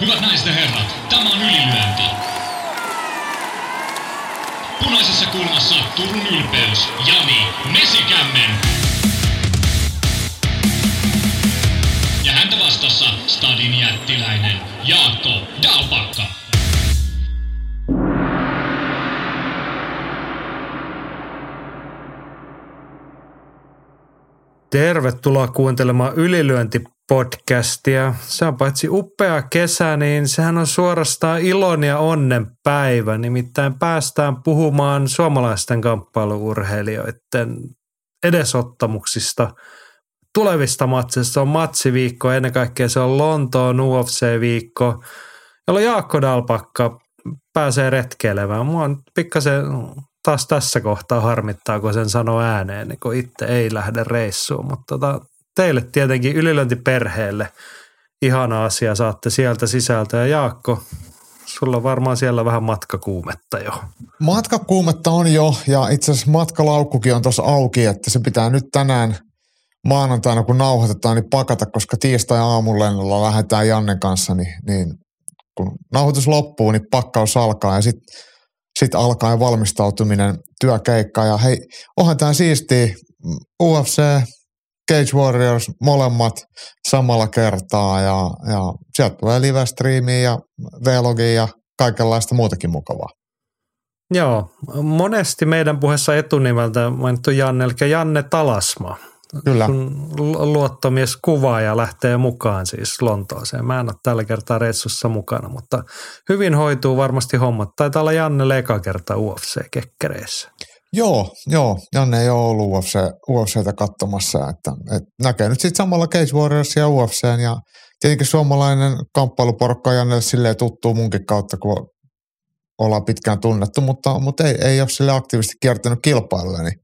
Hyvät naiset ja herrat, tämä on ylilyönti. Punaisessa kulmassa Turun ylpeys, Jani Mesikämmen. Ja häntä vastassa Stadin jättiläinen Jaakko Dalpakka. Tervetuloa kuuntelemaan Ylilyönti-podcastia. Se on paitsi upea kesä, niin sehän on suorastaan ilon ja onnen päivä. Nimittäin päästään puhumaan suomalaisten kamppailuurheilijoiden edesottamuksista tulevista matseista. Se on matsiviikko, ennen kaikkea se on Lontoon UFC-viikko, jolloin Jaakko Dalpakka pääsee retkeilemään. Mua on pikkasen taas tässä kohtaa harmittaa, kun sen sanoo ääneen, niin kun itse ei lähde reissuun. Mutta tota, teille tietenkin ylilöintiperheelle ihana asia saatte sieltä sisältä. Ja Jaakko, sulla on varmaan siellä vähän matkakuumetta jo. Matkakuumetta on jo ja itse asiassa matkalaukkukin on tuossa auki, että se pitää nyt tänään maanantaina kun nauhoitetaan, niin pakata, koska tiistai aamun lennolla lähdetään Jannen kanssa, niin, niin kun nauhoitus loppuu, niin pakkaus alkaa ja sitten sitten alkaa valmistautuminen työkeikka. Ja hei, onhan tämä siisti UFC, Cage Warriors, molemmat samalla kertaa ja, ja sieltä tulee live ja vlogia ja kaikenlaista muutakin mukavaa. Joo, monesti meidän puheessa etunimeltä mainittu Janne, eli Janne Talasma. Kyllä. Sun luottomies kuvaaja lähtee mukaan siis Lontooseen. Mä en ole tällä kertaa reissussa mukana, mutta hyvin hoituu varmasti hommat. Taitaa olla Janne eka kerta UFC-kekkereissä. Joo, joo. Janne ei ole ollut UFC, UFCtä katsomassa. Että, että näkee nyt sitten samalla Cage Warriors ja UFC ja tietenkin suomalainen kamppailuporukka on Jannelle silleen tuttuu munkin kautta, kun ollaan pitkään tunnettu, mutta, mutta ei, ei ole sille aktiivisesti kiertänyt kilpailuja, niin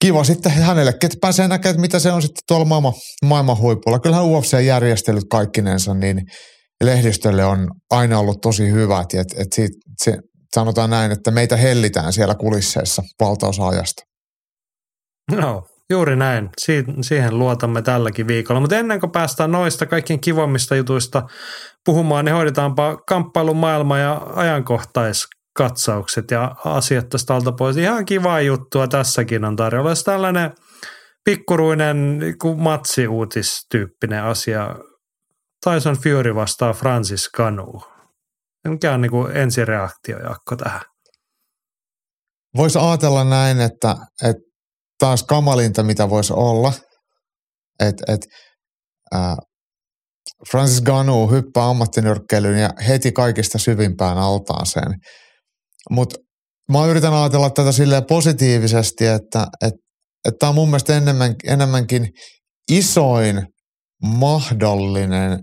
kiva sitten hänelle, että pääsee näkemään, että mitä se on sitten tuolla maailman, maailman huipulla. Kyllähän UFC-järjestelyt kaikkinensa, niin lehdistölle on aina ollut tosi hyvät. Että et siitä, se, sanotaan näin, että meitä hellitään siellä kulisseissa valtaosa ajasta. No, juuri näin. Si- siihen luotamme tälläkin viikolla. Mutta ennen kuin päästään noista kaikkien kivommista jutuista puhumaan, niin hoidetaanpa kamppailun maailma ja ajankohtais katsaukset ja asiat tästä alta pois. Ihan kiva juttua tässäkin on tarjolla. Olisi tällainen pikkuruinen matsiuutistyyppinen asia. Tyson Fury vastaa Francis Ganu. Mikä on niin ensireaktio, Jakko, tähän? Voisi ajatella näin, että, että taas kamalinta, mitä voisi olla, että, Francis Ganu hyppää ammattinyrkkeilyyn ja heti kaikista syvimpään altaaseen – mutta mä yritän ajatella tätä silleen positiivisesti, että että tämä on mun mielestä enemmän, enemmänkin isoin mahdollinen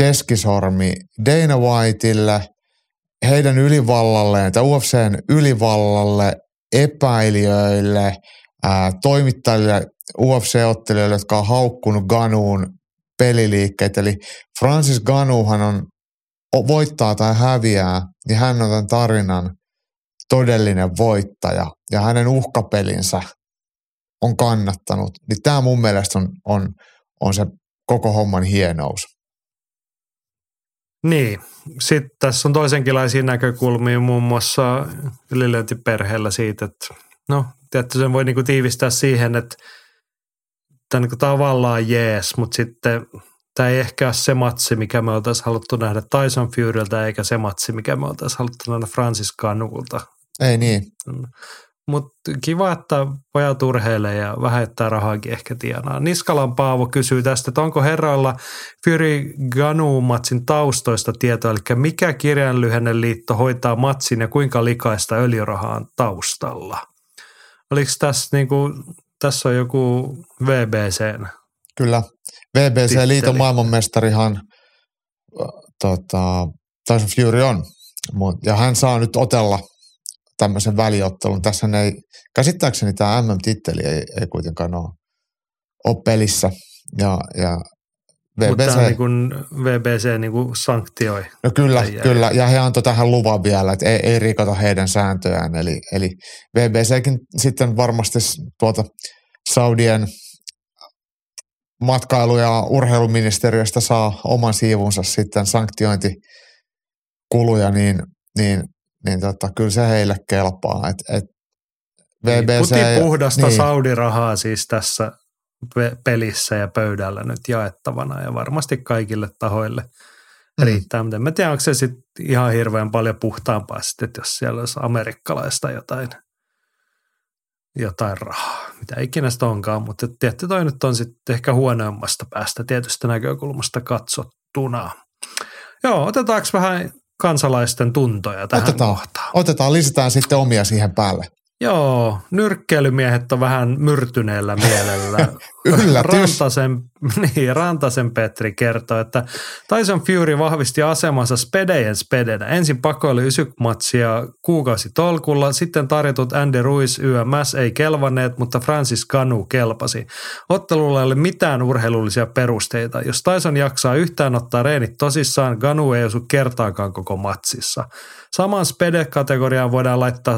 keskisormi Dana Whiteille, heidän ylivallalleen tai UFCn ylivallalle, epäilijöille, ää, toimittajille, UFC-ottelijoille, jotka on haukkunut Ganuun peliliikkeet. Eli Francis Ganuhan on voittaa tai häviää, niin hän on tämän tarinan todellinen voittaja ja hänen uhkapelinsä on kannattanut, niin tämä mun mielestä on, on, on se koko homman hienous. Niin, sitten tässä on toisenkinlaisia näkökulmia muun muassa ylilöintiperheellä siitä, että no, tietysti sen voi niinku tiivistää siihen, että tämä niinku tavallaan jees, mutta sitten tämä ei ehkä ole se matsi, mikä me oltaisiin haluttu nähdä Tyson Furyltä, eikä se matsi, mikä me oltaisiin haluttu nähdä Francis Ganulta. Ei niin. Mutta kiva, että pojat urheilee ja vähentää rahaakin ehkä tienaa. Niskalan Paavo kysyy tästä, että onko herroilla Fury Ganu-matsin taustoista tietoa, eli mikä kirjanlyhenneliitto hoitaa matsin ja kuinka likaista öljyrahaa taustalla? Oliko tässä, niinku, tässä on joku VBC? Kyllä, VBC liiton maailmanmestarihan tota, Tyson Fury on. Ja hän saa nyt otella tämmöisen väliottelun. Tässä ei, käsittääkseni tämä MM-titteli ei, ei kuitenkaan ole, ole pelissä. Ja, ja VBC, Mutta niin kuin VBC niin kuin sanktioi. No kyllä, kyllä. Ja he antoi tähän luvan vielä, että ei, ei rikota heidän sääntöjään. Eli, eli VBCkin sitten varmasti tuota Saudien matkailu- ja urheiluministeriöstä saa oman siivunsa sitten sanktiointikuluja, niin, niin, niin tota, kyllä se heille kelpaa. Et, et VBC, niin, puhdasta niin. Saudi-rahaa siis tässä pelissä ja pöydällä nyt jaettavana ja varmasti kaikille tahoille mm. riittää. Mutta en mä tiedä, onko se sitten ihan hirveän paljon puhtaampaa sitten, että jos siellä olisi amerikkalaista jotain, jotain rahaa, mitä ikinä sitä onkaan. Mutta tietty toi nyt on sitten ehkä huonoimmasta päästä tietystä näkökulmasta katsottuna. Joo, otetaanko vähän kansalaisten tuntoja tähän otetaan, kohtaan? Otetaan, lisätään sitten omia siihen päälle. Joo, nyrkkeilymiehet on vähän myrtyneellä mielellä. Rantasen, niin, Rantasen Petri kertoo, että Tyson Fury vahvisti asemansa spedejen spedenä. Ensin pakoili ysykmatsia kuukausi tolkulla, sitten tarjotut Andy Ruiz YMS ei kelvanneet, mutta Francis Ganu kelpasi. Ottelulla ei ole mitään urheilullisia perusteita. Jos Tyson jaksaa yhtään ottaa reenit tosissaan, Ganu ei osu kertaakaan koko matsissa. Saman spede-kategoriaan voidaan laittaa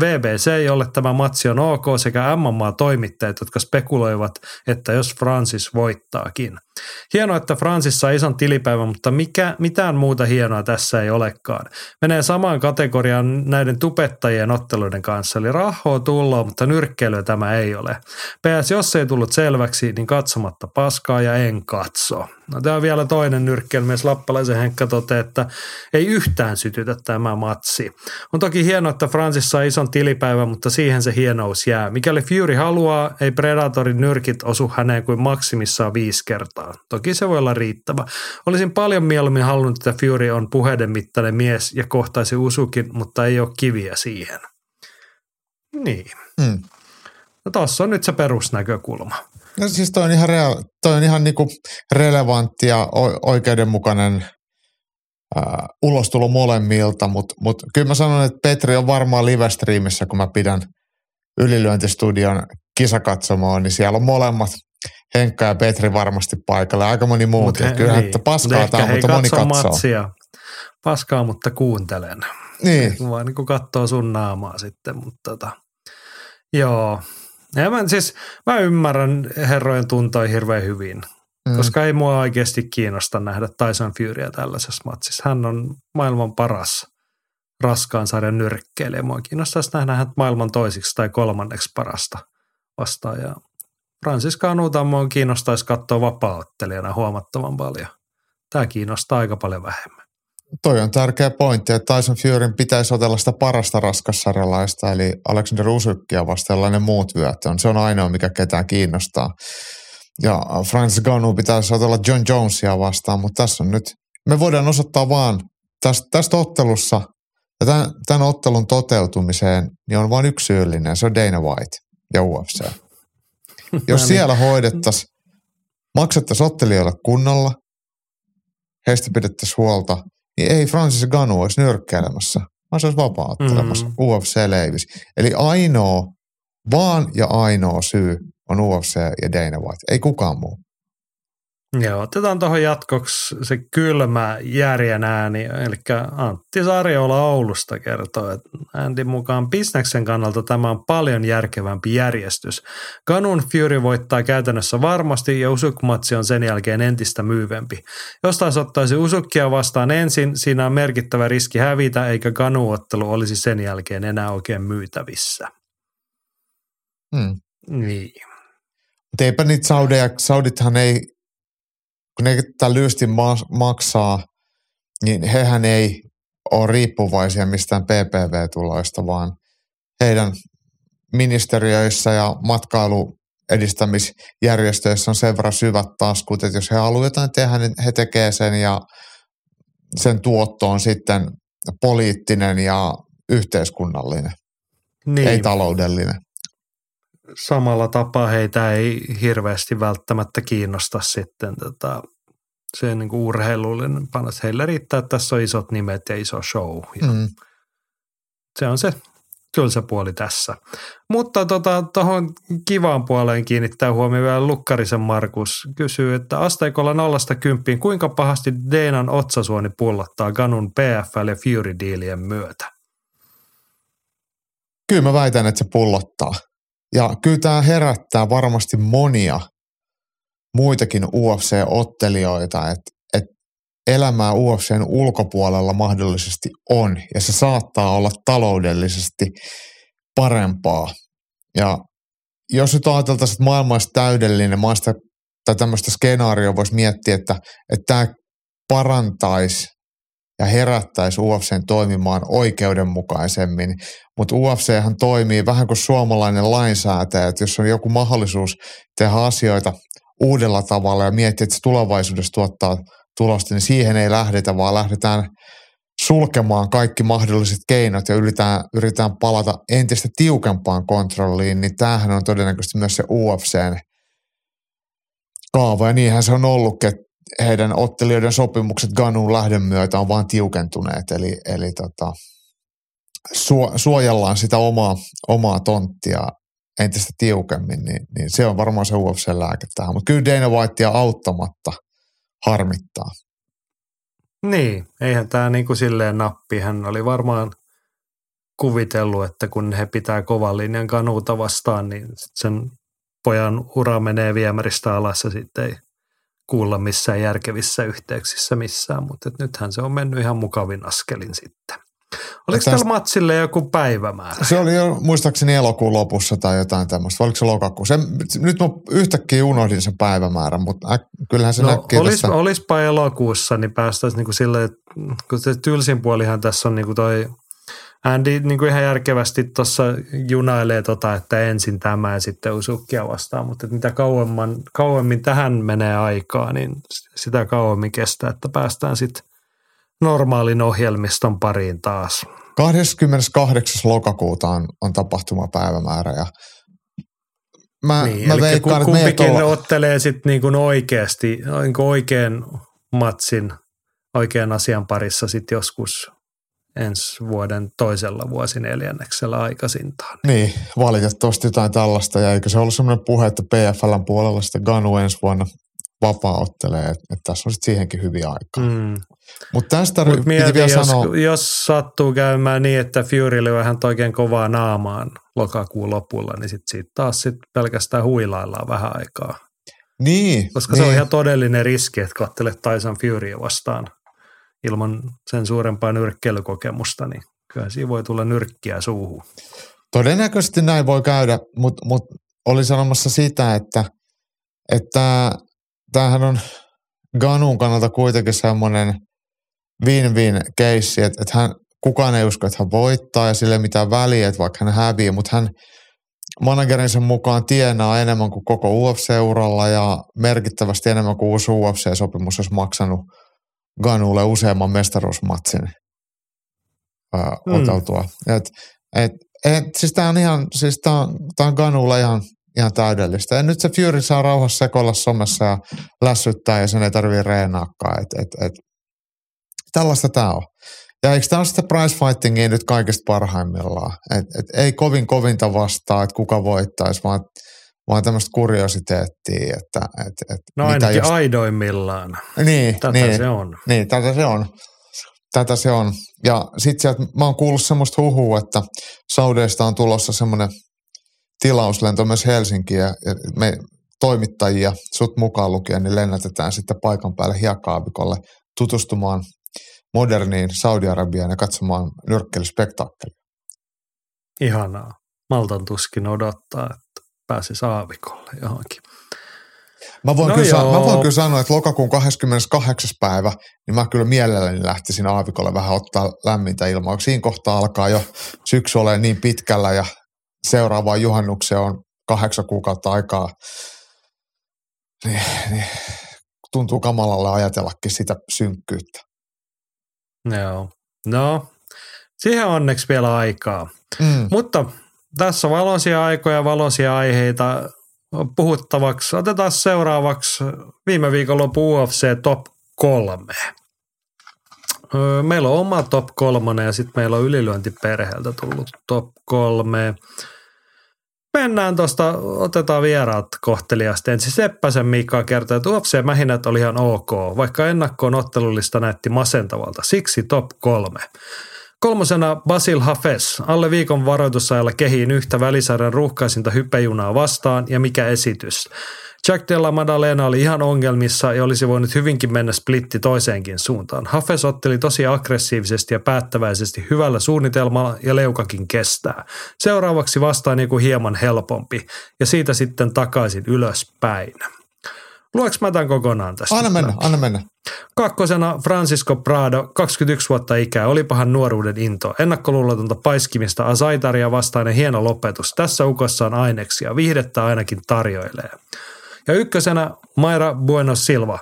VBC, jolle tämä matsi on ok, sekä MMA-toimittajat, jotka spekuloivat, että jos Francis voittaakin. Hienoa, että Francis sai ison tilipäivän, mutta mikä, mitään muuta hienoa tässä ei olekaan. Menee samaan kategoriaan näiden tupettajien otteluiden kanssa, eli rahoa tullaan, mutta nyrkkeilyä tämä ei ole. PS, jos ei tullut selväksi, niin katsomatta paskaa ja en katso. No tämä on vielä toinen nyrkkeilymies. Lappalaisen Henkka toteaa, että ei yhtään sytytä tämä matsi. On toki hienoa, että Francis sai ison tilipäivän, mutta siihen se hienous jää. Mikäli Fury haluaa, ei Predatorin nyrkit osu häneen kuin maksimissaan viisi kertaa. Toki se voi olla riittävä. Olisin paljon mieluummin halunnut, että Fury on puheiden mittainen mies ja kohtaisi Usukin, mutta ei ole kiviä siihen. Niin. Hmm. No tossa on nyt se perusnäkökulma. No siis toi on ihan, rea- toi on ihan niinku relevantti ja oikeudenmukainen ää, ulostulo molemmilta, mutta mut kyllä mä sanon, että Petri on varmaan live-streamissä, kun mä pidän ylilyöntistudion kisakatsomoon, niin siellä on molemmat Henkka ja Petri varmasti paikalla. Aika moni muu. He, kyllä, niin. että paskaa tämä, mutta moni katsoo. Matsia. Paskaa, mutta kuuntelen. Niin. Vaan niin katsoo sun naamaa sitten, mutta tota, joo. Ja mä, siis, mä ymmärrän herrojen tuntoja hirveän hyvin, mm. koska ei mua oikeasti kiinnosta nähdä Tyson Furya tällaisessa matsissa. Hän on maailman paras raskaan sarjan nyrkkeilijä. Mua kiinnostaisi nähdä hän maailman toisiksi tai kolmanneksi parasta vastaajaa. Francis Canutamon kiinnostaisi katsoa vapaaottelijana huomattavan paljon. Tämä kiinnostaa aika paljon vähemmän. Toi on tärkeä pointti, että Tyson Furyn pitäisi otella sitä parasta raskassarjalaista, eli Alexander Usykkia vastaan ne muut vyöt on. Se on ainoa, mikä ketään kiinnostaa. Ja Francis Ganu pitäisi otella John Jonesia vastaan, mutta tässä on nyt, me voidaan osoittaa vaan tästä, tästä ottelussa ja tämän, tämän ottelun toteutumiseen, niin on vain yksi syyllinen, se on Dana White ja UFC. Jos niin. siellä hoidettaisiin, maksettaisiin ottelijoille kunnolla, heistä pidettäisiin huolta, niin ei Francis Ganu olisi nyrkkeilemässä, vaan se olisi vapaattelemassa. Mm. UFC leivisi. Eli ainoa, vaan ja ainoa syy on UFC ja Dana White, ei kukaan muu. Joo, otetaan tuohon jatkoksi se kylmä järjen ääni, eli Antti Sarjola Oulusta kertoo, että Andy mukaan bisneksen kannalta tämä on paljon järkevämpi järjestys. Ganun Fury voittaa käytännössä varmasti ja Usuk-matsi on sen jälkeen entistä myyvempi. Jos taas ottaisi Usukkia vastaan ensin, siinä on merkittävä riski hävitä, eikä Ganu-ottelu olisi sen jälkeen enää oikein myytävissä. Hmm. Niin. Mutta eipä niitä Saudeja, Saudithan ei kun ne tätä lyystin maksaa, niin hehän ei ole riippuvaisia mistään PPV-tuloista, vaan heidän ministeriöissä ja matkailu edistämisjärjestöissä on sen verran syvät taskut, että jos he haluavat jotain tehdä, niin he tekevät sen ja sen tuotto on sitten poliittinen ja yhteiskunnallinen, niin. ei taloudellinen samalla tapaa heitä ei hirveästi välttämättä kiinnosta sitten tota, se niin kuin urheilullinen panos. Heillä riittää, että tässä on isot nimet ja iso show. Ja mm. Se on se tylsä puoli tässä. Mutta tuohon tota, kivaan puoleen kiinnittää huomioon vielä Lukkarisen Markus. Kysyy, että asteikolla nollasta kymppiin, kuinka pahasti Deenan otsasuoni pullottaa Ganun PFL ja Fury-diilien myötä? Kyllä mä väitän, että se pullottaa. Ja kyllä tämä herättää varmasti monia muitakin UFC-ottelijoita, että, että elämää UFCn ulkopuolella mahdollisesti on ja se saattaa olla taloudellisesti parempaa. Ja jos nyt ajateltaisiin, että maailma olisi täydellinen, maasta tai tämmöistä skenaarioa voisi miettiä, että, että tämä parantaisi ja herättäisi UFCn toimimaan oikeudenmukaisemmin. Mutta UFChän toimii vähän kuin suomalainen lainsäätäjä, että jos on joku mahdollisuus tehdä asioita uudella tavalla ja miettiä, että se tulevaisuudessa tuottaa tulosta, niin siihen ei lähdetä, vaan lähdetään sulkemaan kaikki mahdolliset keinot ja yritetään, yritetään palata entistä tiukempaan kontrolliin, niin tämähän on todennäköisesti myös se UFCn kaava. Ja niinhän se on ollut, että heidän ottelijoiden sopimukset Ganun lähdön myötä on vaan tiukentuneet, eli, eli tota, suojellaan sitä omaa, omaa tonttia entistä tiukemmin, niin, niin se on varmaan se UFC-lääke tähän. Mutta kyllä Dana Whitea auttamatta harmittaa. Niin, eihän tämä niin kuin silleen nappi. Hän oli varmaan kuvitellut, että kun he pitää kovan linjan kanuuta vastaan, niin sen pojan ura menee viemäristä alas ja sitten ei kuulla missään järkevissä yhteyksissä missään, mutta nythän se on mennyt ihan mukavin askelin sitten. Oliko tällä matsille joku päivämäärä? Se oli jo muistaakseni elokuun lopussa tai jotain tämmöistä. Oliko se lokakuussa? Nyt mä yhtäkkiä unohdin sen päivämäärän, mutta äk, kyllähän se no, näkyy olis, tästä. Olispa elokuussa, niin päästäisiin niinku silleen, kun se tylsin puolihan tässä on niinku toi Andy niin kuin ihan järkevästi tuossa junailee tota, että ensin tämä ja sitten usukkia vastaan, mutta mitä kauemmin, kauemmin tähän menee aikaa, niin sitä kauemmin kestää, että päästään sitten normaalin ohjelmiston pariin taas. 28. lokakuuta on, on tapahtumapäivämäärä ja mä, niin, mä veikkaan, kumpikin olla... ottelee sitten niin oikeasti, niin oikean matsin, oikean asian parissa sitten joskus ensi vuoden toisella vuosineljänneksellä aikaisintaan. Niin, valitettavasti jotain tällaista. Ja eikö se ollut sellainen puhe, että PFLn puolella sitten Ganu ensi vuonna vapaa-ottelee, että, että tässä on sitten siihenkin hyviä aikaa. Mm. Mutta tästä Mut mieti, vielä jos, sanoa... jos sattuu käymään niin, että Fury lyö vähän oikein kovaa naamaan lokakuun lopulla, niin sitten siitä taas sit pelkästään huilaillaan vähän aikaa. Niin. Koska niin. se on ihan todellinen riski, että katselet Tyson Fury vastaan ilman sen suurempaa nyrkkeilykokemusta, niin kyllä siinä voi tulla nyrkkiä suuhun. Todennäköisesti näin voi käydä, mutta mut oli sanomassa sitä, että, että tämähän on Ganun kannalta kuitenkin semmoinen win-win keissi, että, että hän, kukaan ei usko, että hän voittaa ja sille mitään väliä, että vaikka hän hävii, mutta hän managerinsa mukaan tienaa enemmän kuin koko UFC-uralla ja merkittävästi enemmän kuin uusi UFC-sopimus olisi maksanut – Ganulle useamman mestaruusmatsin ää, mm. oteltua. Et, et, et, siis tämä on ihan, siis tää on, tää on Ganulle ihan, ihan täydellistä. Ja nyt se Fury saa rauhassa sekoilla somessa ja lässyttää ja sen ei tarvii reenaakaan. Et, et, et, tällaista tämä on. Ja eikö tämä ole sitä prize fightingia nyt kaikista parhaimmillaan? Et, et ei kovin kovinta vastaa, että kuka voittaisi, vaan vaan tämmöistä kuriositeettia, että... Et, et no ainakin jos... aidoimmillaan. Niin, tätä niin, se on. Niin, tätä se on. Tätä se on. Ja sitten sieltä, mä oon kuullut semmoista huhua, että Saudeista on tulossa semmoinen tilauslento myös Helsinkiin ja me toimittajia, sut mukaan lukien, niin lennätetään sitten paikan päälle hiekkaavikolle tutustumaan moderniin Saudi-Arabiaan ja katsomaan nyrkkeilyspektaakkelia. Ihanaa. Maltan tuskin odottaa, pääsi saavikolle johonkin. Mä voin, no kyllä, joo. mä voin kyllä sanoa, että lokakuun 28. päivä, niin mä kyllä mielelläni lähtisin aavikolle vähän ottaa lämmintä ilmaa. Siinä kohtaa alkaa jo syksy olemaan niin pitkällä ja seuraavaan juhannukseen on kahdeksan kuukautta aikaa. Niin, niin, tuntuu kamalalle ajatellakin sitä synkkyyttä. Joo. No, siihen onneksi vielä aikaa. Mm. Mutta tässä valoisia aikoja, valoisia aiheita puhuttavaksi. Otetaan seuraavaksi viime viikonloppu UFC Top 3. Meillä on oma top kolmonen ja sitten meillä on ylilyöntiperheeltä tullut top kolme. Mennään tuosta, otetaan vieraat kohteliasti. Ensin Seppäsen Mika kertoo, että UFC-mähinät oli ihan ok, vaikka ennakkoon ottelullista näytti masentavalta. Siksi top kolme. Kolmosena Basil Hafes. Alle viikon varoitusajalla kehiin yhtä välisarjan ruuhkaisinta hyppejunaa vastaan ja mikä esitys. Jack Della Maddalena oli ihan ongelmissa ja olisi voinut hyvinkin mennä splitti toiseenkin suuntaan. Hafes otteli tosi aggressiivisesti ja päättäväisesti hyvällä suunnitelmalla ja leukakin kestää. Seuraavaksi vastaan joku hieman helpompi ja siitä sitten takaisin ylöspäin. Lueks mä tämän kokonaan tästä? Anna mennä, anna mennä. Kakkosena Francisco Prado, 21 vuotta ikää, olipahan nuoruuden into. Ennakkoluulotonta paiskimista Asaitaria vastainen hieno lopetus. Tässä ukossa on aineksia, viihdettä ainakin tarjoilee. Ja ykkösenä Maira Bueno Silva.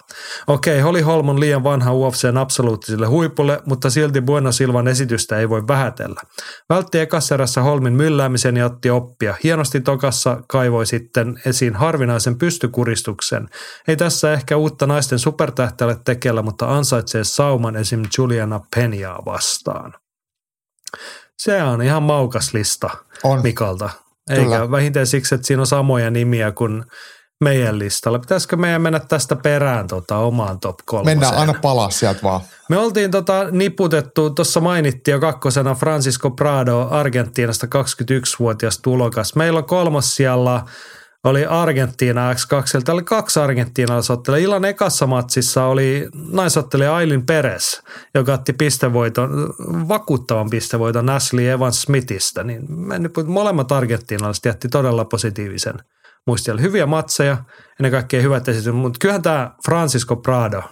Okei, Holly Holm on liian vanha UFCn absoluuttiselle huipulle, mutta silti Bueno Silvan esitystä ei voi vähätellä. Vältti ekasserässä Holmin mylläämisen ja otti oppia. Hienosti tokassa kaivoi sitten esiin harvinaisen pystykuristuksen. Ei tässä ehkä uutta naisten supertähtäjälle tekellä, mutta ansaitsee sauman esim. Juliana Peniaa vastaan. Se on ihan maukas lista On. Mikalta. Eikä Kyllä. vähintään siksi, että siinä on samoja nimiä kuin meidän listalla. Pitäisikö meidän mennä tästä perään tota, omaan top kolmoseen? Mennään, anna palaa sieltä vaan. Me oltiin tota niputettu, tuossa mainittiin jo kakkosena Francisco Prado Argentiinasta 21-vuotias tulokas. Meillä on kolmas siellä oli Argentiina X2. Täällä oli kaksi argentiinalaisottelijaa. Illan ekassa matsissa oli naisottelija Ailin Perez, joka otti pistevoiton, vakuuttavan pistevoiton Ashley Evans Smithistä. Niin molemmat argentiinalaiset jätti todella positiivisen muistia. Oli hyviä matseja, ennen kaikkea hyvät esitykset, mutta kyllähän tämä Francisco Prado,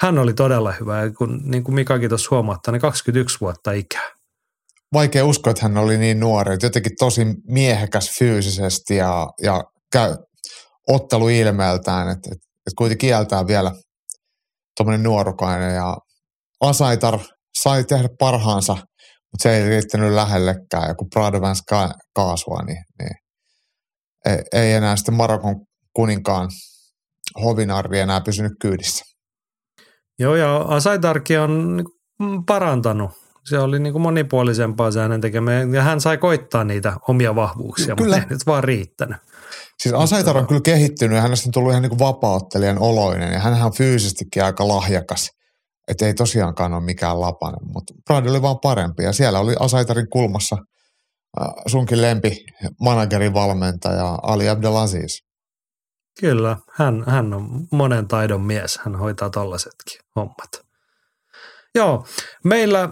hän oli todella hyvä, ja kun, niin kuin Mikakin tuossa huomauttaa, niin 21 vuotta ikää. Vaikea uskoa, että hän oli niin nuori. Jotenkin tosi miehekäs fyysisesti ja, ja käy ottelu ilmeeltään, että, että, että kuitenkin kieltää vielä tuommoinen nuorukainen. Ja Asaitar sai tehdä parhaansa, mutta se ei riittänyt lähellekään. Ja kun Prado kaasua, niin, niin ei, ei enää sitten Marokon kuninkaan hovinarvi enää pysynyt kyydissä. Joo, ja Asaitarki on niin kuin parantanut. Se oli niin kuin monipuolisempaa se hänen tekemään, ja hän sai koittaa niitä omia vahvuuksia, Kyllä. mutta ei nyt vaan riittänyt. Siis Asaitar on kyllä kehittynyt ja hänestä on tullut ihan niin kuin vapauttelijan oloinen ja hänhän on fyysisestikin aika lahjakas. Että ei tosiaankaan ole mikään lapanen, mutta Pride oli vaan parempi ja siellä oli Asaitarin kulmassa sunkin lempi managerin valmentaja Ali Abdelaziz. Kyllä, hän, hän on monen taidon mies. Hän hoitaa tollasetkin hommat. Joo, meillä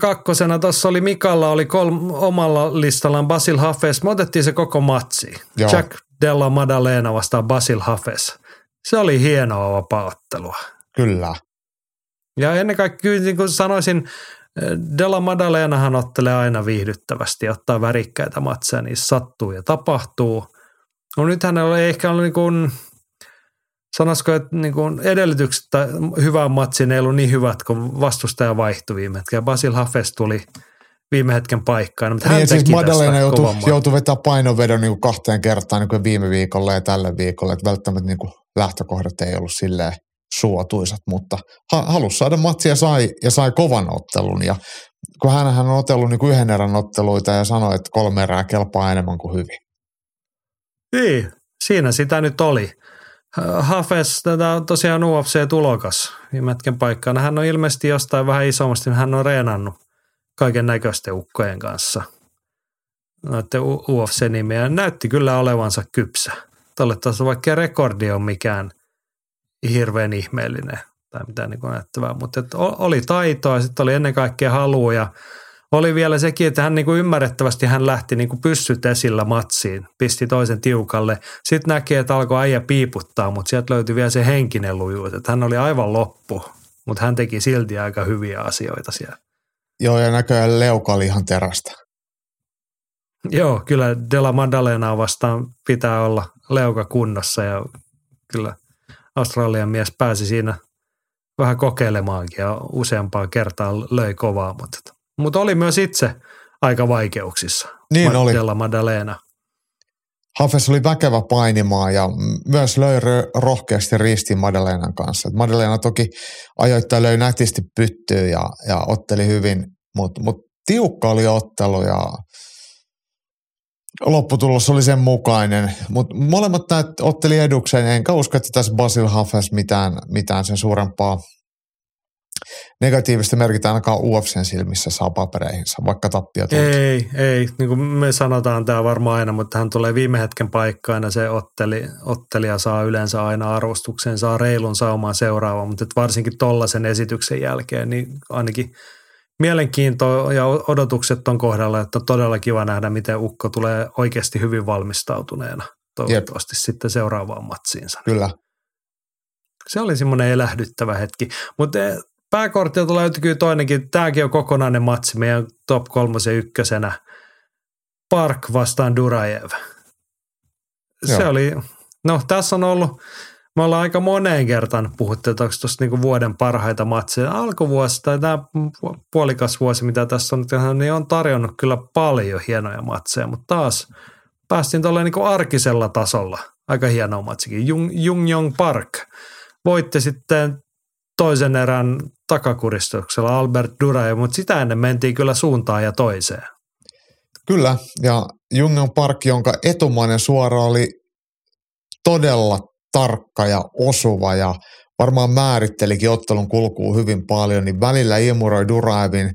kakkosena tuossa oli Mikalla oli kolm, omalla listallaan Basil Hafes. Me otettiin se koko matsi. Joo. Jack Della Maddalena vastaan Basil Hafes. Se oli hienoa vapauttelua. Kyllä. Ja ennen kaikkea niin kuin sanoisin, Della Maddalenahan ottelee aina viihdyttävästi ja ottaa värikkäitä matseja, niin sattuu ja tapahtuu. No nyt hänellä ei ehkä ollut niin kuin, sanoisiko, että niin kuin edellytykset tai hyvään matsiin ei ollut niin hyvät, kun vastustaja vaihtui viime hetkellä. Basil Hafes tuli viime hetken paikkaan, mutta hän Niin, teki siis Madalena joutui, joutui vetämään painovedon niin kuin kahteen kertaan niin kuin viime viikolla ja tällä viikolla. Että välttämättä niin kuin lähtökohdat ei ollut silleen suotuisat, mutta ha- halusi saada matsia sai, ja sai kovan ottelun. Ja kun hän on otellut niin yhden erän otteluita ja sanoi, että kolme erää kelpaa enemmän kuin hyvin. Niin, siinä sitä nyt oli. Hafes, tätä on tosiaan UFC-tulokas hetken paikkaan. Hän on ilmeisesti jostain vähän isommasti, hän on reenannut kaiken näköisten ukkojen kanssa. Noiden UFC-nimiä. Näytti kyllä olevansa kypsä. Tolle taas vaikka rekordi on mikään hirveän ihmeellinen tai mitään niin näyttävää, mutta et o- oli taitoa ja sitten oli ennen kaikkea halua ja oli vielä sekin, että hän niin kuin ymmärrettävästi hän lähti niin kuin pyssyt esillä matsiin, pisti toisen tiukalle. Sitten näki, että alkoi äijä piiputtaa, mutta sieltä löytyi vielä se henkinen lujuus, että hän oli aivan loppu, mutta hän teki silti aika hyviä asioita siellä. Joo, ja näköjään leuka oli ihan terästä. Joo, kyllä Della Maddalena vastaan pitää olla leuka kunnossa ja kyllä Australian mies pääsi siinä vähän kokeilemaankin ja useampaan kertaan löi kovaa, mutta, mutta oli myös itse aika vaikeuksissa. Niin oli. Della Maddalena. Hafes oli väkevä painimaan ja myös löi rohkeasti ristiin Madalenan kanssa. Madalena toki ajoittain löi nätisti pyttyyn ja, ja otteli hyvin, mutta mut tiukka oli ottelu ja lopputulos oli sen mukainen. Mutta molemmat näet otteli edukseen, enkä usko, että tässä Basil Hafes mitään, mitään sen suurempaa negatiivista merkitä ainakaan UFCn silmissä saa papereihinsa, vaikka tappio tuli. Ei, ei. Niin kuin me sanotaan tämä varmaan aina, mutta hän tulee viime hetken paikkaan ja se otteli, ottelija saa yleensä aina arvostuksen, saa reilun saumaan seuraava, mutta varsinkin tollaisen esityksen jälkeen, niin ainakin mielenkiinto ja odotukset on kohdalla, että todella kiva nähdä, miten Ukko tulee oikeasti hyvin valmistautuneena toivottavasti Jep. sitten seuraavaan matsiinsa. Kyllä. Se oli semmoinen elähdyttävä hetki, mutta eh, pääkortilta löytyy toinenkin, tämäkin on kokonainen matsi meidän top kolmosen ykkösenä. Park vastaan Durajev. Se Joo. oli, no tässä on ollut, me ollaan aika moneen kertaan puhuttu, että onko tuossa niinku vuoden parhaita matseja. Alkuvuosi tai tämä puolikas vuosi, mitä tässä on, niin on tarjonnut kyllä paljon hienoja matseja, mutta taas päästiin tuolla niinku arkisella tasolla. Aika hieno matsikin. Jung, Jung Jong Park voitti sitten toisen erän takakuristuksella Albert Duraja, mutta sitä ennen mentiin kyllä suuntaan ja toiseen. Kyllä, ja Jungen Park, jonka etumainen suora oli todella tarkka ja osuva ja varmaan määrittelikin ottelun kulkuun hyvin paljon, niin välillä imuroi Duraevin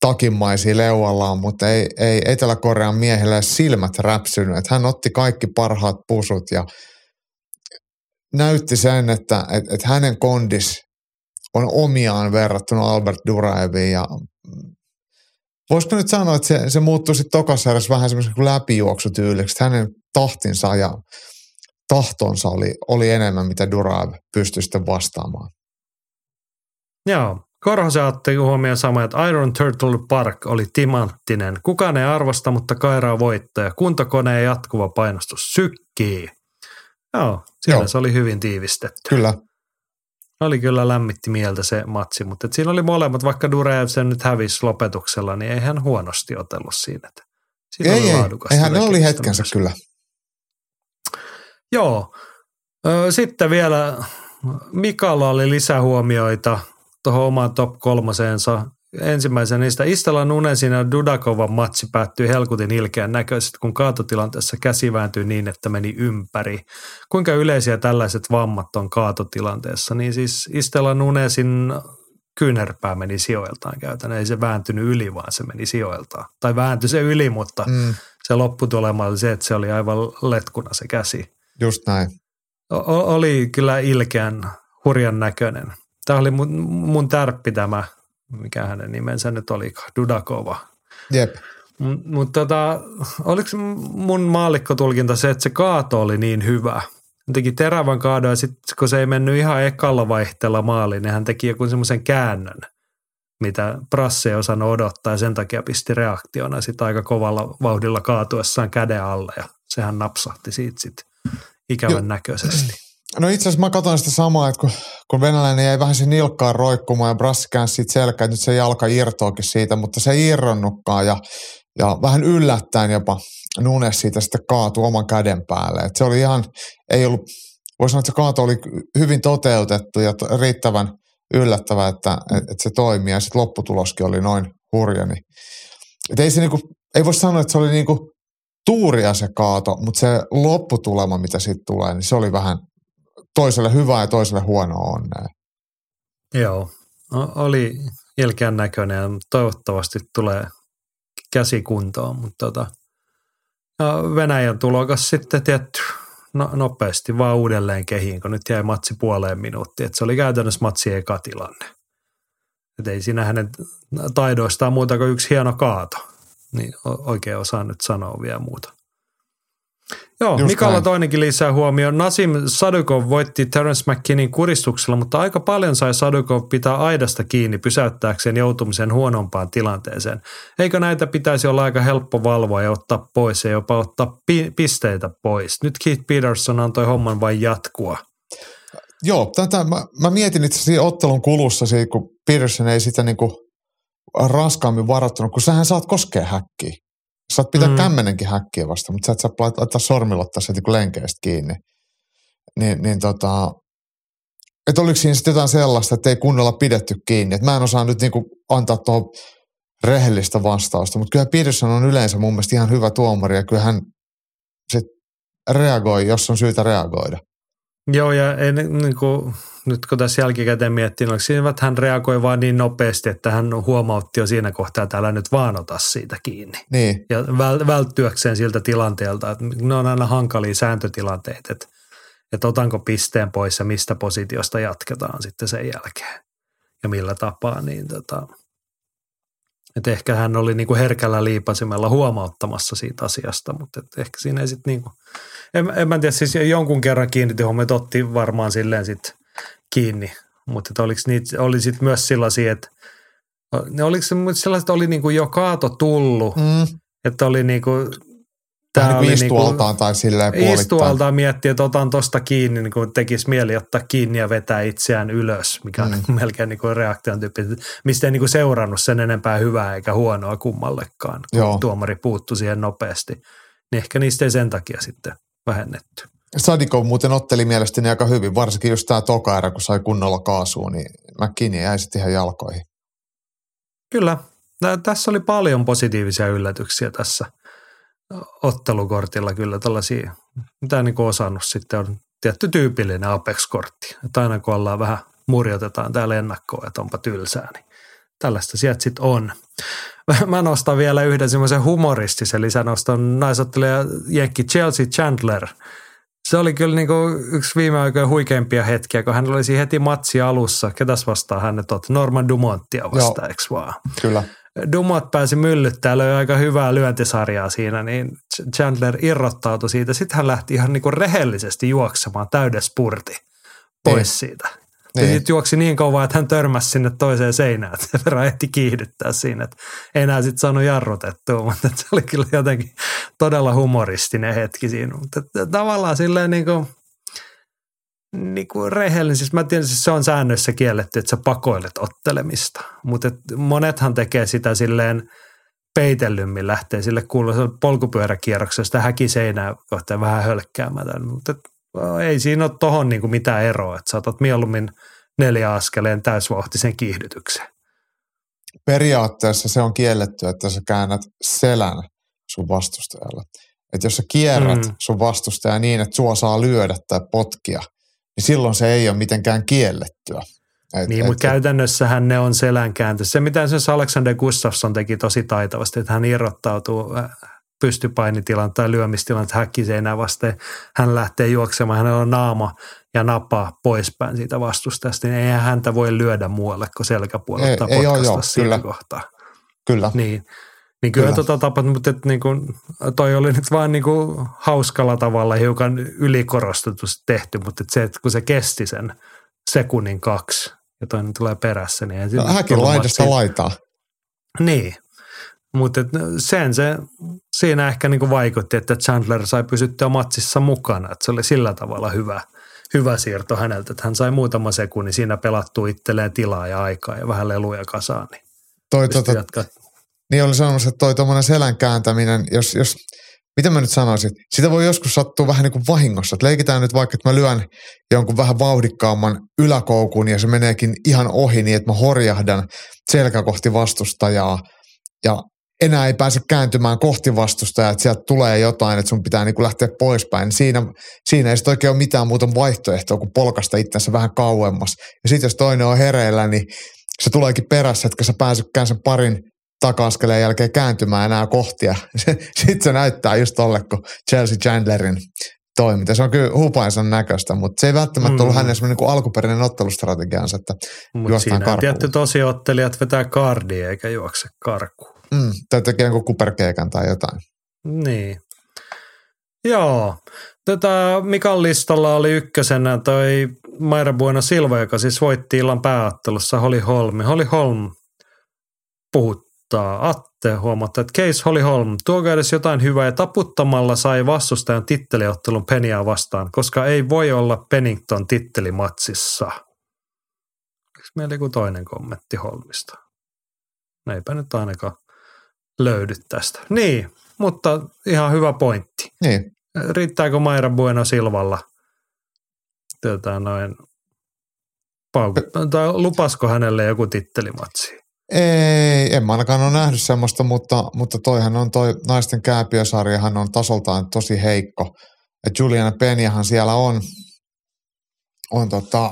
takimaisia leuallaan, mutta ei, ei Etelä-Korean miehellä silmät räpsynyt. Hän otti kaikki parhaat pusut ja näytti sen, että et, et hänen kondis on omiaan verrattuna Albert Duraeviin ja voisiko nyt sanoa, että se, se muuttui sitten tokassa vähän semmoisen läpijuoksutyyliksi, että hänen tahtinsa ja tahtonsa oli, oli enemmän, mitä Duraev pystyi sitten vastaamaan. Joo, Korhosen otti huomioon sama, että Iron Turtle Park oli timanttinen. Kukaan ei arvosta, mutta kairaa voittaja. Kuntokoneen jatkuva painostus sykkii. Joo, siellä Joo. se oli hyvin tiivistetty. Kyllä oli kyllä lämmitti mieltä se matsi, mutta et siinä oli molemmat, vaikka Durev sen nyt hävisi lopetuksella, niin ei hän huonosti otellut siinä. Että siinä ei, ei, eihän ne oli hetkensä myös. kyllä. Joo. Sitten vielä Mikalla oli lisähuomioita tuohon omaan top kolmoseensa ensimmäisenä niistä Istella Nunesin ja Dudakovan matsi päättyi helkutin ilkeän näköisesti, kun kaatotilanteessa käsi vääntyi niin, että meni ympäri. Kuinka yleisiä tällaiset vammat on kaatotilanteessa? Niin siis Istella Nunesin kyynärpää meni sijoiltaan käytännössä. Ei se vääntynyt yli, vaan se meni sijoiltaan. Tai vääntyi se yli, mutta mm. se lopputulema oli se, että se oli aivan letkuna se käsi. Just näin. O- oli kyllä ilkeän hurjan näköinen. Tämä oli mun, mun tärppi tämä mikä hänen nimensä nyt oli, Dudakova. Jep. Mutta tota, oliko mun maallikkotulkinta se, että se kaato oli niin hyvä? Hän teki terävän kaadon ja sitten kun se ei mennyt ihan ekalla vaihteella maaliin, niin hän teki joku semmoisen käännön, mitä Prasse ei osannut odottaa ja sen takia pisti reaktiona sitten aika kovalla vauhdilla kaatuessaan käden alle ja sehän napsahti siitä sitten ikävän jo. näköisesti. No itse asiassa mä katsoin sitä samaa, että kun, kun venäläinen jäi vähän sen nilkkaan roikkumaan ja Brassi käänsi siitä selkää, että nyt se jalka irtoakin siitä, mutta se ei irronnutkaan ja, ja vähän yllättäen jopa Nunes siitä sitten kaatui oman käden päälle. Et se oli ihan, ei ollut, voisi sanoa, että se kaato oli hyvin toteutettu ja riittävän yllättävä, että, että se toimii ja sitten lopputuloskin oli noin hurja. Niin, et ei, se niinku, ei voi sanoa, että se oli niinku tuuria se kaato, mutta se lopputulema, mitä siitä tulee, niin se oli vähän toiselle hyvää ja toiselle huonoa onnea. Joo, oli ilkeän näköinen ja toivottavasti tulee käsikuntoon, mutta tota, ja Venäjän tulokas sitten tietty no, nopeasti vaan uudelleen kehiin, kun nyt jäi matsi puoleen minuuttiin. että se oli käytännössä matsi eka tilanne. Et ei siinä hänen taidoistaan muuta kuin yksi hieno kaato. Niin oikein osaa nyt sanoa vielä muuta. Joo, Just Mikalla näin. toinenkin lisää huomioon. Nasim Sadukov voitti Terence McKinnin kuristuksella, mutta aika paljon sai Sadukov pitää aidasta kiinni pysäyttääkseen joutumisen huonompaan tilanteeseen. Eikö näitä pitäisi olla aika helppo valvoa ja ottaa pois ja jopa ottaa pi- pisteitä pois? Nyt Keith Peterson antoi homman vain jatkua. Joo, tätä, mä, mä mietin itse asiassa ottelun kulussa, kun Peterson ei sitä niinku raskaammin varoittanut, kun sähän saat koskea häkkiä. Saat pitää mm. kämmenenkin häkkiä vasta, mutta sä et saa laittaa sormilla ottaa sieltä niin lenkeistä kiinni. Niin, niin tota, että oliko siinä sitten jotain sellaista, että ei kunnolla pidetty kiinni. Et mä en osaa nyt niinku antaa tuohon rehellistä vastausta, mutta kyllä Peterson on yleensä mun mielestä ihan hyvä tuomari ja kyllä hän sit reagoi, jos on syytä reagoida. Joo, ja ei, niin kuin, nyt kun tässä jälkikäteen miettii, niin siinä, että hän reagoi vaan niin nopeasti, että hän huomautti jo siinä kohtaa, että älä nyt vaan ota siitä kiinni. Niin. Ja väl, välttyäkseen siltä tilanteelta, että ne on aina hankalia sääntötilanteita, että, että otanko pisteen pois ja mistä positiosta jatketaan sitten sen jälkeen ja millä tapaa, niin tota, että ehkä hän oli niin kuin herkällä liipasimella huomauttamassa siitä asiasta, mutta et ehkä siinä ei sitten niin kuin, en, en mä tiedä, siis jonkun kerran kiinnitti huomioon, otti varmaan silleen sitten kiinni, mutta oliko niitä, oli sitten myös sellaisia, että ne oliko sellaiset, oli niin kuin jo kaato tullut, Mm. että oli niin kuin, Tää Tää niin oli istualtaan tai silleen puolittain. istualtaan miettiä, että otan tosta kiinni, niin kuin tekisi mieli ottaa kiinni ja vetää itseään ylös, mikä on Mm. melkein niin kuin reaktion tyyppi, mistä ei niin kuin seurannut sen enempää hyvää eikä huonoa kummallekaan, kun Joo. tuomari puuttu siihen nopeasti. Niin ehkä niistä ei sen takia sitten vähennetty. Sadikov muuten otteli mielestäni aika hyvin, varsinkin just tämä toka erä, kun sai kunnolla kaasua, niin McKinney jäi sitten ihan jalkoihin. Kyllä, tässä oli paljon positiivisia yllätyksiä tässä ottelukortilla kyllä tällaisia, mitä niin osannut sitten on tietty tyypillinen Apex-kortti. Että aina kun ollaan vähän murjotetaan täällä ennakkoon, että onpa tylsää, niin tällaista sieltä sitten on. Mä nostan vielä yhden semmoisen humoristisen lisänoston naisottelija Jenkki Chelsea Chandler. Se oli kyllä niinku yksi viime aikojen huikeimpia hetkiä, kun hän oli heti matsi alussa. Ketäs vastaan hänet otti? Norman Dumonttia vastaan, eikö vaan? Kyllä. Dumont pääsi myllyttää, löi aika hyvää lyöntisarjaa siinä, niin Chandler irrottautui siitä. Sitten hän lähti ihan niinku rehellisesti juoksemaan täyden spurti pois Niin. siitä. Niin. Sitten juoksi niin kovaa, että hän törmäsi sinne toiseen seinään, että sen verran ehti kiihdyttää siinä, että enää sitten saanut jarrutettua, mutta että se oli kyllä jotenkin todella humoristinen hetki siinä. Mutta että tavallaan silleen niin kuin, niin kuin rehellinen, siis mä tiedän, siis se on säännöissä kielletty, että sä pakoilet ottelemista, mutta että monethan tekee sitä silleen peitellymmin lähtee sille kuuluiselle polkupyöräkierrokselle sitä häkiseinää kohtaan vähän hölkkäämätön, mutta ei siinä ole tohon niinku mitään eroa, että saatat mieluummin neljä askeleen täysvauhtisen kiihdytyksen. Periaatteessa se on kielletty, että sä käännät selän sun vastustajalle. Että jos sä kierrät Mm. sun vastustajaa niin, että sua saa lyödä tai potkia, niin silloin se ei ole mitenkään kiellettyä. Et, Niin, et- mutta käytännössähän ne on selänkääntö. Se, mitä se Alexander Gustafsson teki tosi taitavasti, että hän irrottautuu äh, pystypainitilan tai lyömistilan häkkiseinää vasten. Hän lähtee juoksemaan, hänellä on naama ja napa poispäin siitä vastustajasta, niin eihän häntä voi lyödä muualle kuin selkäpuolelta Ei- tai ei joo, kyllä. kohtaa. Kyllä. Niin. Niin kyllä, Kyllä. tota tapat, mutta et niin kuin, toi oli nyt vaan niin kuin hauskalla tavalla hiukan ylikorostetusti tehty, mutta et se, että kun se kesti sen sekunnin kaksi ja toinen tulee perässä, niin ei No, häkin laidasta laitaa. Niin, mutta et sen se siinä ehkä niin kuin vaikutti, että Chandler sai pysyttyä matsissa mukana, että se oli sillä tavalla hyvä, hyvä siirto häneltä, että hän sai muutama sekunnin siinä pelattua itselleen tilaa ja aikaa ja vähän leluja kasaan, niin Toi, tota, jatkaa. niin oli sanomassa, että toi tuommoinen selän kääntäminen, jos, jos, mitä mä nyt sanoisin, sitä voi joskus sattua vähän niin kuin vahingossa. Että leikitään nyt vaikka, että mä lyön jonkun vähän vauhdikkaamman yläkoukun ja se meneekin ihan ohi niin, että mä horjahdan selkä kohti vastustajaa ja enää ei pääse kääntymään kohti vastustajaa, että sieltä tulee jotain, että sun pitää niin kuin lähteä poispäin. Niin Siinä, siinä ei sitten oikein ole mitään muuta vaihtoehtoa kuin polkasta itsensä vähän kauemmas. Ja sitten jos toinen on hereillä, niin se tuleekin perässä, että sä pääsykään sen parin taka-askeleen jälkeen kääntymään enää kohtia. Sitten se näyttää just tolle, kun Chelsea Chandlerin toiminta. Se on kyllä hupaisen näköistä, mutta se ei välttämättä ollut Mm. hänen semmoinen niin alkuperäinen ottelustrategiansa, että Mutta juostaan siinä on karkuun. tietty tosi ottelijat vetää kardia eikä juokse karkuun. Mm, tai tekee jonkun kuperkeikan tai jotain. Niin. Joo. Tätä Mikan listalla oli ykkösenä toi Maira Bueno Silva, joka siis voitti illan pääottelussa Holly Holm. Holly Holm puhuttaa. Atte huomauttaa, että Case Holly Holm, tuokaa edes jotain hyvää ja taputtamalla sai vastustajan titteliottelun Peniaa vastaan, koska ei voi olla Pennington tittelimatsissa. Eikö meillä joku toinen kommentti Holmista? Eipä nyt ainakaan löydy tästä. Niin, mutta ihan hyvä pointti. Niin, Riittääkö Maira Bueno Silvalla tota noin, paukut, tai lupasko hänelle joku tittelimatsi? ei, en mä ainakaan ole nähnyt semmoista, mutta, mutta toihan on toi naisten kääpiösarjahan on tasoltaan tosi heikko. Et Juliana Penjahan siellä on on tota,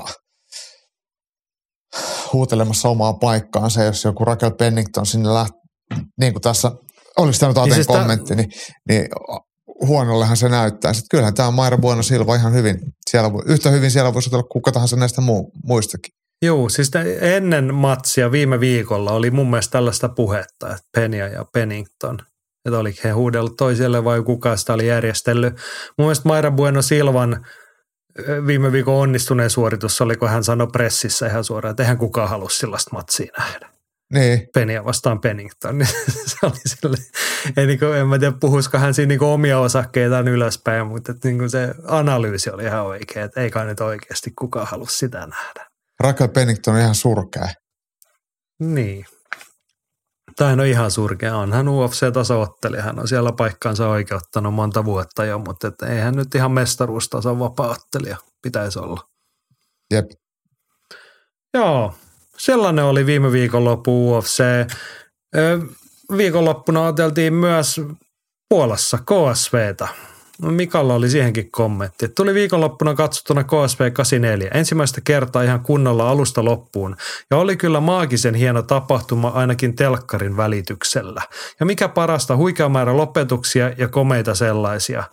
huutelemassa omaa paikkaansa, jos joku Raquel Pennington sinne lähtee, niin kuin tässä olisi tämä nyt Aten siis kommentti, niin, niin huonollehan se näyttää. Sitten kyllähän tämä Maira Bueno Silva ihan hyvin, siellä, yhtä hyvin siellä voisi olla kuka tahansa näistä muu, muistakin. Joo, siis ennen matsia viime viikolla oli mun mielestä tällaista puhetta, että Penia ja Pennington, että oliko he huudellut toiselle vai kuka sitä oli järjestellyt. Mun mielestä Maira Bueno Silvan viime viikon onnistuneen suoritus oli, kun hän sanoi pressissä ihan suoraan, että eihän kukaan halua sellaista matsia nähdä. Niin. Peniä vastaan Pennington. Niin se oli sille, ei niin kuin, en mä tiedä puhuisiko hän siinä niin omia osakkeitaan ylöspäin, mutta että niin kuin se analyysi oli ihan oikea, että ei kai nyt oikeasti kukaan halua sitä nähdä. Raquel Pennington on ihan surkea. Niin. Tai no ihan surkea. On hän UFC-tasoottelija. Hän on siellä paikkaansa oikeuttanut monta vuotta jo, mutta että eihän nyt ihan mestaruustason vapaattelija pitäisi olla. Jep. Joo, sellainen oli viime viikonloppu UFC. Viikonloppuna oteltiin myös Puolassa KSVtä. Mikalla oli siihenkin kommentti. Tuli viikonloppuna katsottuna KSV 84. Ensimmäistä kertaa ihan kunnolla alusta loppuun. Ja oli kyllä maagisen hieno tapahtuma ainakin telkkarin välityksellä. Ja mikä parasta, huikea määrä lopetuksia ja komeita sellaisia.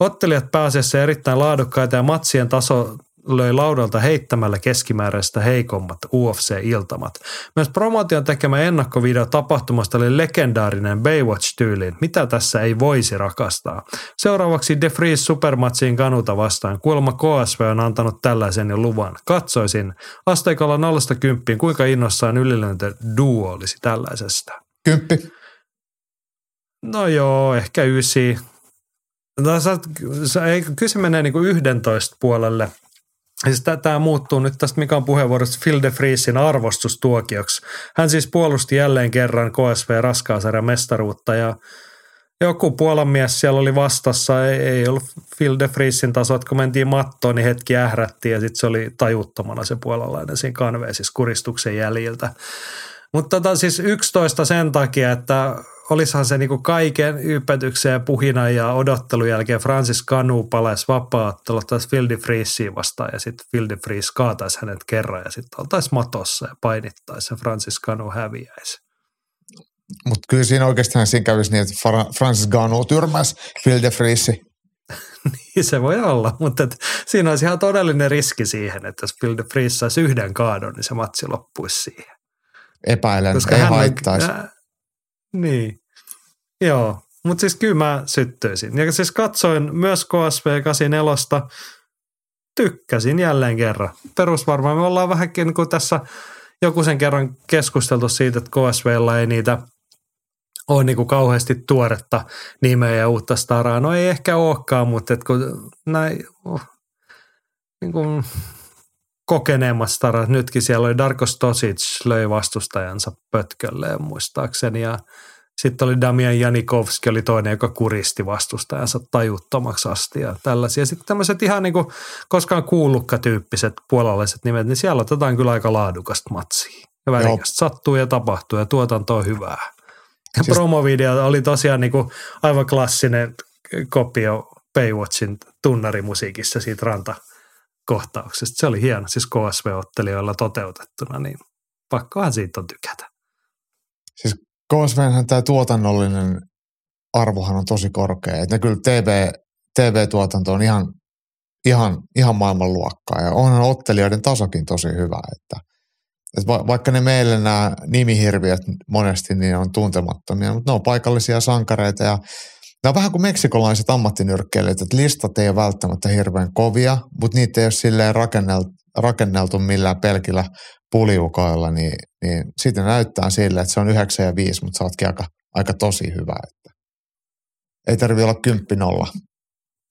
Ottelijat pääasiassa erittäin laadukkaita ja matsien taso löi laudalta heittämällä keskimääräistä heikommat UFC-iltamat. Myös promotion tekemä ennakkovideo tapahtumasta oli legendaarinen Baywatch-tyyliin. Mitä tässä ei voisi rakastaa? Seuraavaksi The Freeze Supermatsiin kanuta vastaan. Kuulemma KSV on antanut tällaisen jo luvan. Katsoisin asteikolla 0 kymppiin, kuinka innossaan ylilöntö duo olisi tällaisesta. Kymppi. No joo, ehkä ysi. No, sä, sä, kyllä se menee niin kuin 11 puolelle – Siis tämä muuttuu nyt tästä Mikan puheenvuorosta Phil de Friesin arvostustuokioksi. Hän siis puolusti jälleen kerran KSV raskaasarjan mestaruutta ja joku Puolan mies siellä oli vastassa, ei, ei ollut Phil de Friesin taso, että kun mentiin mattoon, niin hetki ährättiin ja sitten se oli tajuttomana se puolalainen siinä kanveesissa kuristuksen jäljiltä. Mutta tota, siis 11 sen takia, että olisihan se niinku kaiken ypetyksen ja puhinan ja odottelun jälkeen Francis Canu palaisi vapaattelu taas Phil de vastaan ja sitten de Fries kaataisi hänet kerran ja sitten oltaisiin matossa ja painittaisi ja Francis Canu häviäisi. Mutta kyllä siinä oikeastaan siinä kävisi niin, että Francis Canu tyrmäsi Phil de niin se voi olla, mutta et siinä olisi ihan todellinen riski siihen, että jos de Fries saisi yhden kaadon, niin se matsi loppuisi siihen. Epäilen, Koska ei haittaisi. On, niin, joo. Mutta siis kyllä mä syttyisin. Ja siis katsoin myös KSV 84. Tykkäsin jälleen kerran. Perusvarmaan me ollaan vähänkin niin kuin tässä joku sen kerran keskusteltu siitä, että KSVlla ei niitä ole niin kuin kauheasti tuoretta nimeä ja uutta staraa. No ei ehkä olekaan, mutta et kun näin, oh, niin kuin kokeneemmat starat, nytkin siellä oli Darko Stosic löi vastustajansa pötkölleen muistaakseni ja sitten oli Damian Janikovski oli toinen, joka kuristi vastustajansa tajuttomaksi asti ja tällaisia. Sitten tämmöiset ihan niin kuin koskaan kuullukka-tyyppiset puolalaiset nimet, niin siellä otetaan kyllä aika laadukasta matsia. Ja värikästä sattuu ja tapahtuu ja tuotanto on hyvää. Ja siis... promovideo oli tosiaan niin kuin aivan klassinen kopio Baywatchin tunnarimusiikissa siitä ranta kohtauksesta. Se oli hieno, siis KSV-ottelijoilla toteutettuna, niin pakkohan siitä on tykätä. Siis KSVnhän tämä tuotannollinen arvohan on tosi korkea. Että kyllä TV, TV-tuotanto on ihan, ihan, ihan maailmanluokkaa ja onhan ottelijoiden tasokin tosi hyvä. Että, että vaikka ne meille nämä nimihirviöt monesti niin on tuntemattomia, mutta ne on paikallisia sankareita ja Nämä on vähän kuin meksikolaiset ammattinyrkkeilijät, että listat ei ole välttämättä hirveän kovia, mutta niitä ei ole silleen rakenneltu, rakenneltu millään pelkillä puliukoilla, niin, niin siitä näyttää sille, että se on 9 ja 5, mutta sä ootkin aika, aika tosi hyvä. Että ei tarvi olla kymppi nolla.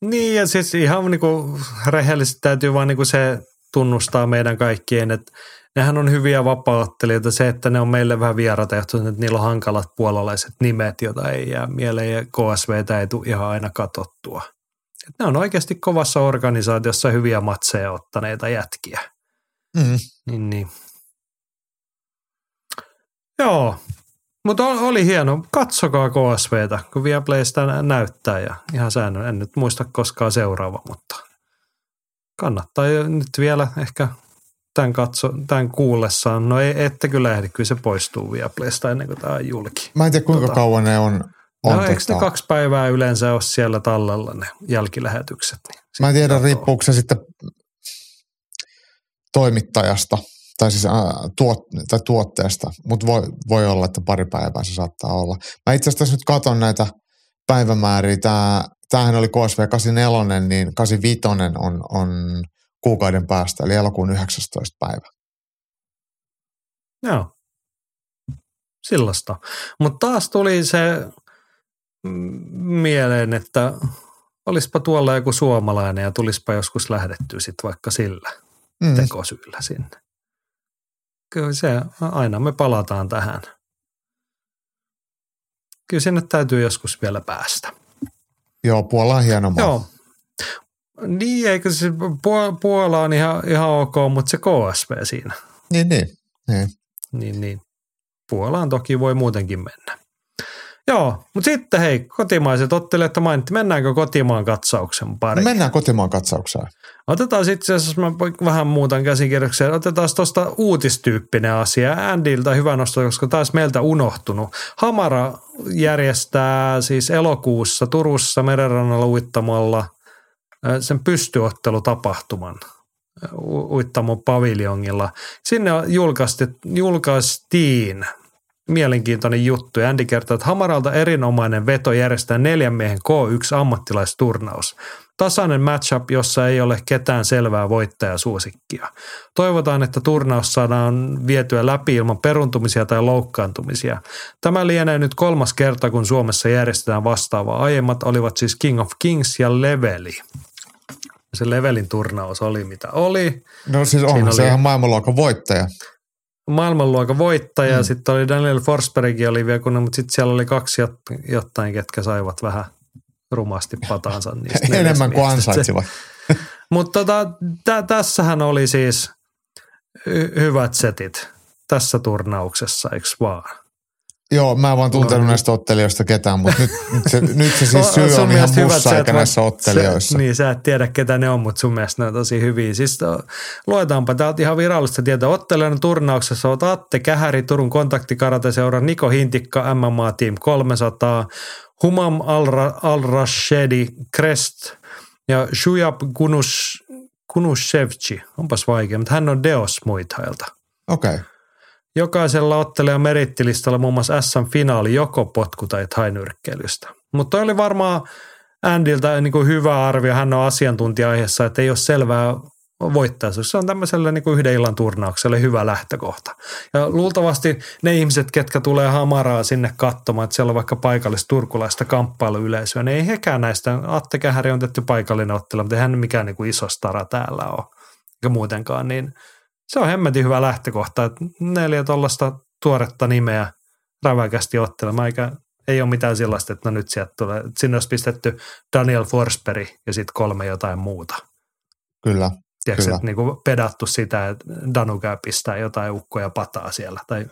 Niin ja siis ihan niin kuin rehellisesti täytyy vaan niin kuin se tunnustaa meidän kaikkien, että nehän on hyviä vapaattelijoita. Se, että ne on meille vähän vieraita että niillä on hankalat puolalaiset nimet, joita ei jää mieleen ja KSVtä ei tule ihan aina katsottua. Et ne on oikeasti kovassa organisaatiossa hyviä matseja ottaneita jätkiä. Mm. Niin, niin. Joo, mutta oli hieno. Katsokaa KSVtä, kun Viaplaysta näyttää ja ihan säännön. En nyt muista koskaan seuraava, mutta kannattaa jo nyt vielä ehkä tämän, katso, tämän kuullessaan. No ei, ette kyllä ehdi, kyllä se poistuu Viaplaysta ennen kuin tämä on julki. Mä en tiedä kuinka tota, kauan ne on. On no eikö ne kaksi päivää yleensä ole siellä tallella ne jälkilähetykset? Niin Mä en tiedä, riippuuko se sitten toimittajasta tai siis äh, tuot, tai tuotteesta, mutta voi, voi olla, että pari päivää se saattaa olla. Mä itse asiassa nyt katon näitä päivämääriä. Tää, tämähän oli KSV 84, niin 85 on, on kuukauden päästä, eli elokuun 19. päivä. Joo. Sillasta. Mutta taas tuli se mieleen, että olispa tuolla joku suomalainen ja tulispa joskus lähdetty sitten vaikka sillä mm. tekosyllä sinne. Kyllä se, aina me palataan tähän. Kyllä sinne täytyy joskus vielä päästä. Joo, Puola on hieno maa. Joo. Niin, eikö se Puola on ihan, ihan ok, mutta se KSV siinä. Niin, niin. Niin, niin. niin. Puolaan toki voi muutenkin mennä. Joo, mutta sitten hei, kotimaiset ottelijat mainitti. Mennäänkö kotimaan katsauksen pariin? No mennään kotimaan katsaukseen. Otetaan sitten, jos mä vähän muutan käsikirjoituksia, otetaan tuosta uutistyyppinen asia. Andilta hyvä nosto, koska taas meiltä unohtunut. Hamara järjestää siis elokuussa Turussa merenrannalla uittamalla sen pystyottelutapahtuman uittamon paviljongilla. Sinne julkaistiin mielenkiintoinen juttu. Ja Andy kertoo, että Hamaralta erinomainen veto järjestää neljän miehen K1 ammattilaisturnaus. Tasainen matchup, jossa ei ole ketään selvää voittajasuosikkia. Toivotaan, että turnaus saadaan vietyä läpi ilman peruntumisia tai loukkaantumisia. Tämä lienee nyt kolmas kerta, kun Suomessa järjestetään vastaavaa. Aiemmat olivat siis King of Kings ja Leveli. Se Levelin turnaus oli mitä oli. No siis on, se ihan maailmanluokan voittaja maailmanluokan voittaja. Mm. Sitten oli Daniel Forsbergkin oli vielä, kun, mutta sitten siellä oli kaksi jotain, ketkä saivat vähän rumasti pataansa niistä. Enemmän kuin ansaitsivat. mutta tota, tä, tässähän oli siis hy- hyvät setit tässä turnauksessa, eikö vaan? Joo, mä en vaan tuntenut no, näistä ottelijoista ketään, mutta nyt, nyt, se, nyt se siis syy on ihan mussa eikä näissä ottelijoissa. Se, niin, sä et tiedä ketä ne on, mutta sun mielestä ne on tosi hyviä. Siis to, luetaanpa täältä ihan virallista tietoa. Ottelijoiden turnauksessa on Atte Kähäri, Turun kontaktikarateseura, Niko Hintikka, MMA Team 300, Humam Al-Rashedi, Crest ja Shuyab Kunus, Kunushevci. Onpas vaikea, mutta hän on Deos muitailta. Okei. Okay. Jokaisella ottelijan merittilistalla muun muassa SM-finaali joko potku- tai tainyrkkeilystä. Mutta oli varmaan Andiltä niin kuin hyvä arvio, hän on asiantuntija aiheessa, että ei ole selvää voittaisuus. Se on tämmöiselle niin kuin yhden illan turnaukselle hyvä lähtökohta. Ja luultavasti ne ihmiset, ketkä tulee hamaraa sinne katsomaan, että siellä on vaikka paikallista turkulaista kamppailuyleisöä, niin ei hekään näistä. Atte Kähäri on tehty paikallinen ottelu, mutta ei hän mikään niin kuin iso stara täällä ole, eikä muutenkaan. Niin se on hemmetin hyvä lähtökohta, että neljä tuollaista tuoretta nimeä räväkästi ottelemaan, eikä ei ole mitään sellaista, että no nyt sieltä tulee, sinne olisi pistetty Daniel Forsberg ja sitten kolme jotain muuta. Kyllä. Tiedätkö, kyllä. että niin kuin pedattu sitä, että Danu käy pistää jotain ukkoja pataa siellä tai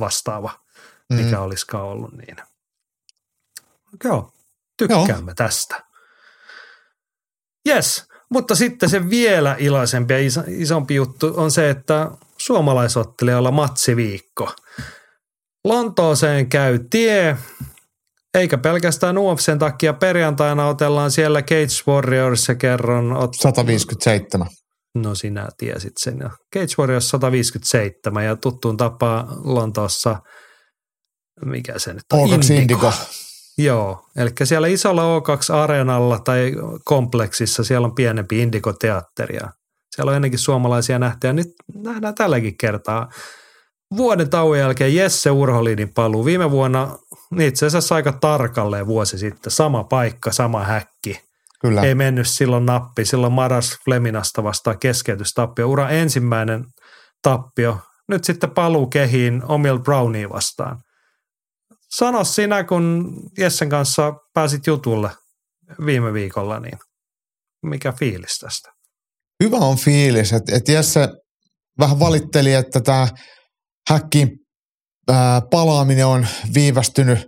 vastaava, mikä mm. olisikaan ollut niin. Joo, tykkäämme Joo. tästä. Yes, mutta sitten se vielä iloisempi ja isompi juttu on se, että suomalaisottelijalla matsiviikko. Lontooseen käy tie, eikä pelkästään UFCn takia. Perjantaina otellaan siellä Cage Warriors ja kerron. Ot... 157. No sinä tiesit sen jo. Cage Warriors 157 ja tuttuun tapaa Lontoossa, mikä se nyt on? Indigo. Indigo. Joo, eli siellä isolla O2-areenalla tai kompleksissa siellä on pienempi Indigo-teatteria. Siellä on ennenkin suomalaisia nähty ja nyt nähdään tälläkin kertaa. Vuoden tauon jälkeen Jesse Urholinin paluu. Viime vuonna itse asiassa aika tarkalleen vuosi sitten. Sama paikka, sama häkki. Kyllä. Ei mennyt silloin nappi. Silloin Maras Fleminasta vastaan keskeytystappio. Ura ensimmäinen tappio. Nyt sitten paluu kehiin Omil Brownie vastaan – Sano sinä, kun Jessen kanssa pääsit jutulle viime viikolla, niin mikä fiilis tästä? Hyvä on fiilis, että et Jesse vähän valitteli, että tämä häkkiin palaaminen on viivästynyt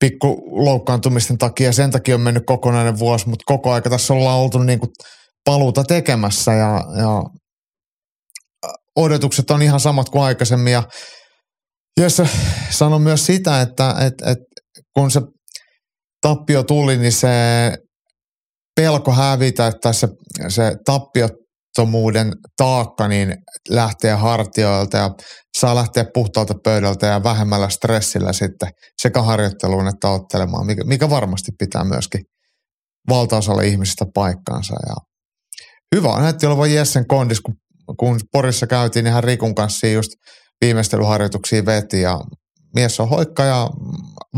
pikku loukkaantumisten takia. Sen takia on mennyt kokonainen vuosi, mutta koko aika tässä ollaan oltu niin kuin paluuta tekemässä ja, ja odotukset on ihan samat kuin aikaisemmin ja Jesse sanoi myös sitä, että, että, että kun se tappio tuli, niin se pelko hävitä, että se, se tappiottomuuden taakka niin lähtee hartioilta ja saa lähteä puhtaalta pöydältä ja vähemmällä stressillä sitten sekä harjoitteluun että ottelemaan, mikä, mikä varmasti pitää myöskin valtaosalle ihmisistä paikkaansa. Ja hyvä näytti olevan Jessen kondis, kun, kun Porissa käytiin, niin hän Rikun kanssa just viimeistelyharjoituksia veti ja mies on hoikka ja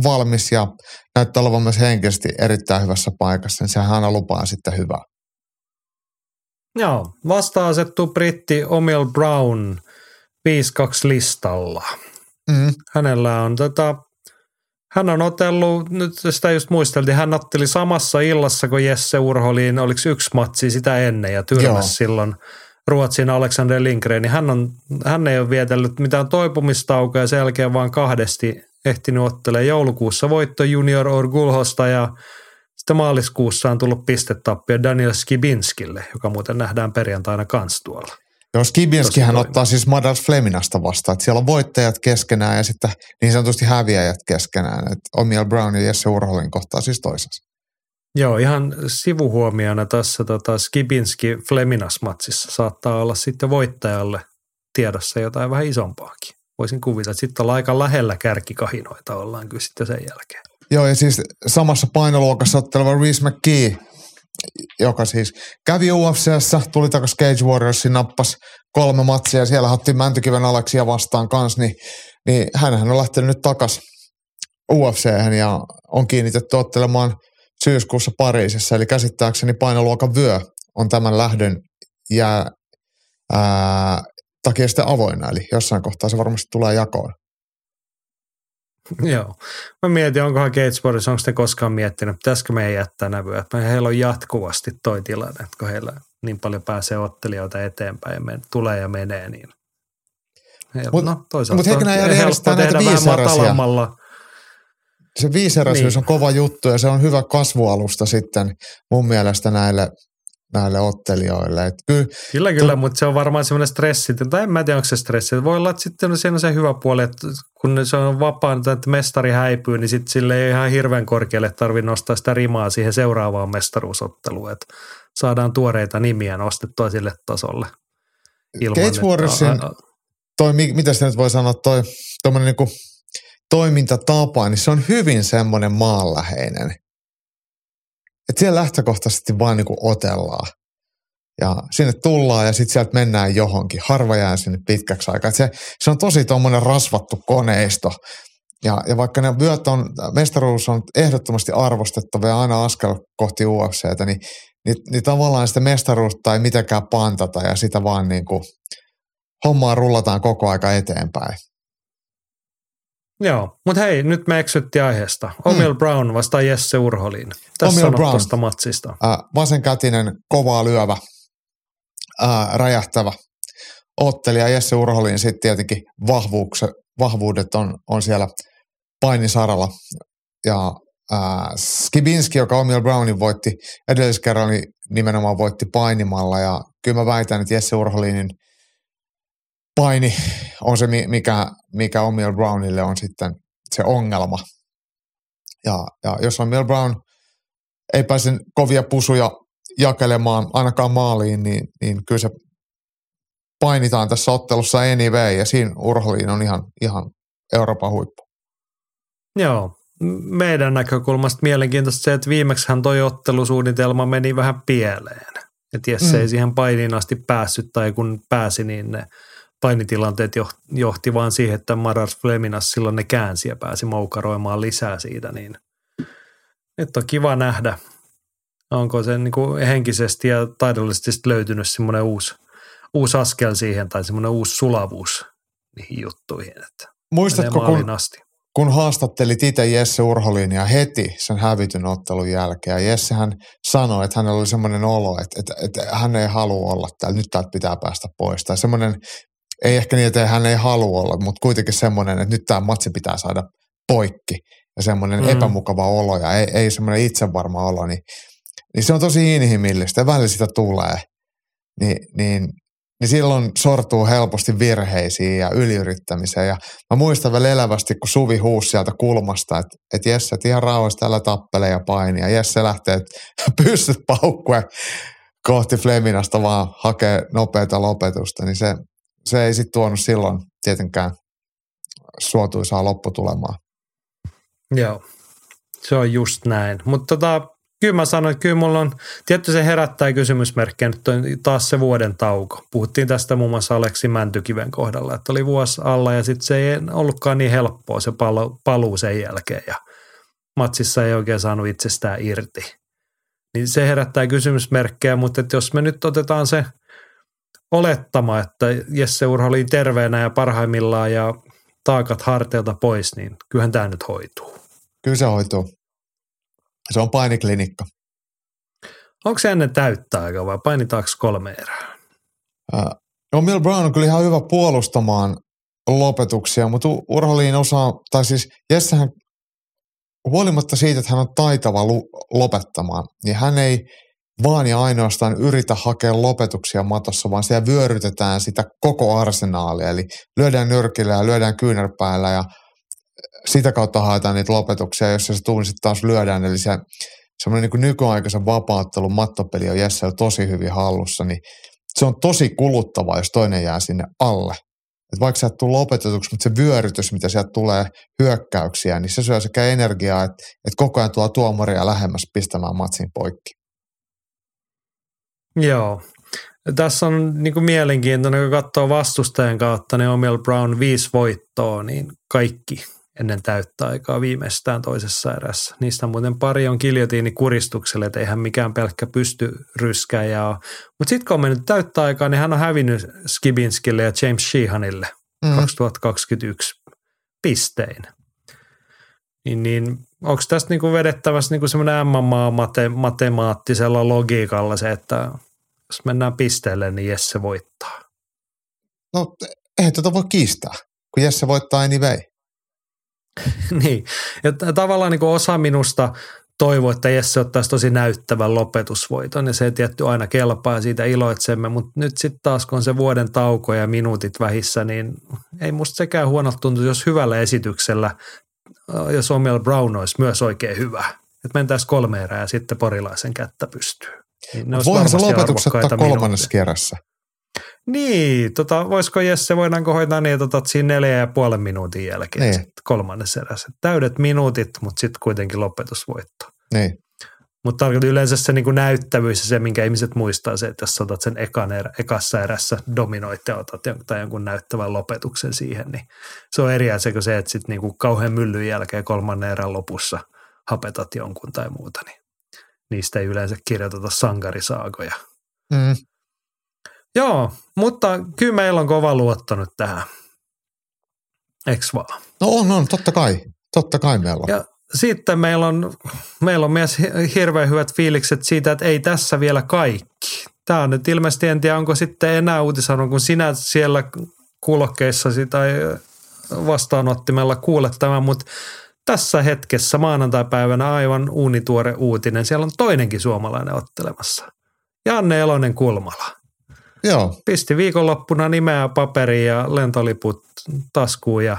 valmis ja näyttää olevan myös henkisesti erittäin hyvässä paikassa, niin sehän aina lupaa sitten hyvää. Joo, vasta asettu britti Omil Brown 5-2 listalla. Mm. Hänellä on tota, hän on otellut, nyt sitä just muisteltiin, hän otteli samassa illassa kuin Jesse Urholiin, oliko yksi matsi sitä ennen ja tyrmäsi silloin Ruotsin Alexander Lindgren, niin hän, on, hän ei ole vietellyt mitään toipumistaukoa ja sen jälkeen vaan kahdesti ehtinyt ottelemaan joulukuussa voitto Junior Orgulhosta ja sitten maaliskuussa on tullut pistetappio Daniel Skibinskille, joka muuten nähdään perjantaina kans tuolla. Joo, Skibinskihän ottaa siis Madars Fleminasta vastaan, että siellä on voittajat keskenään ja sitten niin sanotusti häviäjät keskenään. Että Omiel Brown ja Jesse Urholin kohtaa siis toisensa. Joo, ihan sivuhuomiona tässä tota Skibinski Fleminas-matsissa saattaa olla sitten voittajalle tiedossa jotain vähän isompaakin. Voisin kuvitella, että sitten ollaan aika lähellä kärkikahinoita ollaan kyllä sitten sen jälkeen. Joo, ja siis samassa painoluokassa otteleva Reese McKee, joka siis kävi UFCssä, tuli takaisin Cage Warriorsin, nappas kolme matsia ja siellä otti Mäntykiven Aleksia vastaan kanssa, niin, niin hänhän on lähtenyt nyt takaisin ufc ja on kiinnitetty ottelemaan syyskuussa Pariisissa, eli käsittääkseni painoluokan vyö on tämän lähdön ja ää, takia sitten avoinna, eli jossain kohtaa se varmasti tulee jakoon. Joo. Mä mietin, onkohan Gatesportissa, onko te koskaan miettinyt, pitäisikö meidän jättää nävyä, heillä on jatkuvasti toi tilanne, että kun heillä niin paljon pääsee ottelijoita eteenpäin ja men, tulee ja menee, niin mutta no, toisaalta mut on helppo tehdä vähän matalammalla se viiseräisyys niin. on kova juttu ja se on hyvä kasvualusta sitten mun mielestä näille, näille ottelijoille. Et kyllä, kyllä, kyllä to... mutta se on varmaan semmoinen stressi, tai en mä tiedä, onko se stressi. Voi olla, että sitten siinä on se hyvä puoli, että kun se on vapaa, että mestari häipyy, niin sitten sille ei ihan hirveän korkealle tarvitse nostaa sitä rimaa siihen seuraavaan mestaruusotteluun, että saadaan tuoreita nimiä nostettua sille tasolle. Ilman, Cage Warriorsin, toi, mitä sitä nyt voi sanoa, toi tuommoinen niin toimintatapa, niin se on hyvin semmoinen maanläheinen. Että siellä lähtökohtaisesti vaan niin kuin otellaan. Ja sinne tullaan ja sitten sieltä mennään johonkin. Harva jää sinne pitkäksi aikaa. Se, se on tosi tuommoinen rasvattu koneisto. Ja, ja vaikka ne vyöt on, mestaruus on ehdottomasti arvostettava ja aina askel kohti UFCtä, niin, niin, niin tavallaan sitä mestaruutta ei mitenkään pantata ja sitä vaan niin kuin hommaa rullataan koko aika eteenpäin. Joo, mutta hei, nyt me eksyttiin aiheesta. Omil hmm. Brown vastaan Jesse Urholin. Tässä Omil Brown. tuosta matsista. Äh, vasenkätinen, kovaa lyövä, äh, räjähtävä ottelija Jesse Urholin sitten tietenkin vahvuudet on, on siellä painisaralla. Ja äh, Skibinski, joka Omil Brownin voitti edelliskerran, niin nimenomaan voitti painimalla. Ja kyllä mä väitän, että Jesse Urholinin – paini on se, mikä, mikä O'Meal Brownille on sitten se ongelma. Ja, ja jos O'Meal Brown ei pääse kovia pusuja jakelemaan ainakaan maaliin, niin, niin kyllä se painitaan tässä ottelussa anyway, ja siinä urholiin on ihan, ihan Euroopan huippu. Joo, meidän näkökulmasta mielenkiintoista se, että viimeksi hän toi ottelusuunnitelma meni vähän pieleen. Että jos mm. ei siihen painiin asti päässyt tai kun pääsi, niin ne painitilanteet johti vaan siihen, että Maras Fleminas silloin ne käänsi ja pääsi moukaroimaan lisää siitä, niin nyt on kiva nähdä, onko se niin kuin henkisesti ja taidollisesti löytynyt semmoinen uusi, uusi askel siihen tai semmoinen uusi sulavuus niihin juttuihin. Että Muistatko, kun, asti. kun haastattelit itse Jesse Urholinia heti sen hävityn ottelun jälkeen, ja Jessehän sanoi, että hänellä oli semmoinen olo, että, että, että hän ei halua olla täällä, nyt täältä pitää päästä pois. Tai semmoinen ei ehkä niin, että hän ei halua olla, mutta kuitenkin semmoinen, että nyt tämä matsi pitää saada poikki ja semmoinen mm. epämukava olo ja ei, ei semmoinen itsevarma olo, niin, niin se on tosi inhimillistä ja välillä sitä tulee. Ni, niin, niin silloin sortuu helposti virheisiin ja yliyrittämiseen. Ja mä muistan vielä elävästi, kun Suvi huusi sieltä kulmasta, että, että Jesse, että ihan rauhassa täällä tappelee ja painia. Ja Jesse lähtee, että pyssyt paukkuen kohti Fleminasta vaan hakee nopeata lopetusta, niin se, se ei sitten tuonut silloin tietenkään suotuisaa lopputulemaa. Joo, se on just näin. Mutta tota, kyllä mä sanoin, että kyllä mulla on, tietty se herättää kysymysmerkkejä, nyt on taas se vuoden tauko. Puhuttiin tästä muun muassa Aleksi Mäntykiven kohdalla, että oli vuosi alla ja sitten se ei ollutkaan niin helppoa se paluu, paluu sen jälkeen ja matsissa ei oikein saanut itsestään irti. Niin se herättää kysymysmerkkejä, mutta että jos me nyt otetaan se olettama, että Jesse Urho oli terveenä ja parhaimmillaan ja taakat harteilta pois, niin kyllähän tämä nyt hoituu. Kyllä se hoituu. Se on painiklinikka. Onko se ennen täyttää aika vai painitaanko kolme erää? No Mill Brown on kyllä ihan hyvä puolustamaan lopetuksia, mutta Urholiin osaa, tai siis Jessehän huolimatta siitä, että hän on taitava lopettamaan, niin hän ei vaan ja ainoastaan yritä hakea lopetuksia matossa, vaan siellä vyörytetään sitä koko arsenaalia. Eli lyödään nyrkillä ja lyödään kyynärpäällä ja sitä kautta haetaan niitä lopetuksia, jos se tuun sitten taas lyödään. Eli se semmoinen niin nykyaikaisen vapauttelun mattopeli on Jessel tosi hyvin hallussa, niin se on tosi kuluttavaa, jos toinen jää sinne alle. Et vaikka sä et tule lopetetuksi, mutta se vyörytys, mitä sieltä tulee hyökkäyksiä, niin se syö sekä energiaa, että, että koko ajan tuo tuomaria lähemmäs pistämään matsin poikki. Joo. Tässä on niin kuin mielenkiintoinen, kun katsoo vastustajan kautta, niin Omil Brown viisi voittoa, niin kaikki ennen täyttä aikaa viimeistään toisessa erässä. Niistä muuten pari on kiljotiini kuristukselle, että eihän mikään pelkkä pysty ryskäjää. Mutta sitten kun on mennyt täyttä aikaa, niin hän on hävinnyt Skibinskille ja James Sheehanille mm. 2021 pistein. Niin, niin onko tästä niinku vedettävässä niinku semmoinen MMA-matemaattisella logiikalla se, että jos mennään pisteelle, niin Jesse voittaa? No ei tätä voi kiistää, kun Jesse voittaa anyway. niin, ja tavallaan niin osa minusta toivoo, että Jesse ottaisi tosi näyttävän lopetusvoiton ja se tietty aina kelpaa ja siitä iloitsemme, mutta nyt sitten taas kun on se vuoden tauko ja minuutit vähissä, niin ei musta sekään huonolta tuntu, jos hyvällä esityksellä, jos Omel Brown olisi myös oikein hyvä. Että mentäisiin kolme erää ja sitten porilaisen kättä pystyy. Niin Voihan se lopetukset ottaa kolmannessa kerrassa. Niin, tota, voisiko Jesse, voidaanko hoitaa niin, että otat siinä neljä ja puolen minuutin jälkeen niin. sit kolmannessa erässä. Täydet minuutit, mutta sitten kuitenkin lopetusvoitto. Niin. Mutta tarkoitan yleensä se niin näyttävyys ja se, minkä ihmiset muistaa se, että jos otat sen ekan erä, ekassa erässä dominoit ja otat tai jonkun näyttävän lopetuksen siihen, niin se on eri asia kuin se, että sitten niin kauhean myllyn jälkeen kolmannen erän lopussa hapetat jonkun tai muuta, niin niistä ei yleensä kirjoiteta sankarisaagoja. Mm. Joo, mutta kyllä meillä on kova luottanut tähän. Eks vaan? No on, on, totta kai. Totta kai meillä on. Ja sitten meillä on, meillä on myös hirveän hyvät fiilikset siitä, että ei tässä vielä kaikki. Tämä on nyt ilmeisesti, en tiedä onko sitten enää uutisarvo, kun sinä siellä kuulokkeissasi tai vastaanottimella kuulet tämän, mutta tässä hetkessä maanantai-päivänä aivan uunituore uutinen. Siellä on toinenkin suomalainen ottelemassa. Janne Elonen Kulmala. Joo. Pisti viikonloppuna nimeä paperiin ja lentoliput taskuun ja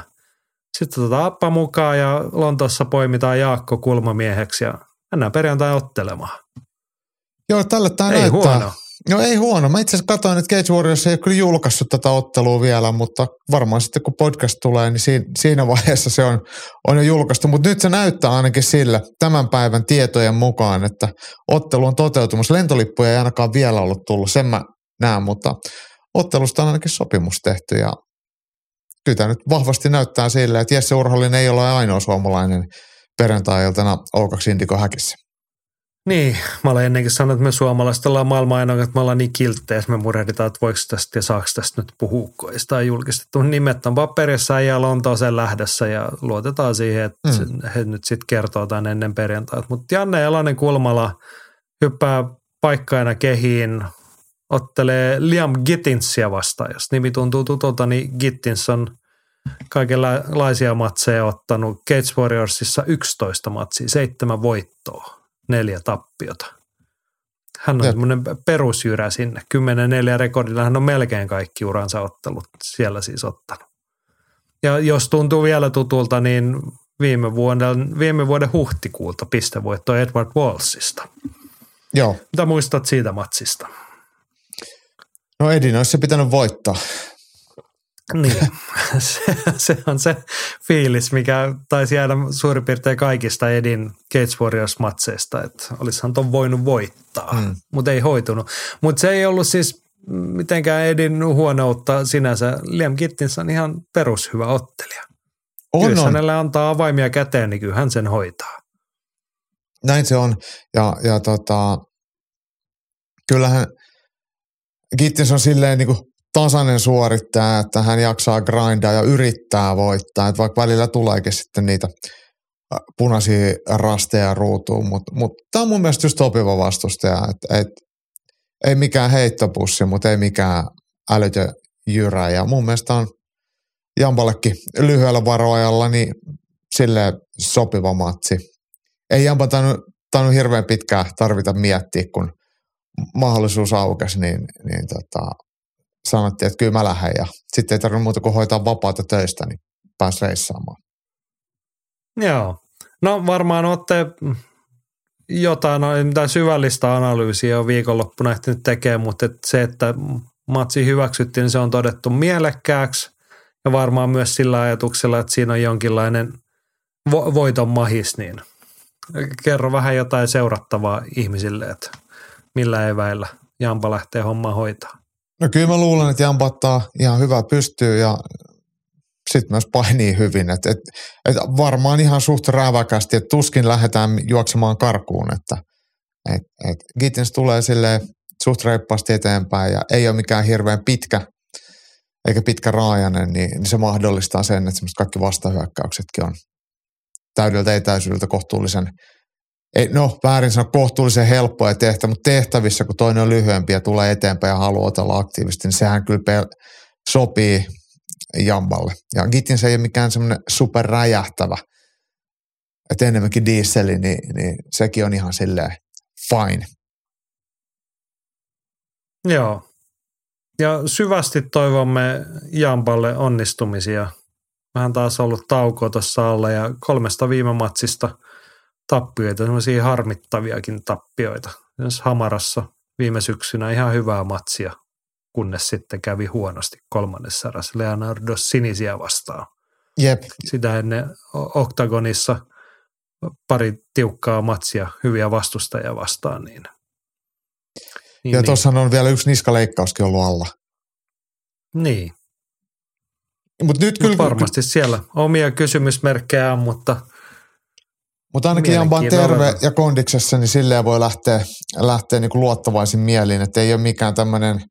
sitten tota appa mukaan ja Lontossa poimitaan Jaakko kulmamieheksi ja mennään perjantai ottelemaan. Joo, tälle tämä ei näyttää. Huono. No ei huono. Mä itse asiassa katsoin, että Cage Warriors ei ole kyllä julkaissut tätä ottelua vielä, mutta varmaan sitten kun podcast tulee, niin siinä, vaiheessa se on, on jo julkaistu. Mutta nyt se näyttää ainakin sille tämän päivän tietojen mukaan, että ottelu on toteutumassa. Lentolippuja ei ainakaan vielä ollut tullut, sen mä näen, mutta ottelusta on ainakin sopimus tehty ja kyllä tämä nyt vahvasti näyttää sille, että Jesse Urholin ei ole ainoa suomalainen perjantai-iltana O2 Indigo häkissä. Niin, mä olen ennenkin sanonut, että me suomalaiset ollaan maailman ainoa, että me ollaan niin kilttejä, että me murehditaan, että voiko tästä ja saako tästä nyt puhua, kun ei sitä julkistettu. Nimet on paperissa ja Lontooseen lähdössä ja luotetaan siihen, että mm. he nyt sitten kertoo tämän ennen perjantaita. Mutta Janne Elonen Kulmala hyppää paikkaina kehiin, ottelee Liam Gittinsia vastaan. Jos nimi tuntuu tutulta, niin Gittins on kaikenlaisia matseja ottanut. Cage Warriorsissa 11 matsia, seitsemän voittoa, tappiota. Hän on semmoinen perusjyrä sinne. 10-4 rekordilla hän on melkein kaikki uransa ottelut siellä siis ottanut. Ja jos tuntuu vielä tutulta, niin viime vuoden, viime vuoden huhtikuulta pistevoitto Edward Walsista. Joo. Mitä muistat siitä matsista? No Edin olisi se pitänyt voittaa. Niin, se, se on se fiilis, mikä taisi jäädä suurin piirtein kaikista Edin Gates Warriors-matseista, että olisihan ton voinut voittaa, Mm. mutta ei hoitunut. Mutta se ei ollut siis mitenkään Edin huonoutta sinänsä. Liam Gittins on ihan perushyvä ottelija. On, Kyllä jos on. hänelle antaa avaimia käteen, niin kyllä hän sen hoitaa. Näin se on. Ja, ja tota, kyllähän Gittins on silleen niin kuin tasainen suorittaja, että hän jaksaa grindaa ja yrittää voittaa. Että vaikka välillä tuleekin sitten niitä äh, punaisia rasteja ruutuun, mutta mut, tämä on mun mielestä just sopiva vastustaja. Et, et, ei mikään heittopussi, mutta ei mikään älytön jyrä. Ja mun mielestä on Jamballekin lyhyellä varoajalla niin sille sopiva matsi. Ei Jampa tainnut hirveän pitkään tarvita miettiä, kun mahdollisuus aukesi, niin, niin tota, sanottiin, että kyllä mä lähden. Ja sitten ei tarvinnut muuta kuin hoitaa vapaata töistä, niin pääsi reissaamaan. Joo. No varmaan olette jotain no, mitä syvällistä analyysiä on viikonloppuna ehtinyt tekemään, mutta et se, että matsi hyväksyttiin, niin se on todettu mielekkääksi ja varmaan myös sillä ajatuksella, että siinä on jonkinlainen vo- voiton mahis, niin kerro vähän jotain seurattavaa ihmisille, että millä eväillä Jampa lähtee homma hoitaa. No kyllä mä luulen, että ottaa ihan hyvää pystyy ja sitten myös painii hyvin. Et, et, et varmaan ihan suht räväkästi, että tuskin lähdetään juoksemaan karkuun. Että et, et Gittins tulee sille suht reippaasti eteenpäin ja ei ole mikään hirveän pitkä eikä pitkä raajanen, niin, niin se mahdollistaa sen, että kaikki vastahyökkäyksetkin on täydeltä etäisyydeltä kohtuullisen, ei, no väärin sanoa kohtuullisen helppoja tehtä, mutta tehtävissä, kun toinen on lyhyempi ja tulee eteenpäin ja haluaa otella aktiivisesti, niin sehän kyllä pel- sopii Jamballe. Ja Gittins ei ole mikään semmoinen superräjähtävä, että enemmänkin dieseli, niin, niin sekin on ihan silleen fine. Joo. Ja syvästi toivomme Jampalle onnistumisia. Vähän taas ollut tauko tuossa alla ja kolmesta viime matsista tappioita, semmoisia harmittaviakin tappioita. Jos Hamarassa viime syksynä ihan hyvää matsia, kunnes sitten kävi huonosti kolmannessa erässä Leonardo Sinisiä vastaan. Jep, Sitä ennen O- Octagonissa pari tiukkaa matsia hyviä vastustajia vastaan. Niin, niin, ja niin. tuossahan on vielä yksi niskaleikkauskin ollut alla. niin. Mutta nyt Kyllä, kyllä, varmasti siellä omia kysymysmerkkejä on, mutta Mutta ainakin on Mielenkiinnolla. terve ja kondiksessa, niin silleen voi lähteä, lähteä niin kuin luottavaisin mieliin, että ei ole mikään tämmöinen,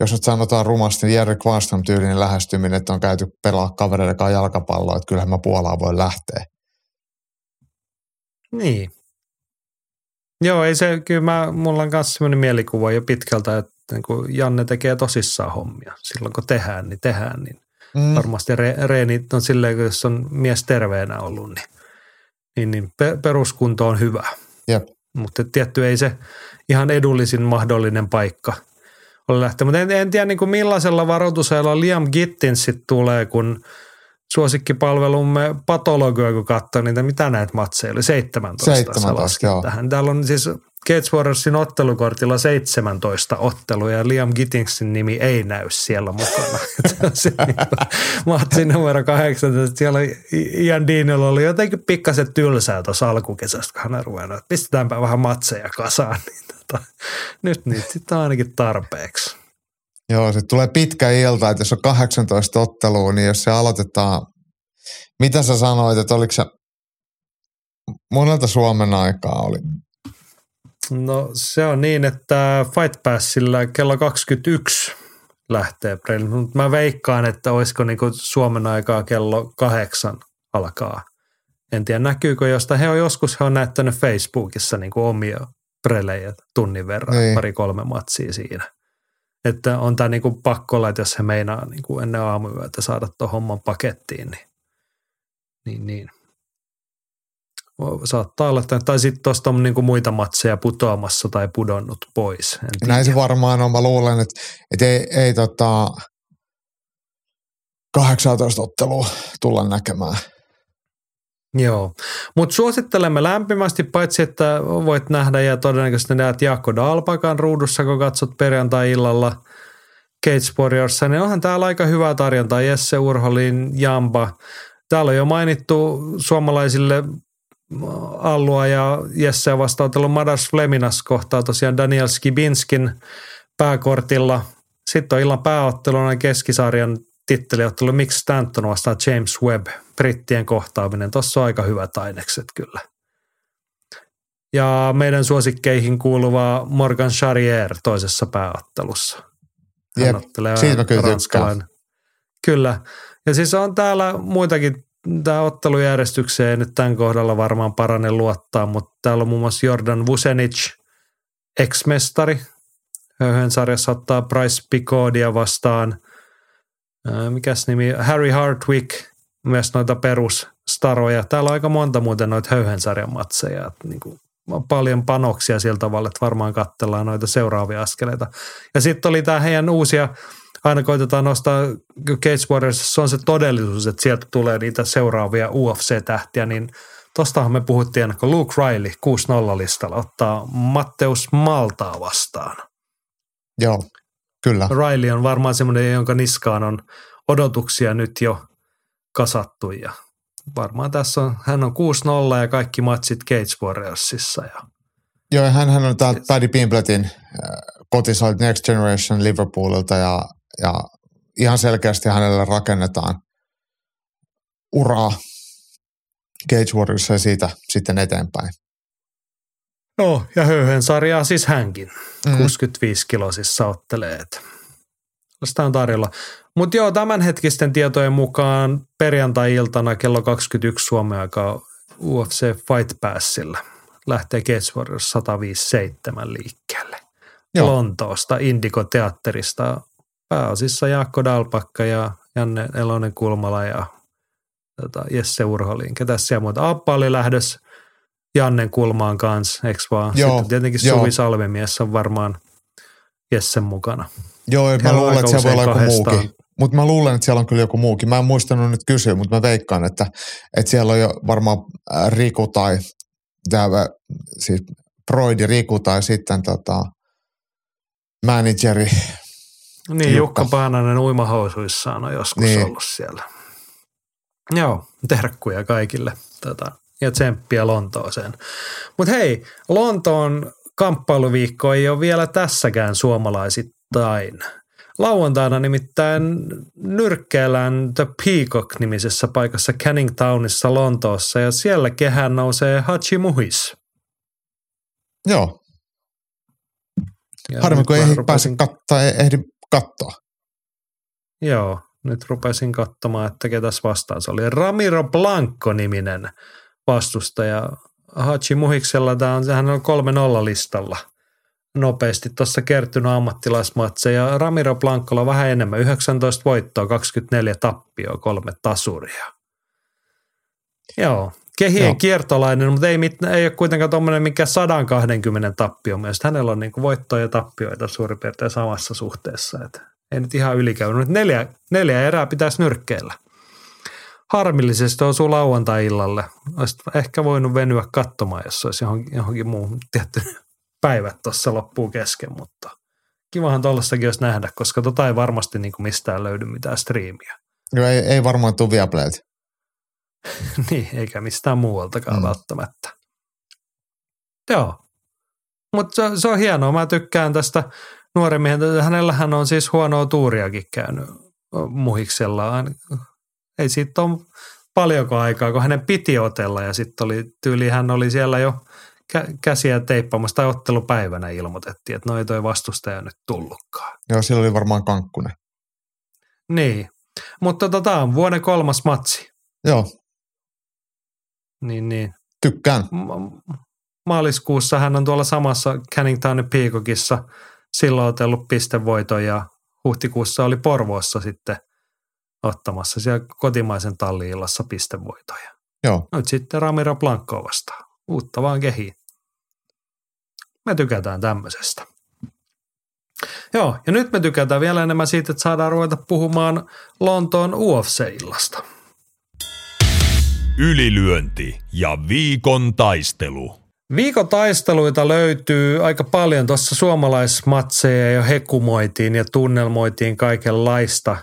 jos nyt sanotaan rumasti, niin Jerry Kvarnström tyylinen lähestyminen, että on käyty pelaa kavereiden kanssa jalkapalloa, että kyllähän mä Puolaan voi lähteä. niin. Joo, ei se, kyllä mä, mulla on myös sellainen mielikuva jo pitkältä, että niin kuin Janne tekee tosissaan hommia. Silloin kun tehdään, niin tehdään, niin Mm. varmasti re, reenit on silleen, kun jos on mies terveenä ollut, niin, niin, niin pe, peruskunto on hyvä. Jep. Mutta tietty ei se ihan edullisin mahdollinen paikka ole lähteä. Mutta en, en tiedä niin kuin millaisella varoitusajalla Liam Gittins sit tulee, kun suosikkipalvelumme patologoi, kun katsoo niitä, mitä näitä matseja oli, 17. 17, sä laskit joo. Tähän. Täällä on siis Gates Warriorsin ottelukortilla 17 ottelua ja Liam Gittinsin nimi ei näy siellä mukana. Se on se niin kuin matsi numero 18. Siellä Ian Deanilla oli jotenkin pikkasen tylsää tuossa alkukesästä, kun hän ruvennut, että pistetäänpä vähän matseja kasaan. Niin tota, nyt niitä sitten on ainakin tarpeeksi. Joo, se tulee pitkä ilta, että jos on 18 ottelua, niin jos se aloitetaan, mitä sä sanoit, että oliko se monelta Suomen aikaa oli? No se on niin, että Fight Passilla kello 21 lähtee preili. Mutta mä veikkaan, että olisiko niinku Suomen aikaa kello kahdeksan alkaa. En tiedä näkyykö josta. He on joskus he on näyttänyt Facebookissa niinku omia prelejä tunnin verran, Niin. pari-kolme matsia siinä. Että on tämä niinku pakko olla, että jos he meinaa niinku ennen aamuyötä saada tuon homman pakettiin, niin, niin, niin. Saattaa olla, tai sitten tuosta on niin muita matseja putoamassa tai pudonnut pois. En tiedä. Näin se varmaan on. Mä luulen, että, että ei, ei tota 18 ottelua tulla näkemään. Joo, mutta suosittelemme lämpimästi, paitsi että voit nähdä ja todennäköisesti näet Jaakko Dalpakan ruudussa, kun katsot perjantai-illalla Cage Warriorsa, niin onhan täällä aika hyvää tarjontaa. Jesse Urholin, Jamba. Täällä on jo mainittu suomalaisille Allua ja Jesse vastautellut Madas Fleminas kohtaa tosiaan Daniel Skibinskin pääkortilla. Sitten on illan pääotteluna keskisarjan titteliottelu Mix Stanton vastaan James Webb, brittien kohtaaminen. Tuossa on aika hyvät ainekset kyllä. Ja meidän suosikkeihin kuuluva Morgan Charrier toisessa pääottelussa. Hän Jep, siitä mä kyllä. Kyllä. Ja siis on täällä muitakin, tämä ottelujärjestykseen nyt tämän kohdalla varmaan parane luottaa, mutta täällä on muun muassa Jordan Vusenic, ex-mestari. Höyhen sarjassa ottaa Price Picodia vastaan. Mikäs nimi? Harry Hartwick, myös noita perusstaroja. Täällä on aika monta muuten noita höyhen sarjan matseja. Niin kuin on paljon panoksia sillä tavalla, että varmaan katsellaan noita seuraavia askeleita. Ja sitten oli tämä heidän uusia, aina koitetaan nostaa Cage Warriors, se on se todellisuus, että sieltä tulee niitä seuraavia UFC-tähtiä, niin tostahan me puhuttiin ennen kuin Luke Riley 6-0 listalla ottaa Matteus Maltaa vastaan. Joo, kyllä. Riley on varmaan semmoinen, jonka niskaan on odotuksia nyt jo kasattu ja varmaan tässä on, hän on 6-0 ja kaikki matsit Cage Warriorsissa ja Joo, hän, hän on täältä Paddy Pimbletin äh, kotisoit Next Generation Liverpoolilta ja, ja ihan selkeästi hänelle rakennetaan uraa Cage Warriorissa ja siitä sitten eteenpäin. No, ja höyhen sarjaa siis hänkin. Mm. 65 kilosissa ottelee. Sitä on tarjolla. Mutta joo, tämänhetkisten tietojen mukaan perjantai-iltana kello 21 Suomen aikaa UFC Fight Passilla lähtee Cage Warriors 157 liikkeelle. Joo. Lontoosta, Indigo-teatterista. Pääosissa Jaakko Dalpakka ja Janne Elonen Kulmala ja tota, Jesse Urholin. Ketäs siellä muuta? Appa oli lähdössä Jannen Kulmaan kanssa, eikö vaan? Joo, Sitten tietenkin joo. Suvi Salmimies on varmaan Jessen mukana. Joo, mä luulen, että siellä voi olla joku kahdestaan. muukin. Mutta mä luulen, että siellä on kyllä joku muukin. Mä en muistanut nyt kysyä, mutta mä veikkaan, että, että siellä on jo varmaan äh, Riku tai tämä, siis Broidi Riku tai sitten tota, manageri. Niin, Jukka, Jukka. Paananen uimahousuissaan on joskus Niin. ollut siellä. Joo, terkkuja kaikille tota, ja tsemppiä Lontooseen. Mutta hei, Lontoon kamppailuviikko ei ole vielä tässäkään suomalaisittain. Lauantaina nimittäin nyrkkeellään The Peacock-nimisessä paikassa Canning Townissa Lontoossa ja siellä kehään nousee Hachi Muhis. Joo, harmi kun ei pääse katsoa, ehdi katsoa. Joo, nyt rupesin katsomaan, että ketäs vastaan. Se oli Ramiro Blanco-niminen vastustaja. Hachi Muhiksella tämä on, hän on 3-0 listalla nopeasti tuossa kertynyt ammattilaismatseja. Ramiro Blancolla vähän enemmän, 19 voittoa, 24 tappioa, kolme tasuria. Joo, kehien Joo. Kiertolainen, mutta ei, mit, ei ole kuitenkaan tuommoinen mikä 120 tappio myös. Hänellä on niinku voittoja ja tappioita suurin piirtein samassa suhteessa. Et ei nyt ihan ylikäynyt. Nyt neljä, neljä erää pitäisi nyrkkeellä. Harmillisesti osuu lauantai-illalle. Olisit ehkä voinut venyä katsomaan, jos olisi johonkin, johonkin muuhun tietty päivät tuossa loppuu kesken, mutta kivahan tuollaistakin olisi nähdä, koska tota ei varmasti niin kuin mistään löydy mitään striimiä. Joo, ei, ei varmaan tule Viaplayt. niin, eikä mistään muualtakaan Mm. välttämättä. Joo. Mutta se, se on hienoa. Mä tykkään tästä nuoren miehen. Hänellähän on siis huonoa tuuriakin käynyt muhiksella. Ei siitä ole paljonko aikaa, kun hänen piti otella ja sitten oli tyyli, hän oli siellä jo kä- käsiä teippaamassa tai ottelupäivänä ilmoitettiin, että no ei toi vastustaja nyt tullutkaan. Joo, sillä oli varmaan kankkunen. Niin, mutta tota on vuoden kolmas matsi. Joo, Niin, niin. tykkään. ma- maaliskuussa hän on tuolla samassa Canning Townin Peacockissa silloin otellut pistevoiton ja huhtikuussa oli Porvoossa sitten ottamassa siellä kotimaisen talliillassa pistevoitoja. Joo. Nyt sitten Ramiro Blanco vastaan. Uutta vaan kehiin. Me tykätään tämmöisestä. Joo, ja nyt me tykätään vielä enemmän siitä, että saadaan ruveta puhumaan Lontoon UFC-illasta. Ylilyönti ja viikon taistelu. Viikon taisteluita löytyy aika paljon. Tuossa suomalaismatseja jo hekumoitiin ja tunnelmoitiin kaikenlaista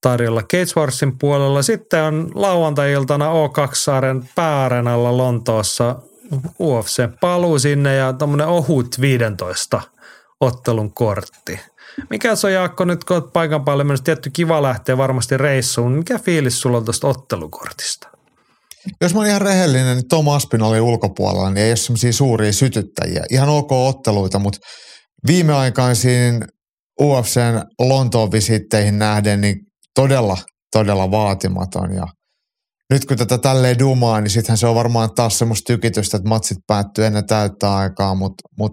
tarjolla Cage Warsin puolella. Sitten on lauantai-iltana O2-saaren pääarenalla Lontoossa UFC paluu sinne ja tämmöinen ohut 15 ottelun kortti. Mikä se on Jaakko nyt, kun olet paikan päälle mennyt, tietty kiva lähteä varmasti reissuun. Mikä fiilis sulla on tuosta ottelukortista? Jos mä olen ihan rehellinen, niin Tom Aspinallin ulkopuolella niin ei ole semmoisia suuria sytyttäjiä. Ihan ok otteluita, mutta viimeaikaisiin UFCn Lontoon visitteihin nähden niin todella, todella vaatimaton. Ja nyt kun tätä tälleen dumaa, niin sittenhän se on varmaan taas semmoista tykitystä, että matsit päättyy ennen täyttä aikaa, mutta mut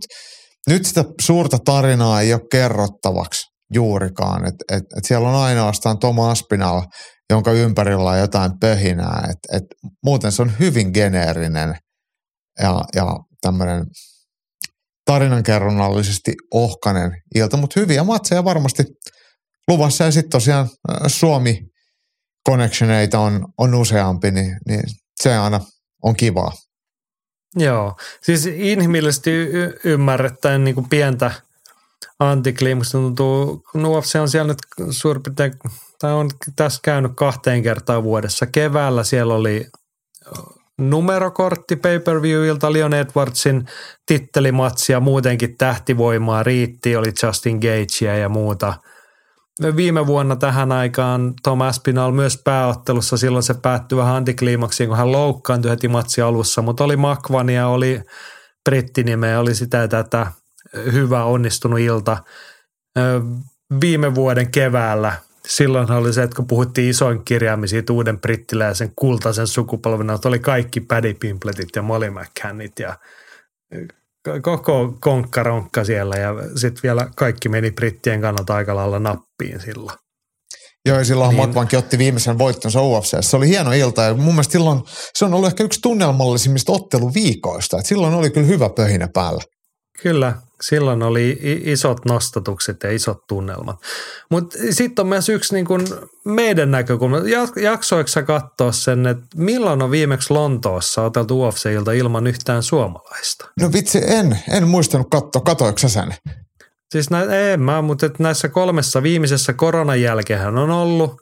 nyt sitä suurta tarinaa ei ole kerrottavaksi juurikaan. Et, et, et siellä on ainoastaan Tom Aspinall, jonka ympärillä on jotain pöhinää. Et, et muuten se on hyvin geneerinen ja, ja tämmöinen tarinankerronnallisesti ohkanen ilta, mutta hyviä matseja varmasti luvassa. Ja sitten tosiaan Suomi connectioneita on, on useampi, niin, niin se aina on kivaa. Joo, siis inhimillisesti y- ymmärrettäen niin kuin pientä antikliimasta tuntuu, UFC on siellä nyt suurin piirtein, tai on tässä käynyt kahteen kertaan vuodessa. Keväällä siellä oli numerokortti pay-per-viewilta Leon Edwardsin tittelimatsi ja muutenkin tähtivoimaa riitti, oli Justin Gagea ja muuta. Viime vuonna tähän aikaan Tom Aspinall myös pääottelussa, silloin se päättyi vähän antikliimaksiin, kun hän loukkaantui heti matsi alussa, mutta oli Makvania, oli brittinimeä, oli sitä tätä hyvä onnistunut ilta. Viime vuoden keväällä silloin oli se, että kun puhuttiin isoin kirjaimin siitä uuden brittiläisen kultaisen sukupolven, että oli kaikki Paddy Pimpletit ja Molly McCannit ja koko konkkaronkka siellä ja sitten vielä kaikki meni brittien kannalta aika lailla nappiin silloin. Joo, ja silloin niin. Makvankin otti viimeisen voittonsa UFC. Se oli hieno ilta ja mun mielestä silloin se on ollut ehkä yksi tunnelmallisimmista otteluviikoista. Et silloin oli kyllä hyvä pöhinä päällä. Kyllä, silloin oli isot nostatukset ja isot tunnelmat. Mutta sitten on myös yksi niin kun meidän näkökulma. Jaksoiko sä katsoa sen, että milloin on viimeksi Lontoossa oteltu UFC-ilta ilman yhtään suomalaista? No vitsi, en. En muistanut katsoa. Katoiko sen? Siis nä, en mä, mutta näissä kolmessa viimeisessä koronan jälkeen on ollut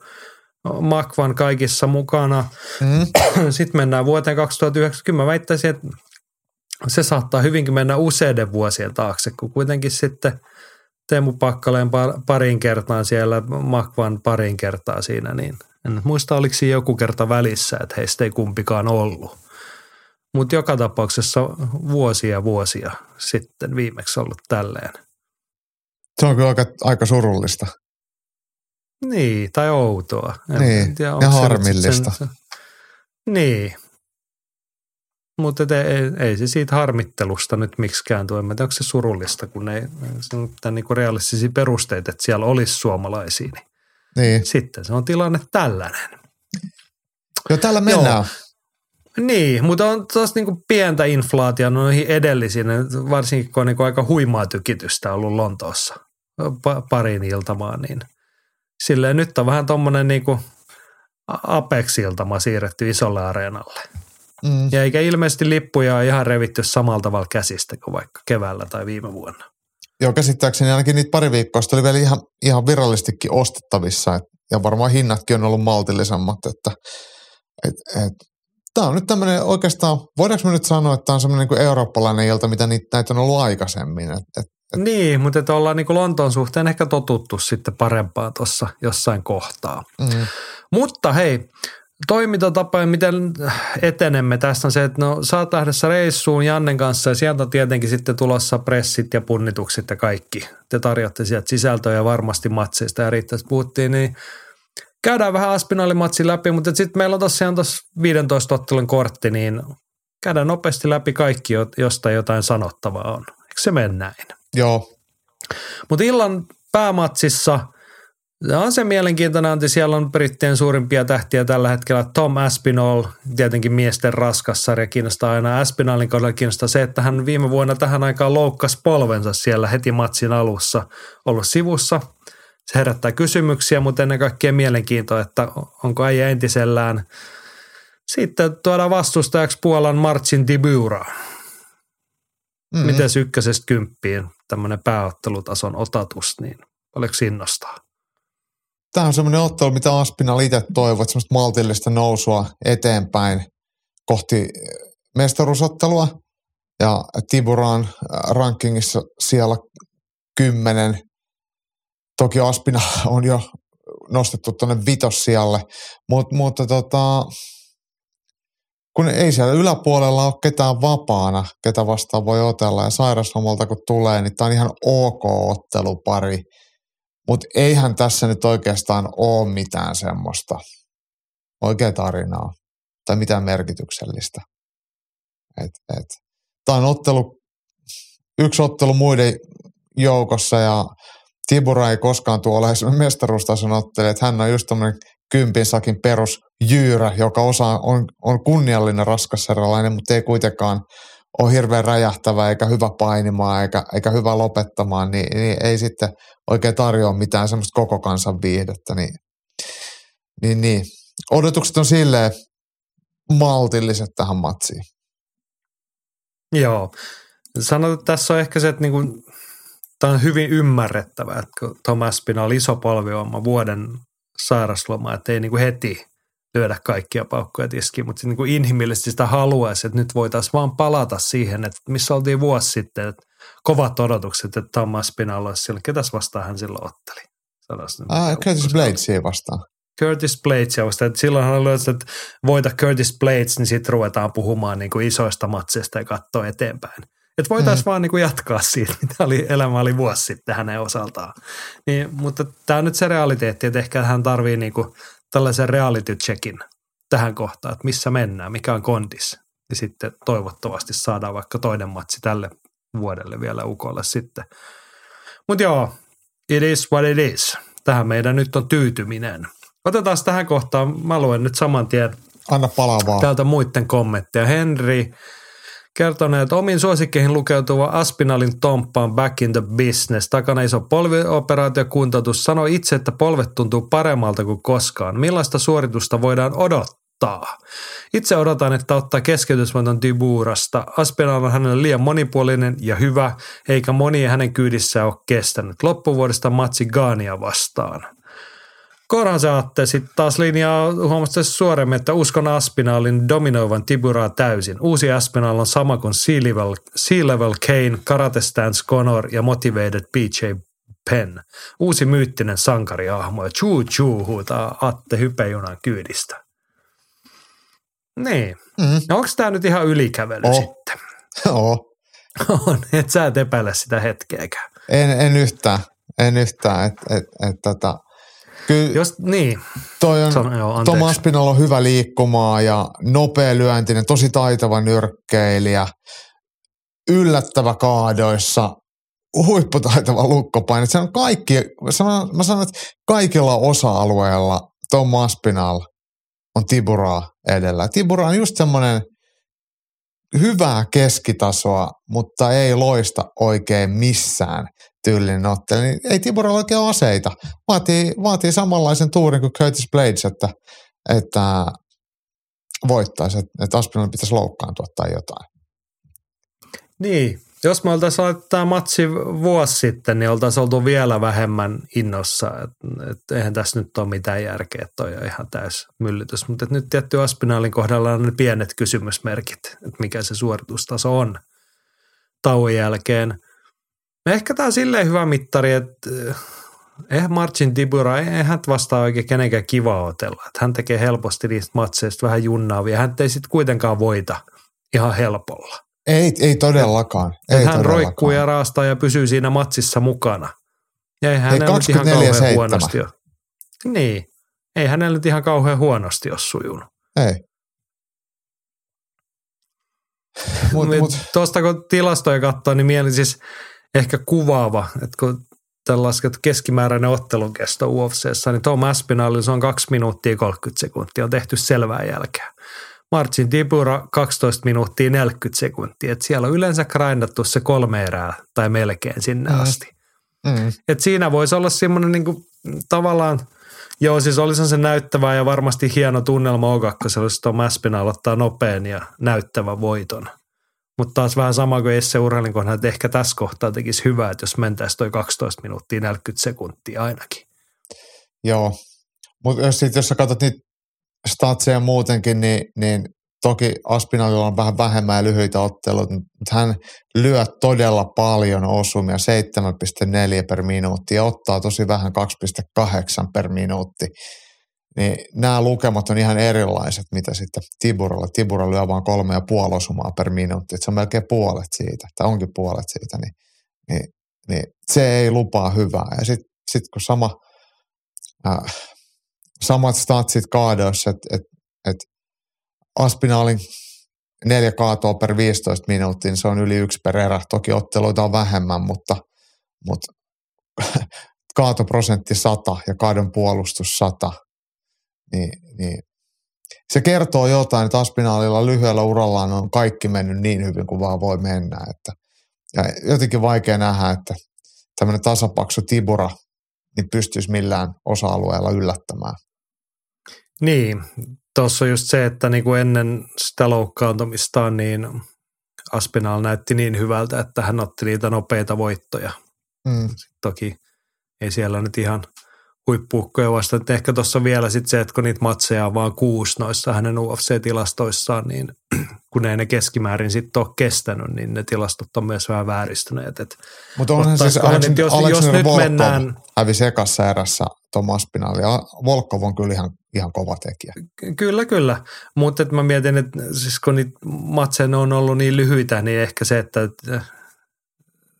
Makvan kaikissa mukana. Mm. Sitten mennään vuoteen 2090. Mä väittäisin, että se saattaa hyvinkin mennä useiden vuosien taakse, kun kuitenkin sitten Teemu Pakkaleen parin kertaan siellä, Makvan parin kertaa siinä, niin en muista oliko siinä joku kerta välissä, että heistä ei kumpikaan ollut. Mutta joka tapauksessa vuosia vuosia sitten viimeksi ollut tälleen. Se on kyllä aika, aika surullista. Niin, tai outoa. En niin, tiedä, ja harmillista. Sen, niin, mutta ei, ei, se siitä harmittelusta nyt miksikään tule. Mä onko se surullista, kun ei on niinku realistisia perusteita, että siellä olisi suomalaisia. Niin, niin. Sitten se on tilanne tällainen. Joo, täällä mennään. Joo. Niin, mutta on taas niinku pientä inflaatio noihin edellisiin, varsinkin kun on niinku aika huimaa tykitystä ollut Lontoossa pa- pariin iltamaan, niin silleen nyt on vähän tuommoinen niinku Apex-iltama siirretty isolle areenalle. Mm. Ja eikä ilmeisesti lippuja ihan revitty samalla tavalla käsistä kuin vaikka keväällä tai viime vuonna. Joo, käsittääkseni ainakin niitä pari viikkoa oli vielä ihan, ihan virallistikin ostettavissa. Et, ja varmaan hinnatkin on ollut maltillisemmat. Että, et, et, tämä on nyt tämmöinen oikeastaan, voidaanko me nyt sanoa, että tämä on semmoinen niin eurooppalainen ilta, mitä niitä, näitä on ollut aikaisemmin. Et, et, et. Niin, mutta että ollaan niin kuin Lontoon suhteen ehkä totuttu sitten parempaan tuossa jossain kohtaa. Mm. Mutta hei, toimintatapa ja miten etenemme tässä on se, että no saat lähdessä reissuun Jannen kanssa ja sieltä on tietenkin sitten tulossa pressit ja punnitukset ja kaikki. Te tarjotte sieltä sisältöä ja varmasti matseista ja riittäisi puhuttiin, niin käydään vähän Aspinaalimatsi läpi, mutta sitten meillä on tosiaan tuossa 15 ottelun kortti, niin käydään nopeasti läpi kaikki, josta jotain sanottavaa on. Eikö se mene näin? Joo. Mutta illan päämatsissa on se mielenkiintoinen, Antti. Siellä on brittien suurimpia tähtiä tällä hetkellä. Tom Aspinall, tietenkin miesten raskassarja kiinnostaa aina. Aspinallin kohdalla kiinnostaa se, että hän viime vuonna tähän aikaan loukkasi polvensa siellä heti matsin alussa ollut sivussa. Se herättää kysymyksiä, mutta ennen kaikkea mielenkiintoa, että onko äijä entisellään. Sitten tuodaan vastustajaksi Puolan Marcin Dibura. Mm-hmm. Miten ykkösestä kymppiin tämmöinen pääottelutason otatus, niin paljonko innostaa? Tämä on semmoinen ottelu, mitä Aspinall itse toivoo, että semmoista maltillista nousua eteenpäin kohti mestaruusottelua. Ja Tiburan äh, rankingissa siellä kymmenen. Toki Aspina on jo nostettu tuonne vitossijalle, Mut, mutta tota, kun ei siellä yläpuolella ole ketään vapaana, ketä vastaan voi otella ja sairaslomalta kun tulee, niin tämä on ihan ok ottelupari. Mutta eihän tässä nyt oikeastaan ole mitään semmoista oikea tarinaa tai mitään merkityksellistä. Et, et. Tämä on ottelu, yksi ottelu muiden joukossa ja Tibura ei koskaan tuo ole mestaruustason ottelija, että hän on just tämmöinen kympin sakin perus joka osa on, on kunniallinen raskasserralainen, mutta ei kuitenkaan ole hirveän räjähtävä eikä hyvä painimaan eikä, eikä hyvä lopettamaan, niin, niin ei sitten oikein tarjoa mitään semmoista koko kansan viihdettä. Niin, niin, niin. Odotukset on silleen maltilliset tähän matsiin. Joo. Sanoit, että tässä on ehkä se, että niinku, tämä on hyvin ymmärrettävää, että kun Thomas Pina oli iso polvioma vuoden sairasloma, että ei niinku heti lyödä kaikkia paukkoja tiskiin, mutta niin kuin inhimillisesti sitä haluaisi, että nyt voitaisiin vaan palata siihen, että missä oltiin vuosi sitten, että kovat odotukset, että Thomas Pinal olisi silloin. Ketäs vastaan hän silloin otteli? Ah, Curtis Bladesia vastaan. Curtis Bladesia vastaan. Että silloin hän oli, että voita Curtis Blades, niin sitten ruvetaan puhumaan niin kuin isoista matseista ja katsoa eteenpäin. Että voitaisiin mm. vaan niin kuin jatkaa siitä, mitä oli, elämä oli vuosi sitten hänen osaltaan. Niin, mutta tämä on nyt se realiteetti, että ehkä hän tarvii niin kuin tällaisen reality checkin tähän kohtaan, että missä mennään, mikä on kondis. Ja sitten toivottavasti saadaan vaikka toinen matsi tälle vuodelle vielä ukolle sitten. Mutta joo, it is what it is. Tähän meidän nyt on tyytyminen. Otetaan tähän kohtaan, mä luen nyt saman tien Anna palaa vaan. täältä muiden kommentteja. Henri kertoneet, omiin suosikkeihin lukeutuva Aspinalin Tomppa on back in the business. Takana iso polvioperaatio kuntoutus. Sano itse, että polvet tuntuu paremmalta kuin koskaan. Millaista suoritusta voidaan odottaa? Itse odotan, että ottaa keskeytysmaton Tiburasta. Aspinal on hänelle liian monipuolinen ja hyvä, eikä moni hänen kyydissään ole kestänyt. Loppuvuodesta matsi Gaania vastaan. Korhan se Atte sitten taas linjaa huomasta suoremmin, että uskon Aspinalin dominoivan Tiburaa täysin. Uusi Aspinal on sama kuin Sea-Level, sea-level Kane, Karate Stance Connor ja Motivated BJ Penn. Uusi myyttinen sankariahmo ja chuu chuu huutaa Atte hypejunan kyydistä. Niin. Mm. No onko tämä nyt ihan ylikävely oh. sitten? Joo. On, et sä et epäile sitä hetkeäkään. En, en yhtään. En yhtään. Et, et, et, tota, Kyllä Jos, niin. Toi on, Sano, joo, Tomas Pinalla on hyvä liikkumaa ja nopea lyöntinen, tosi taitava nyrkkeilijä, yllättävä kaadoissa, huipputaitava lukkopaine. Se on kaikki, mä sanon, mä sanon, että kaikilla osa-alueilla Tomas Pinal on Tiburaa edellä. Tibura on just semmoinen hyvää keskitasoa, mutta ei loista oikein missään tyylinen ottelu, niin ei Tiburalla oikein ole aseita. Vaatii, vaatii samanlaisen tuurin kuin Curtis Blades, että, että voittaisi, että, että Aspinall pitäisi loukkaantua tai jotain. Niin, jos me oltaisiin oltu tämä matsi vuosi sitten, niin oltaisiin oltu vielä vähemmän innossa. Et, et eihän tässä nyt ole mitään järkeä, että toi on ihan täys myllytys. Mutta nyt tietty Aspinaalin kohdalla on ne pienet kysymysmerkit, että mikä se suoritustaso on tauon jälkeen – No ehkä tämä on silleen hyvä mittari, että eh, eihän Marcin Tibura, eihän vastaa oikein kenenkään kiva otella. Että hän tekee helposti niistä matseista vähän junnaavia. Hän ei sitten kuitenkaan voita ihan helpolla. Ei, ei todellakaan. Ei hän todellakaan. roikkuu ja raastaa ja pysyy siinä matsissa mukana. Ja ei hänellä nyt ihan kauhean huonosti ole. Niin. Ei hänellä nyt ihan kauhean huonosti ole sujunut. Ei. Mut, mut. Tuosta kun tilastoja katsoo, niin mieli siis – ehkä kuvaava, että kun lasket keskimääräinen ottelun kesto UFCssä, niin Tom Aspinall se on 2 minuuttia 30 sekuntia, on tehty selvää jälkeä. Marcin Tibura 12 minuuttia 40 sekuntia, että siellä on yleensä grindattu se kolme erää tai melkein sinne Mm. asti. Mm. Et siinä voisi olla semmoinen niin tavallaan, joo siis olisi se näyttävä ja varmasti hieno tunnelma O2, jos Tom Aspinall ottaa nopean ja näyttävän voiton. Mutta taas vähän sama kuin Esse Urhalin kohdalla, että ehkä tässä kohtaa tekisi hyvää, että jos mentäisiin toi 12 minuuttia 40 sekuntia ainakin. Joo, mutta jos, jos sä katsot niitä statseja muutenkin, niin, niin toki Aspinallilla on vähän vähemmän ja lyhyitä otteluita, mutta hän lyö todella paljon osumia, 7,4 per minuutti ja ottaa tosi vähän 2,8 per minuutti. Niin nämä lukemat on ihan erilaiset, mitä sitten Tiburalla. Tibura lyö vain kolme ja puoli osumaa per minuutti, että se on melkein puolet siitä, tai onkin puolet siitä, niin, niin, niin se ei lupaa hyvää. Ja sitten sit kun sama, äh, samat statsit kaadoissa, että et, et Aspinaalin neljä kaatoa per 15 minuuttia, niin se on yli yksi per erä. Toki otteluita on vähemmän, mutta, mutta kaatoprosentti 100 ja kaadon puolustus 100, niin, niin se kertoo jotain, että Aspinaalilla lyhyellä urallaan on kaikki mennyt niin hyvin kuin vaan voi mennä. Että, ja jotenkin vaikea nähdä, että tämmöinen tasapaksu Tibura niin pystyisi millään osa-alueella yllättämään. Niin, tuossa on just se, että niinku ennen sitä loukkaantumistaan niin Aspinall näytti niin hyvältä, että hän otti niitä nopeita voittoja. Mm. Toki ei siellä nyt ihan huippuukkoja vasta. Että ehkä tuossa vielä sitten se, että kun niitä matseja on vaan kuusi noissa hänen UFC-tilastoissaan, niin kun ei ne keskimäärin sitten ole kestänyt, niin ne tilastot on myös vähän vääristyneet. Et Mutta onhan siis nyt, jos- jos Aleksander nyt Volkov mennään- hävisi ekassa erässä Tomas Spinalli. Ja Volkov on kyllä ihan, ihan kova tekijä. Kyllä, kyllä. Mutta mä mietin, että siis kun niitä matseja on ollut niin lyhyitä, niin ehkä se, että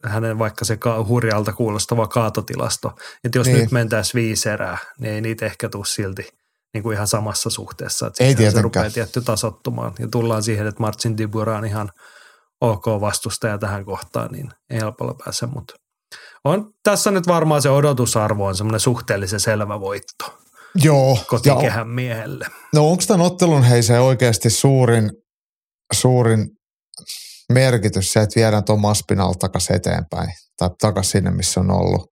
hänen vaikka se ka- hurjalta kuulostava kaatotilasto, että jos Niin. nyt mentäisiin viisi erää, niin ei niitä ehkä tule silti niin kuin ihan samassa suhteessa. Että Ei se rupeaa tietty tasottumaan. Ja tullaan siihen, että Marcin Tibura on ihan ok vastustaja tähän kohtaan, niin ei helpolla pääse, mutta on tässä nyt varmaan se odotusarvo on semmoinen suhteellisen selvä voitto Joo. Ja, kotikehän miehelle. no onko tämän ottelun hei se oikeasti suurin, suurin merkitys se, että viedään Tomas Spinal takaisin eteenpäin tai takaisin sinne, missä on ollut.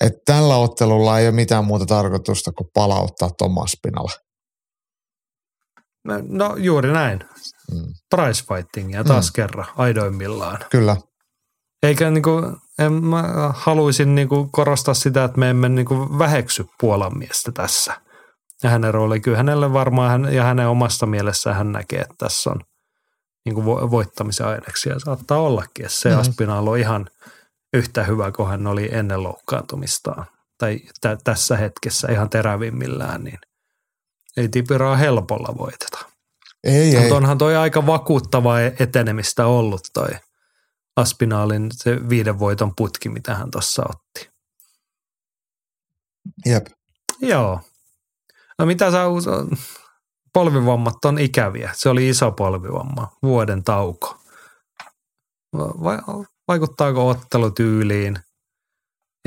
Että tällä ottelulla ei ole mitään muuta tarkoitusta kuin palauttaa Tomas Spinal. No juuri näin. Mm. Price fightingia taas Mm. kerran aidoimmillaan. Kyllä. Eikä niinku, en mä haluaisin niinku korostaa sitä, että me emme niinku väheksy Puolan miestä tässä. Ja hänen rooli, kyllä hänelle varmaan hän, ja hänen omasta mielessään hän näkee, että tässä on niinku vo- voittamisen aineksia. Saattaa ollakin, että se mm. Aspinall on ihan yhtä hyvä kuin hän oli ennen loukkaantumistaan. Tai tä- tässä hetkessä ihan terävimmillään, niin ei Tipiraa helpolla voiteta. Ei, ei. Mutta onhan toi aika vakuuttava etenemistä ollut toi Aspinaalin se viiden voiton putki, mitä hän tuossa otti. Jep. Joo. No mitä sä Polvivammat on ikäviä. Se oli iso polvivamma. Vuoden tauko. Vai, vaikuttaako ottelutyyliin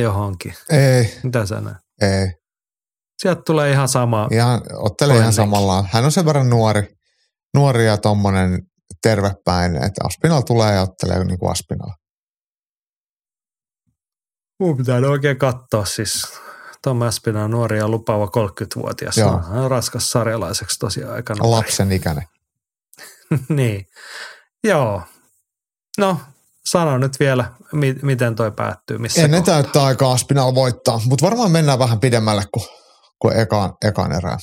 johonkin? Ei, Mitä sä näet? ei. Sieltä tulee ihan sama. Ihan, ottelee ihan samallaan. Hän on sen verran nuori, nuori ja tommonen tervepäinen, että Aspinal tulee ja ottelee niin kuin Aspinal. Mun pitää oikein katsoa siis. Tom nuori ja lupaava 30-vuotias. Joo. Hän on raskas sarjalaiseksi tosiaan aika nuori. Lapsen ikäinen. niin. Joo. No, sano nyt vielä, mi- miten toi päättyy, missä Ennen kohtaa. täyttää aikaa Aspinal voittaa, mutta varmaan mennään vähän pidemmälle kuin, kuin ekaan, ekaan erään.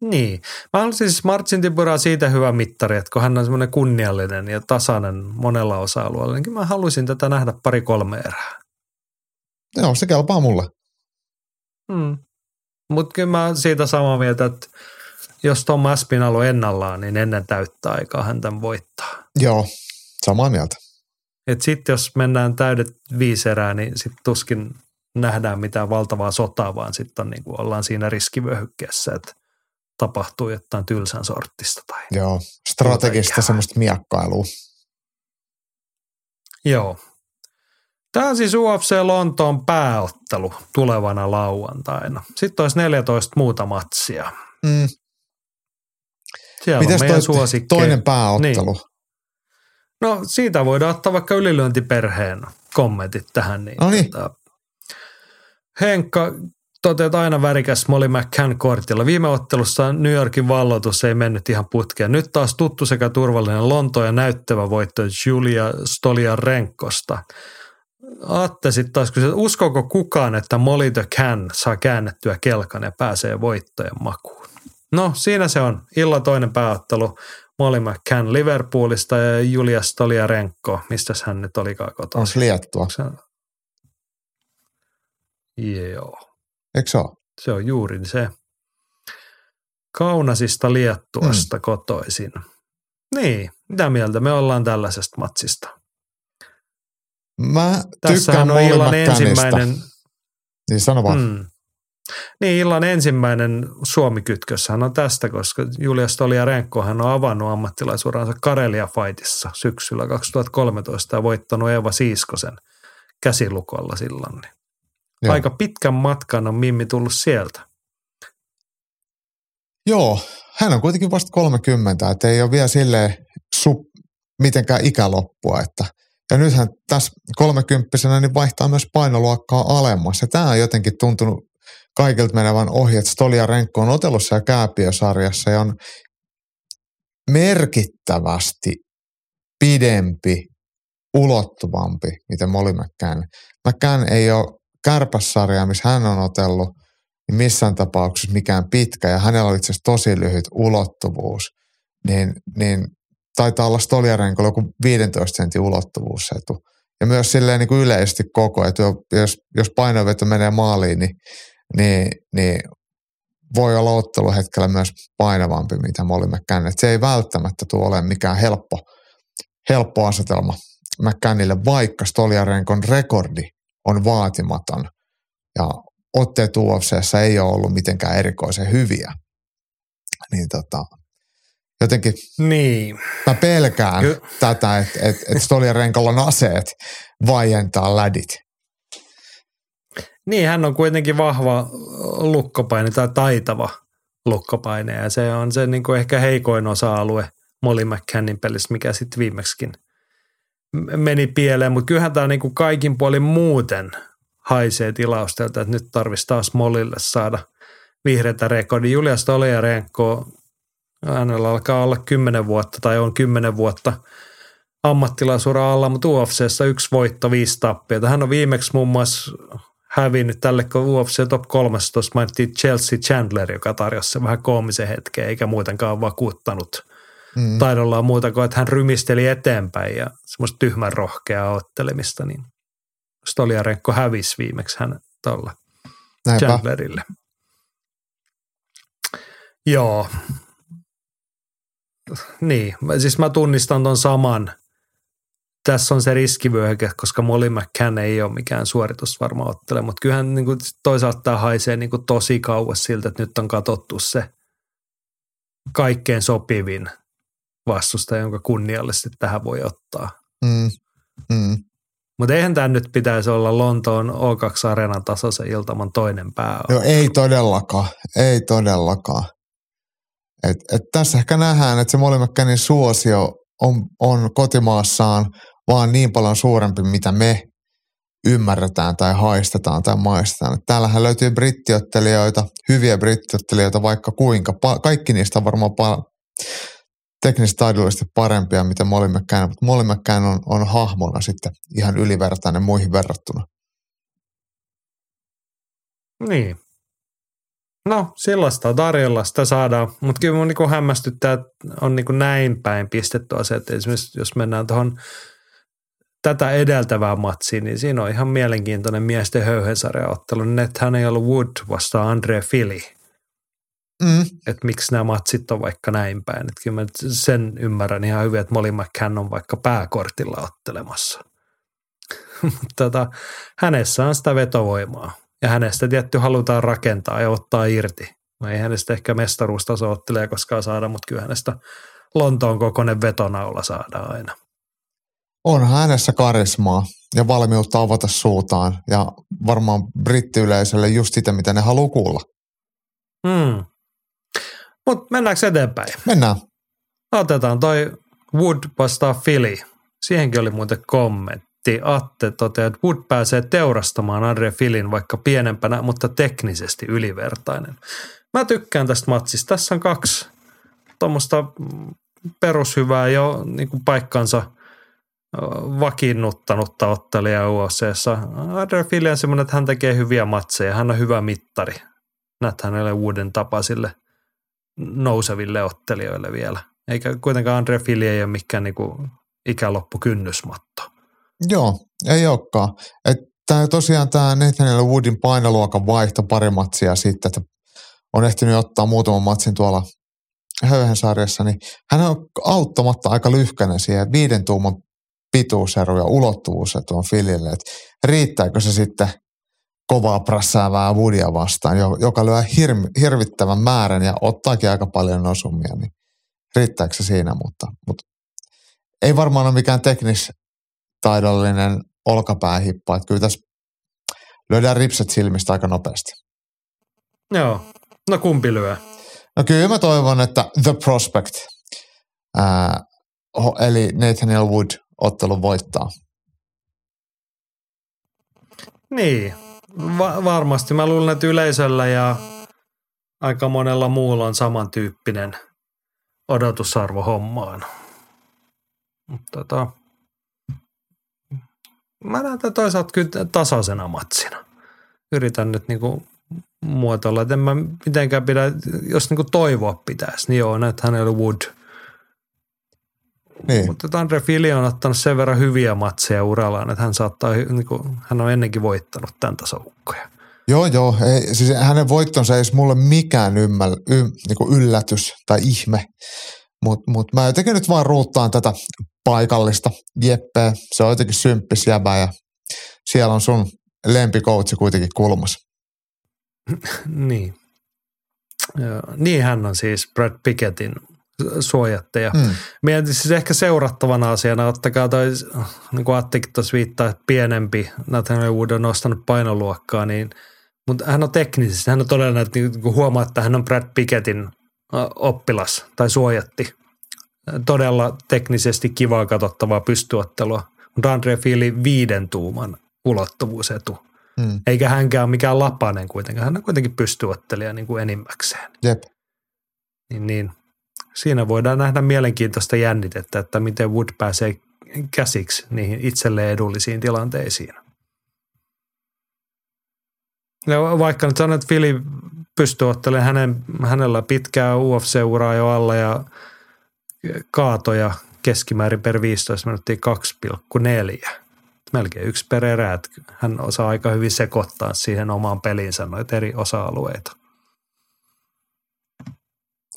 Niin. Mä haluaisin siis Marcin Tiburaa siitä hyvä mittari, että kun hän on semmoinen kunniallinen ja tasainen monella osa-alueella, niin mä haluaisin tätä nähdä pari-kolme erää. Joo, se kelpaa mulle. Mm. Mutta kyllä mä siitä samaa mieltä, että jos Tom Aspinall on ennallaan, niin ennen täyttää aikaa hän tämän voittaa. Joo, samaa mieltä. Et sitten jos mennään täydet viisi erää, niin sitten tuskin nähdään mitään valtavaa sotaa, vaan sitten niinku ollaan siinä riskivyöhykkeessä, että tapahtuu jotain tylsän sorttista. Tai. Joo, strategista semmoista miekkailua. Joo. Tämä on siis UFC Lontoon pääottelu tulevana lauantaina. Sitten olisi 14 muuta matsia. Mm. Siellä Mites on meidän toi suosikkeja. toinen pääottelu? Niin. No siitä voidaan ottaa vaikka ylilyöntiperheen kommentit tähän. Niin, No niin. tota, Henkka toteat aina värikäs Molly McCann kortilla. Viime ottelussa New Yorkin valloitus ei mennyt ihan putkeen. Nyt taas tuttu sekä turvallinen Lonto ja näyttävä voitto Julia Stoliarenkosta. Atte sitten taas kysyi, että uskooko kukaan, että Molly the Can saa käännettyä kelkan ja pääsee voittojen makuun? No siinä se on. Illan toinen pääottelu. Molly McCann Liverpoolista ja Julia Stoliarenko. Mistäs hän nyt olikaan On kotoisin? liettua. Se- Joo, Eikö se ole? se on juuri se. Kaunasista Liettuasta mm. kotoisin. Niin, mitä mieltä me ollaan tällaisesta matsista? Mä tykkään on illan ensimmäinen, Niin sano vaan. mm, niin illan ensimmäinen Suomi-kytkössähän on tästä, koska Julia Stoliarenkohan on avannut ammattilaisuransa Karelia Fightissa syksyllä 2013 ja voittanut Eeva Siiskosen käsilukolla silloin. Niin Joo. aika pitkän matkan on Mimmi tullut sieltä. Joo, hän on kuitenkin vasta 30, että ei ole vielä silleen sup, mitenkään ikäloppua. Että, ja nythän tässä kolmekymppisenä niin vaihtaa myös painoluokkaa alemmas. Ja tämä on jotenkin tuntunut kaikilta menevän ohi, että Stolia Renkko on otelussa ja kääpiösarjassa ja on merkittävästi pidempi, ulottuvampi, mitä Molly McCann. McCann ei ole kärpässarja, missä hän on otellut, niin missään tapauksessa mikään pitkä ja hänellä oli itse asiassa tosi lyhyt ulottuvuus, niin, niin taitaa olla Stoliarenkolla joku 15 sentin ulottuvuusetu. Ja myös silleen niin kuin yleisesti koko, että jos, jos painoveto menee maaliin, niin, niin, niin voi olla otteluhetkellä myös painavampi, mitä Molly McCann. Et se ei välttämättä tule olemaan mikään helppo, helppo asetelma McCannille, vaikka Stoliarenkon rekordi on vaatimaton ja otteet UFCssä ei ole ollut mitenkään erikoisen hyviä. Niin tota, jotenkin Niin, mä pelkään Ky- tätä, että et, et Stoliarenkolla on aseet vaientaa lädit. Niin, hän on kuitenkin vahva lukkopaine tai taitava lukkopaine ja se on se niin kuin ehkä heikoin osa-alue Molly McCannin pelissä, mikä sitten viimeksikin meni pieleen, mutta kyllähän tämä niin kuin kaikin puolin muuten haisee tilaustelta, että nyt tarvitsisi taas Molille saada vihreätä rekordi. Julia Stoliarenko, hänellä alkaa olla 10 vuotta tai on 10 vuotta ammattilaisura alla, mutta UFCssä yksi voitto, viisi tappiota. Hän on viimeksi muun muassa hävinnyt tälle, kun UFC Top 13 mainittiin Chelsea Chandler, joka tarjosi sen vähän koomisen hetken, eikä muutenkaan vakuuttanut Mm. taidollaan muuta kuin, että hän rymisteli eteenpäin ja semmoista tyhmän rohkeaa ottelemista, niin Stoliarenko hävisi viimeksi hän tuolla. Chandlerille. Joo. Niin, siis mä tunnistan ton saman. Tässä on se riskivyöhyke, koska Molly McCann ei ole mikään suoritusvarma ottele, mutta kyllähän niin kuin toisaalta tämä haisee niin kuin tosi kauas siltä, että nyt on katsottu se kaikkein sopivin vastustaja, jonka kunniallisesti tähän voi ottaa. Mm. Mm. Mutta eihän tämä nyt pitäisi olla Lontoon O2 Areenan tasoisen iltaman toinen pää. Joo, ei todellakaan. Ei todellakaan. Et, et tässä ehkä nähdään, että se Molly McCannin suosio on, on kotimaassaan vaan niin paljon suurempi, mitä me ymmärretään tai haistetaan tai maistetaan. Et täällähän löytyy brittiottelijoita, hyviä brittiottelijoita vaikka kuinka. Pa- kaikki niistä on varmaan pa- teknisesti taidollisesti parempia, mitä Molly McCann, mutta Molly McCann on, on hahmona sitten ihan ylivertainen muihin verrattuna. Niin. No, sellaista on tarjolla, sitä saadaan. Mutta kyllä mun niinku hämmästyttää, että on niinku näin päin pistetty asia, että esimerkiksi jos mennään tuohon tätä edeltävää matsiin, niin siinä on ihan mielenkiintoinen miesten höyhensarjaottelu. Nethän ei ollut Wood vastaan Andre Fili. Mm, Että miksi nämä matsit on vaikka näin päin. Että kyllä mä sen ymmärrän ihan hyvin, että Molly McCann on vaikka pääkortilla ottelemassa. Mutta tota, hänessä on sitä vetovoimaa. Ja hänestä tietty halutaan rakentaa ja ottaa irti. No ei hänestä ehkä mestaruustaso ottelee koskaan saada, mutta kyllä hänestä Lontoon kokoinen vetonaula saadaan aina. on hänessä karismaa ja valmiutta avata suutaan ja varmaan brittiyleisölle just sitä, mitä ne haluaa kuulla. Hmm. Mutta mennäänkö eteenpäin? Mennään. Otetaan toi Wood vastaa Philly. Siihenkin oli muuten kommentti. Atte toteaa, että Wood pääsee teurastamaan Andre Filin vaikka pienempänä, mutta teknisesti ylivertainen. Mä tykkään tästä matsista. Tässä on kaksi tuommoista perushyvää jo niin kuin paikkansa vakiinnuttanutta ottelijaa UOCssa. Andre Fili on semmoinen, että hän tekee hyviä matseja. Hän on hyvä mittari. Näet hänelle uuden tapaisille nouseville ottelijoille vielä. Eikä kuitenkaan Andre Fili ei ole mikään niinku ikäloppu kynnysmatto. Joo, ei olekaan. Että tosiaan tämä Nathaniel Woodin painoluokan vaihto pari matsia sitten, että on ehtinyt ottaa muutaman matsin tuolla höyhen sarjassa, niin hän on auttamatta aika lyhkäinen siihen viiden tuuman pituusero ja ulottuvuus tuon Filille, että riittääkö se sitten kovaa prassäävää Woodia vastaan, joka lyö hir- hirvittävän määrän ja ottaakin aika paljon osumia, niin riittääkö se siinä, mutta, mutta ei varmaan ole mikään teknis-taidollinen olkapäähippa, että kyllä tässä lyödään ripset silmistä aika nopeasti. Joo, no kumpi lyö? No kyllä mä toivon, että The Prospect, ää, eli Nathaniel Wood, ottelun voittaa. Niin, Va- varmasti. Mä luulen, että yleisöllä ja aika monella muulla on samantyyppinen odotusarvo hommaan. Mutta tota, mä näen tämän toisaalta kyllä tasaisena matsina. Yritän nyt niinku muotoilla, että en mä mitenkään pidä, jos niinku toivoa pitäisi, niin joo, näet hänellä Wood. Niin. Mutta Andre Fili on ottanut sen verran hyviä matseja urallaan, että hän saattaa, niin kuin, hän on ennenkin voittanut tämän tasoukkoja. Joo, joo. Ei, siis hänen voittonsa ei mulle mikään ymmäl, y, niin yllätys tai ihme. Mutta mut mä jotenkin nyt vaan ruuttaan tätä paikallista Jeppeä. Se on jotenkin symppis jäbä ja siellä on sun lempikoutsi kuitenkin kulmassa. niin. Ja, niin hän on siis Brad Pickettin suojattaja. Mm. Mietin siis ehkä seurattavana asiana, ottakaa toi, niin kuin Attikin tuossa viittaa, että pienempi Nathaniel Wood on nostanut painoluokkaa, niin mutta hän on teknisesti, hän on todella, että niin kun huomaa, että hän on Brad Pickettin oppilas tai suojatti. Todella teknisesti kivaa katsottavaa pystyottelua. Mutta Andre Fili viiden tuuman ulottuvuusetu. Hmm. Eikä hänkään ole mikään lapanen kuitenkaan. Hän on kuitenkin pystyottelija niin kuin enimmäkseen. Jep. Niin, niin. Siinä voidaan nähdä mielenkiintoista jännitettä, että miten Wood pääsee käsiksi niihin itselleen edullisiin tilanteisiin. Ja vaikka nyt sanon, että Fili pystyy ottelemaan hänen, hänellä pitkää UFC-uraa jo alla ja kaatoja keskimäärin per 15 minuuttia 2,4. Melkein yksi per erä. Hän osaa aika hyvin sekoittaa siihen omaan peliinsä noita eri osa-alueita.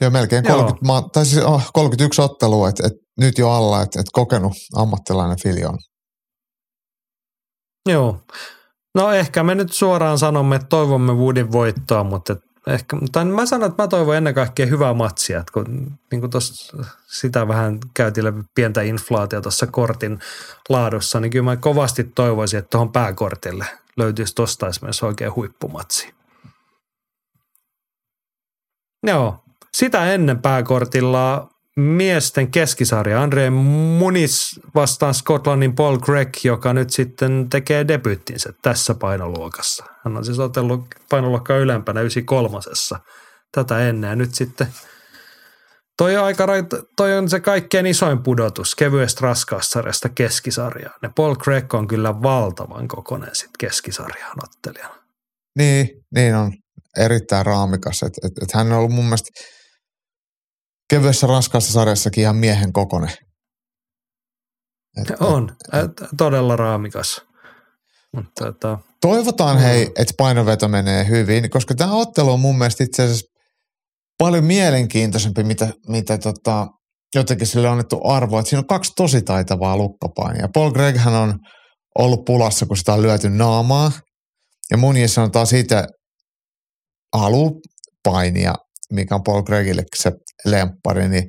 Joo, melkein 30, Joo. tai siis, oh, 31 ottelua, että et nyt jo alla, että et kokenut ammattilainen Fili on. Joo. No ehkä me nyt suoraan sanomme, että toivomme Woodin voittoa, mutta ehkä, tai mä sanon, että mä toivon ennen kaikkea hyvää matsia, että kun niin kuin sitä vähän käytiin läpi pientä inflaatio tuossa kortin laadussa, niin kyllä mä kovasti toivoisin, että tuohon pääkortille löytyisi tuosta esimerkiksi oikein huippumatsi. Joo, sitä ennen pääkortilla miesten keskisarja. Andre Munis vastaan Skotlannin Paul Gregg, joka nyt sitten tekee debyyttinsä tässä painoluokassa. Hän on siis otellut painoluokkaa ylempänä 93. tätä ennen ja nyt sitten Toi aika, toi on se kaikkein isoin pudotus kevyestä raskaassarjasta keskisarjaan. Ja Paul Craig on kyllä valtavan kokoinen sit keskisarjaan ottelijana. Niin, niin on erittäin raamikas. Et, et, et hän on ollut mun mielestä – kevyessä raskaassa sarjassakin ihan miehen kokone. Että, on, et, todella raamikas. Mutta, että... Toivotaan mm. hei, että painoveto menee hyvin, koska tämä ottelu on mun mielestä itse asiassa paljon mielenkiintoisempi, mitä, mitä tota, jotenkin sille on annettu arvoa. Että siinä on kaksi tosi taitavaa lukkopainia. Paul Greghan on ollut pulassa, kun sitä on lyöty naamaa. Ja Munjissa on taas itse halu painia mikä on Paul Gregille se lemppari, niin,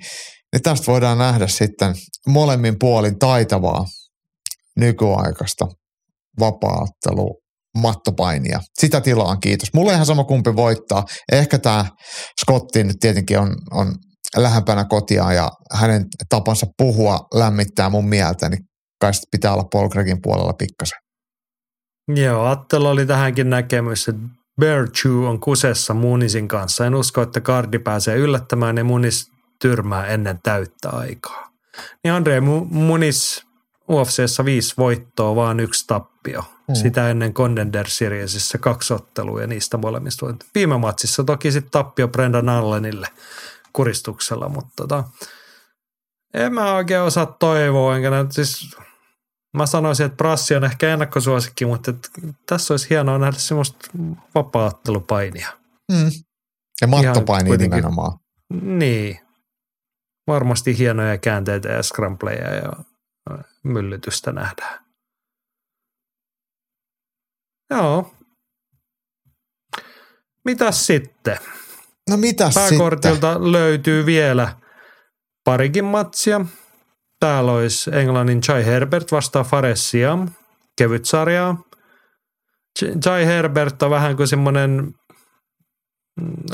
niin tästä voidaan nähdä sitten molemmin puolin taitavaa nykyaikaista vapaattelu mattopainia. Sitä tilaan, kiitos. Mulle ihan sama kumpi voittaa. Ehkä tämä Scotti nyt tietenkin on, on lähempänä kotia ja hänen tapansa puhua lämmittää mun mieltä, niin kai pitää olla Paul Gregin puolella pikkasen. Joo, Attelo oli tähänkin näkemys, että Bear Chew on kusessa Munisin kanssa. En usko, että Kardi pääsee yllättämään ja Munis tyrmää ennen täyttä aikaa. Niin Andre Munis UFCssä viisi voittoa, vaan yksi tappio. Hmm. Sitä ennen Contender Seriesissä kaksi ottelua ja niistä molemmista voittoa. Viime matsissa toki sitten tappio Brendan Allenille kuristuksella, mutta tota, en mä oikein osaa toivoa, enkä näin, siis mä sanoisin, että Brassi on ehkä ennakkosuosikki, mutta tässä olisi hienoa nähdä semmoista vapaattelupainia. Mm. Ja mattopainia nimenomaan. Niin. Varmasti hienoja käänteitä ja scrambleja ja myllytystä nähdään. Joo. Mitäs sitten? No mitäs Pääkortilta sitten? löytyy vielä parikin matsia. Täällä olisi Englannin Jai Herbert vastaa Fares Siam, kevyt sarjaa. Jai Herbert on vähän kuin semmoinen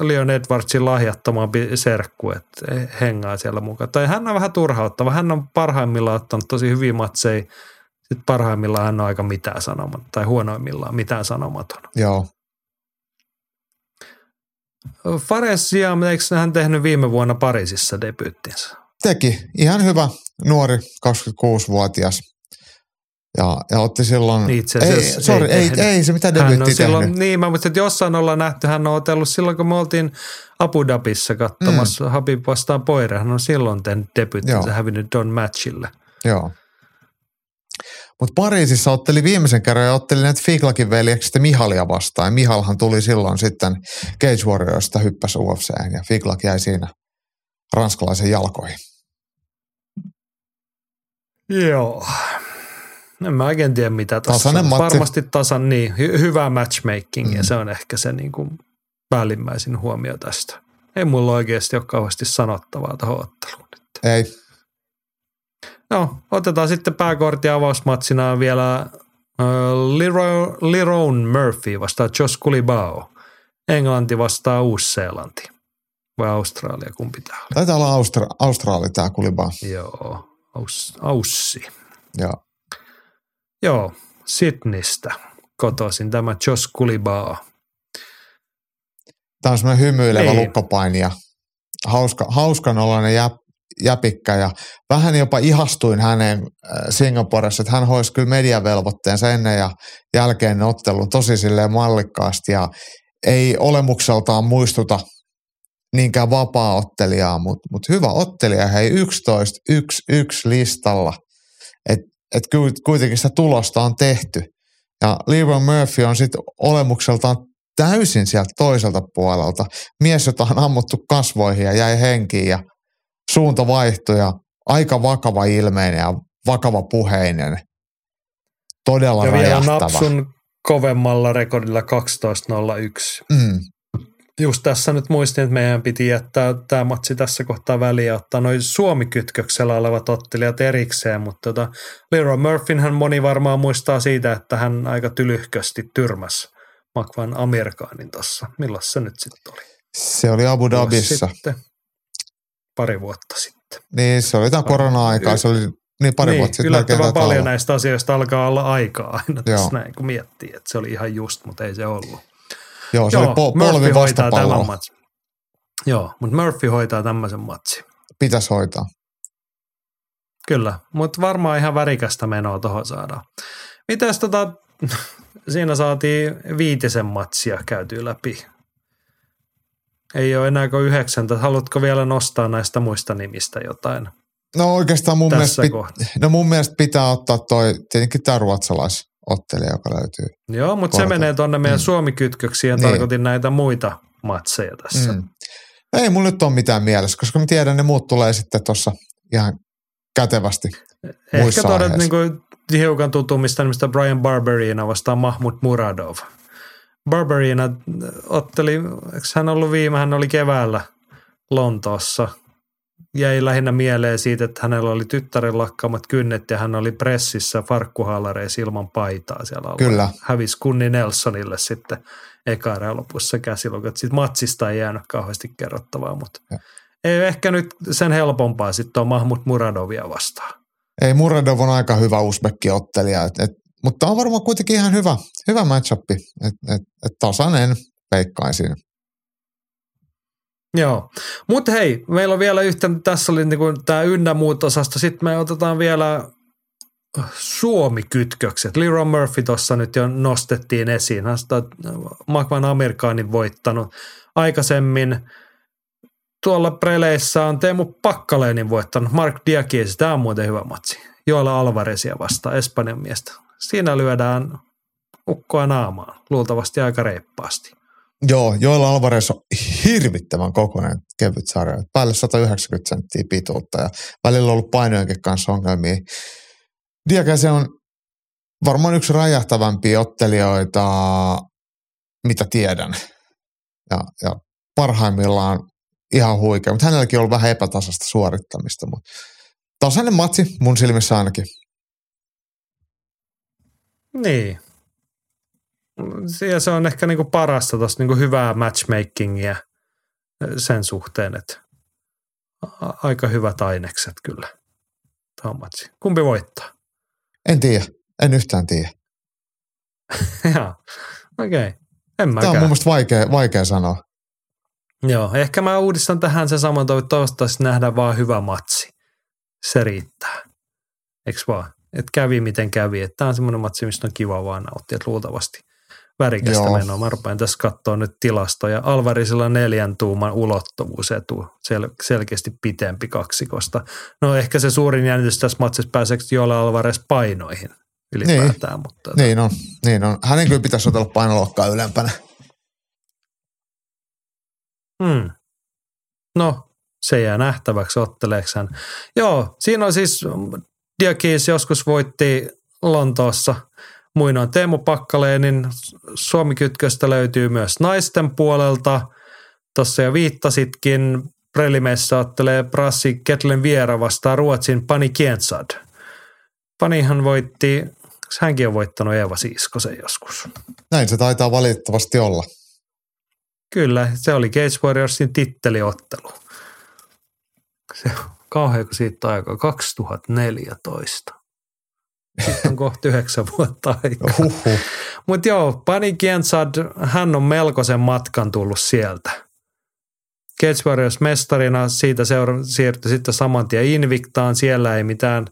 Leon Edwardsin lahjattomampi serkku, että hengaa siellä mukaan. Tai hän on vähän turhauttava. Hän on parhaimmillaan ottanut tosi hyviä matseja. Sitten parhaimmillaan hän on aika mitään sanomaton, tai huonoimmillaan mitään sanomaton. Joo. Fares Siam, eikö hän tehnyt viime vuonna Pariisissa debyyttinsä? Teki. Ihan hyvä nuori 26-vuotias. Ja, ja otti silloin... Itse ei, sorry, ei, ei, ei, se mitä debytti silloin, Niin, mä muistin, että jossain ollaan nähty, hän on otellut silloin, kun me oltiin Abu Dhabissa katsomassa mm. Habib vastaan Poire. Hän on silloin tehnyt debyttinsä hävinnyt Don Matchille. Joo. Mutta Pariisissa otteli viimeisen kerran ja otteli näitä Fiklakin veljeksestä Mihalia vastaan. Ja Mihalhan tuli silloin sitten Cage Warriorista hyppäsi UFCen ja Figlak jäi siinä ranskalaisen jalkoihin. Joo. En mä oikein tiedä mitä tässä on. Varmasti tasan niin, hy- hyvää matchmaking mm. ja se on ehkä se niin kuin päällimmäisin huomio tästä. Ei mulla oikeasti ole kauheasti sanottavaa tähän otteluun. Ei. No, otetaan sitten pääkortin avausmatsina vielä Liro, Liron Murphy vastaa Josh Kulibao. Englanti vastaa Uusi-Seelanti. Vai Australia, kumpi tää oli? Taitaa olla Austra- Australia tämä Kulibao. Joo, Aus, Aussi. Joo. Joo, Sydneystä kotoisin tämä Josh Kulibaa. Tämä on semmoinen hymyilevä Ei. lukkopainija. Hauska, hauskan oloinen jä, jäpikkä ja vähän jopa ihastuin hänen äh, Singaporessa, että hän hoisi kyllä mediavelvoitteensa ennen ja jälkeen ottelu tosi silleen mallikkaasti ja ei olemukseltaan muistuta niinkään vapaa-ottelijaa, mutta mut hyvä ottelija, hei 11, 1, 1 listalla. Et että kuitenkin sitä tulosta on tehty. Ja Leroy Murphy on sitten olemukseltaan täysin sieltä toiselta puolelta. Mies, jota on ammuttu kasvoihin ja jäi henkiin ja suunta vaihtui ja aika vakava ilmeinen ja vakava puheinen. Todella ja räjähtävä. vielä napsun kovemmalla rekordilla 12.01. Mm just tässä nyt muistin, että meidän piti jättää tämä matsi tässä kohtaa väliä ottaa noin Suomi-kytköksellä olevat ottelijat erikseen, mutta tota, Leroy Murphyn moni varmaan muistaa siitä, että hän aika tylyhkösti tyrmäs Makvan Amerikaanin tuossa. Milloin se nyt sitten oli? Se oli Abu Dhabissa. Sitten, pari vuotta sitten. Niin, se oli tämä korona-aikaa, se oli niin pari niin, vuotta sitten. Yllättävän paljon olla. näistä asioista alkaa olla aikaa aina tässä näin, kun miettii, että se oli ihan just, mutta ei se ollut. Joo, se Joo, oli po- polvi vastapallo. Joo, mutta Murphy hoitaa tämmöisen matsin. Pitäisi hoitaa. Kyllä, mutta varmaan ihan värikästä menoa tuohon saadaan. Mitäs tota, siinä saatiin viitisen matsia käytyä läpi. Ei ole enää kuin yhdeksäntä. Haluatko vielä nostaa näistä muista nimistä jotain? No oikeastaan mun, mielestä, pit- no mun mielestä pitää ottaa toi, tietenkin tämä ruotsalais ottelija, joka löytyy. Joo, mutta se menee tuonne meidän mm. Suomi-kytköksiin ja niin. tarkoitin näitä muita matseja tässä. Mm. Ei mulla nyt ole mitään mielessä, koska mä tiedän, ne muut tulee sitten tuossa ihan kätevästi Ehkä todet niin kuin hiukan tutumista nimistä Brian Barberina vastaan Mahmud Muradov. Barberina otteli, eikö hän ollut viime, hän oli keväällä Lontoossa jäi lähinnä mieleen siitä, että hänellä oli tyttären lakkaamat kynnet ja hän oli pressissä farkkuhallareissa ilman paitaa siellä alla. Kyllä. Hävisi Kunni Nelsonille sitten eka erän lopussa käsilukot. Sitten matsista ei jäänyt kauheasti kerrottavaa, mutta Ja. ei ehkä nyt sen helpompaa sitten on Mahmut Muradovia vastaan. Ei, Muradov on aika hyvä Uzbekki-ottelija, et, et, mutta on varmaan kuitenkin ihan hyvä, hyvä matchup, että et, et tasainen veikkaisin. Joo, mutta hei, meillä on vielä yhtä, tässä oli niinku tämä ynnä muut sitten me otetaan vielä Suomi-kytkökset. Leroy Murphy tuossa nyt jo nostettiin esiin. Hän on Magvan Amerikaanin voittanut aikaisemmin. Tuolla preleissä on Teemu Pakkaleenin voittanut. Mark Diakis, tämä on muuten hyvä matsi. Joella Alvarezia vastaan, Espanjan miestä. Siinä lyödään ukkoa naamaan, luultavasti aika reippaasti. Joo, Joella Alvarez on hirvittävän kokoinen kevyt sarja. Päälle 190 senttiä pituutta ja välillä on ollut painojenkin kanssa ongelmia. Diakese on varmaan yksi räjähtävämpiä ottelijoita, mitä tiedän. Ja, ja parhaimmillaan ihan huikea, mutta hänelläkin on ollut vähän epätasasta suorittamista. Mutta tasainen matsi mun silmissä ainakin. Niin. Ja se on ehkä niinku parasta tuossa niinku hyvää matchmakingia sen suhteen, että aika hyvät ainekset kyllä. Tämä on matsi. Kumpi voittaa? En tiedä, en yhtään tiedä. Joo, okei. Okay. En Tämä on mun mielestä vaikea, vaikea sanoa. Joo, ehkä mä uudistan tähän sen saman, että toivottavasti nähdään vaan hyvä matsi. Se riittää. Eiks vaan? Että kävi miten kävi. Että tämä on semmoinen matsi, mistä on kiva vaan nauttia. Että luultavasti värikästä Joo. menoa. Mä rupean tässä katsoa nyt tilastoja. Alvarisilla neljän tuuman ulottuvuusetu, sel- selkeästi pitempi kaksikosta. No ehkä se suurin jännitys tässä matsissa pääseekö Jolle Alvarez painoihin ylipäätään. Niin. Mutta Niin on, niin on. Hänen kyllä pitäisi otella painoluokkaa ylempänä. Hmm. No, se jää nähtäväksi, otteleeko hän. Joo, siinä on siis, Diakis joskus voitti Lontoossa muinoin Teemu Pakkaleenin. Suomi-kytköstä löytyy myös naisten puolelta. Tuossa jo viittasitkin, prelimeissä ottelee Brassi Ketlen Viera vastaan Ruotsin Pani Kiensad. Panihan voitti, hänkin on voittanut Eeva Siiskosen joskus. Näin se taitaa valitettavasti olla. Kyllä, se oli Cage Warriorsin titteliottelu. Se on kauhean, kun siitä aikaa 2014. Sitten on kohta yhdeksän vuotta aikaa. Mutta joo, Pani Kiensad, hän on melkoisen matkan tullut sieltä. Cage Warriors mestarina siitä seura- siirtyi sitten saman tien Invictaan. Siellä ei mitään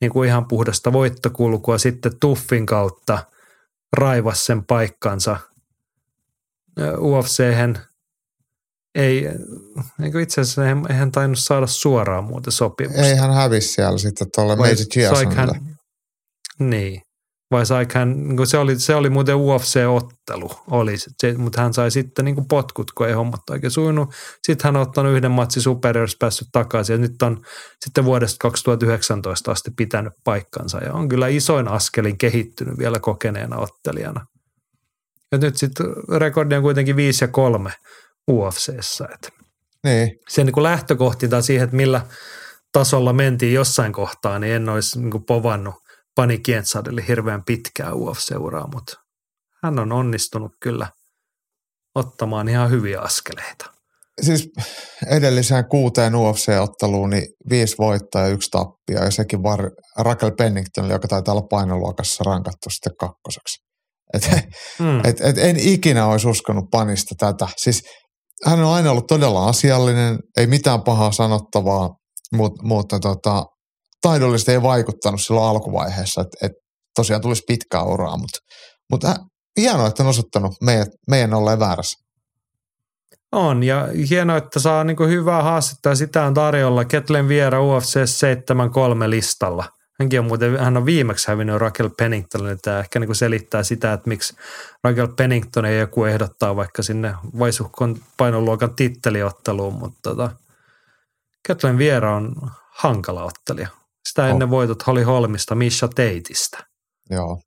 niin kuin ihan puhdasta voittokulkua. Sitten Tuffin kautta raivas sen paikkansa ufc ei, eikö itse asiassa eihän- eihän tainnut saada suoraan muuten sopimusta. Ei hän hävisi siellä sitten tuolle Meiji Chiasonille. Niin. Vai saiko hän, niin kuin se, oli, se oli muuten UFC-ottelu, oli, se, mutta hän sai sitten niin kuin potkut, kun ei hommat oikein sujunut. Sitten hän on ottanut yhden matsin superiors päässyt takaisin ja nyt on sitten vuodesta 2019 asti pitänyt paikkansa ja on kyllä isoin askelin kehittynyt vielä kokeneena ottelijana. Ja nyt sitten rekordi on kuitenkin 5 ja 3 UFCssä. Että Niin, se niin kuin lähtökohtinta siihen, että millä tasolla mentiin jossain kohtaa, niin en olisi niin kuin povannut Pani Kiensadelle hirveän pitkää UFC-uraa, mutta hän on onnistunut kyllä ottamaan ihan hyviä askeleita. siis edelliseen kuuteen UFC-otteluun niin viisi voittoa ja yksi tappia ja sekin var Raquel Penningtonille, joka taitaa olla painoluokassa rankattu sitten kakkoseksi. Et, Mm. et, et en ikinä olisi uskonut panista tätä. Siis hän on aina ollut todella asiallinen, ei mitään pahaa sanottavaa, mutta, mutta tota, taidollisesti ei vaikuttanut silloin alkuvaiheessa, että et tosiaan tulisi pitkää uraa, mutta, mutta hienoa, että on osoittanut meidät, meidän olleen väärässä. On, ja hienoa, että saa niin kuin hyvää haastetta, ja sitä on tarjolla Ketlen Viera UFC 7-3 listalla. Hänkin on muuten, hän on viimeksi hävinnyt Raquel Penningtonille, tämä ehkä niin kuin selittää sitä, että miksi Raquel Pennington ei joku ehdottaa vaikka sinne vaisuhkon painoluokan titteliotteluun, mutta tota, Ketlen Viera on hankala ottelija. Sitä ennen voitot Holly Holmista, Misha Teitistä. Joo.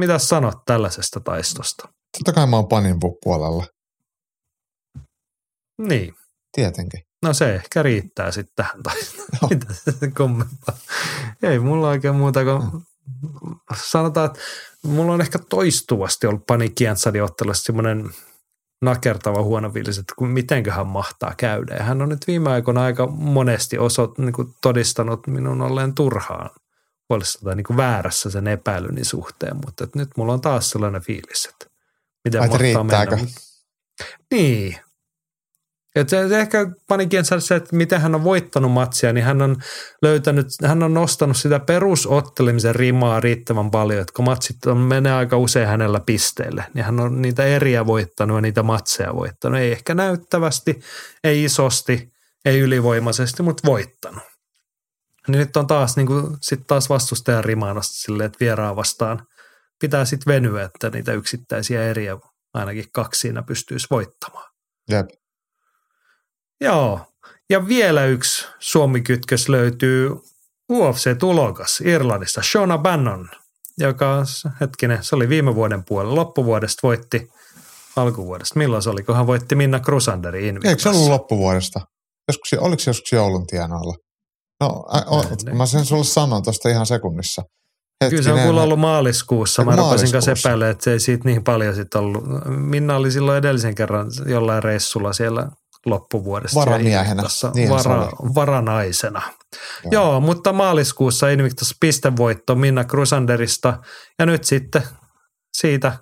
Mitä sanot tällaisesta taistosta? Totta kai mä oon panin pu- puolella. Niin. Tietenkin. No se ehkä riittää sitten tähän tai mitä se kommentaa. Ei mulla oikein muuta kuin sanotaan, että mulla on ehkä toistuvasti ollut Pani Kiantsadi-ottelussa semmoinen nakertava huono fiilis, että mitenköhän mahtaa käydä. Ja hän on nyt viime aikoina aika monesti osot, niin kuin todistanut minun olleen turhaan huolissa tai niin kuin väärässä sen epäilyni suhteen, mutta että nyt mulla on taas sellainen fiilis, että miten Ai, mahtaa riittääkö? mennä. Niin. Et se, ehkä panikin se, että miten hän on voittanut matsia, niin hän on löytänyt, hän on nostanut sitä perusottelemisen rimaa riittävän paljon, että kun matsit on, menee aika usein hänellä pisteille, niin hän on niitä eriä voittanut ja niitä matseja voittanut. Ei ehkä näyttävästi, ei isosti, ei ylivoimaisesti, mutta voittanut. Niin nyt on taas, niin kuin, sit taas vastustajan rimaanasta silleen, että vieraan vastaan pitää sitten venyä, että niitä yksittäisiä eriä ainakin kaksi siinä pystyisi voittamaan. Jep. Joo. Ja vielä yksi Suomi-kytkös löytyy UFC-tulokas Irlannista, Shona Bannon, joka, hetkinen, se oli viime vuoden puolella, loppuvuodesta voitti, alkuvuodesta, milloin se oli, kun hän voitti Minna Crusanderin Eikö se Invictassa. ollut loppuvuodesta? Joskus, oliko se joskus joulun tienoilla? No, ä, o, mä sen sulle sanon tuosta ihan sekunnissa. Kyllä se on Hetkinen, kuulla ollut maaliskuussa. Mä rupesin kanssa epäilemään, että se ei siitä niin paljon sitten ollut. Minna oli silloin edellisen kerran jollain reissulla siellä loppuvuodesta. Varamiehenä. se vara, varanaisena. Joo. Joo, mutta maaliskuussa Invictus pistevoitto Minna Crusanderista. Ja nyt sitten siitä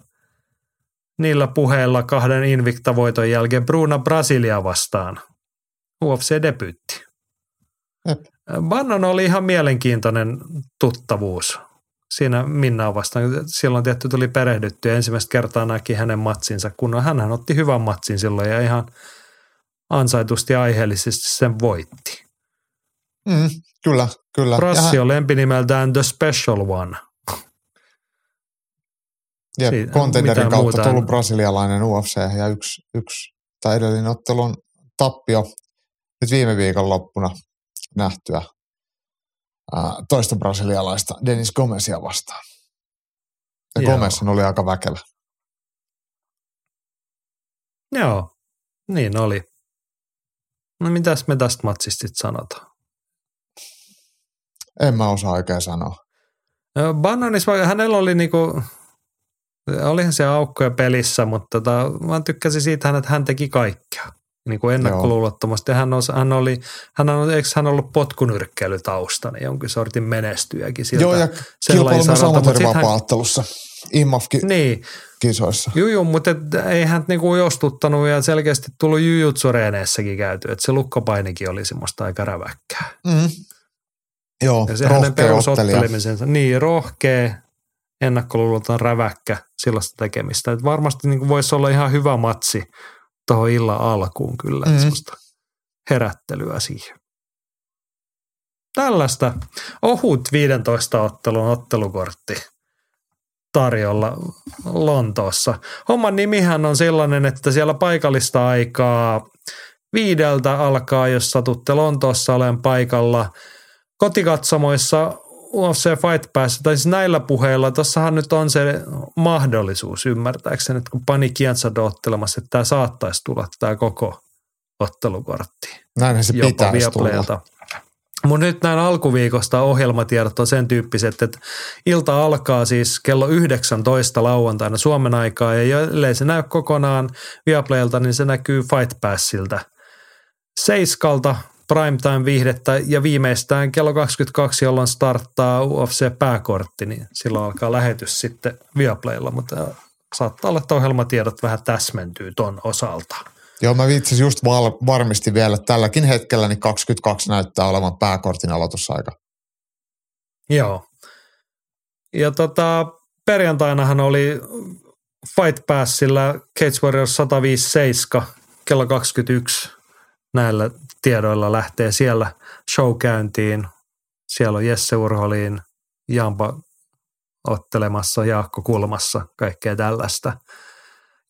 niillä puheilla kahden Invicta-voiton jälkeen Bruna Brasilia vastaan. UFC-debyytti. Bannon oli ihan mielenkiintoinen tuttavuus siinä Minnaa vastaan. Silloin tietty tuli perehdytty ja ensimmäistä kertaa näki hänen matsinsa, kun hän otti hyvän matsin silloin ja ihan ansaitusti aiheellisesti sen voitti. Mm, kyllä, kyllä. Hän- on lempinimeltään The Special One. Jep, mitään kautta muuta tullut brasilialainen UFC ja yksi, yksi tai edellinen ottelun tappio nyt viime viikon loppuna nähtyä ää, toista brasilialaista Denis Gomezia vastaan. Ja Joo. Gomez oli aika väkevä. Joo, niin oli. No mitäs me tästä matsista sanotaan? En mä osaa oikein sanoa. Va- hänellä oli niinku, olihan se aukkoja pelissä, mutta tota, mä tykkäsin siitä, että hän teki kaikkea. Niin kuin ennakkoluulottomasti. Hän, os, hän oli, hän on, eikö hän ollut potkunyrkkeilytausta, niin jonkin sortin menestyjäkin siltä. Joo, ja sen lajin amatöörivapaattelussa Niin, IMAF-kisoissa. Juu, juu, mutta et ei hän niinku jostuttanut ja selkeästi tullut jujutsureeneissäkin käyty, että se lukkopainikin oli semmoista aika räväkkää. Mm. Joo, Ja se hänen perusottelemisensa, niin rohkea, ennakkoluuloton räväkkä, sellaista tekemistä. Et varmasti niinku voisi olla ihan hyvä matsi tuohon illan alkuun kyllä, Mm. mm. semmoista herättelyä siihen. Tällaista ohut 15 ottelun ottelukortti tarjolla Lontoossa. Homman nimihän on sellainen, että siellä paikallista aikaa viideltä alkaa, jos satutte Lontoossa olen paikalla kotikatsomoissa UFC Fight Pass, tai siis näillä puheilla, tossahan nyt on se mahdollisuus ymmärtääkseni, että kun pani Kiansado ottelemassa, että tämä saattaisi tulla tämä koko ottelukortti Näinhän se jopa pitäisi tulla. Mutta nyt näin alkuviikosta ohjelmatiedot on sen tyyppiset, että ilta alkaa siis kello 19 lauantaina Suomen aikaa ja ellei se näy kokonaan Viaplaylta, niin se näkyy Fight Passilta. Seiskalta primetime viihdettä ja viimeistään kello 22, jolloin starttaa UFC-pääkortti, niin silloin alkaa lähetys sitten Viaplaylla, mutta saattaa olla, että ohjelmatiedot vähän täsmentyy ton osalta. Joo, mä vitsis just varmistin vielä, että tälläkin hetkellä niin 22 näyttää olevan pääkortin aloitusaika. Joo. Ja tota, perjantainahan oli Fight Passilla Cage Warriors 157 kello 21 näillä tiedoilla lähtee siellä show käyntiin. Siellä on Jesse Urholin, Jampa ottelemassa, Jaakko Kulmassa, kaikkea tällaista.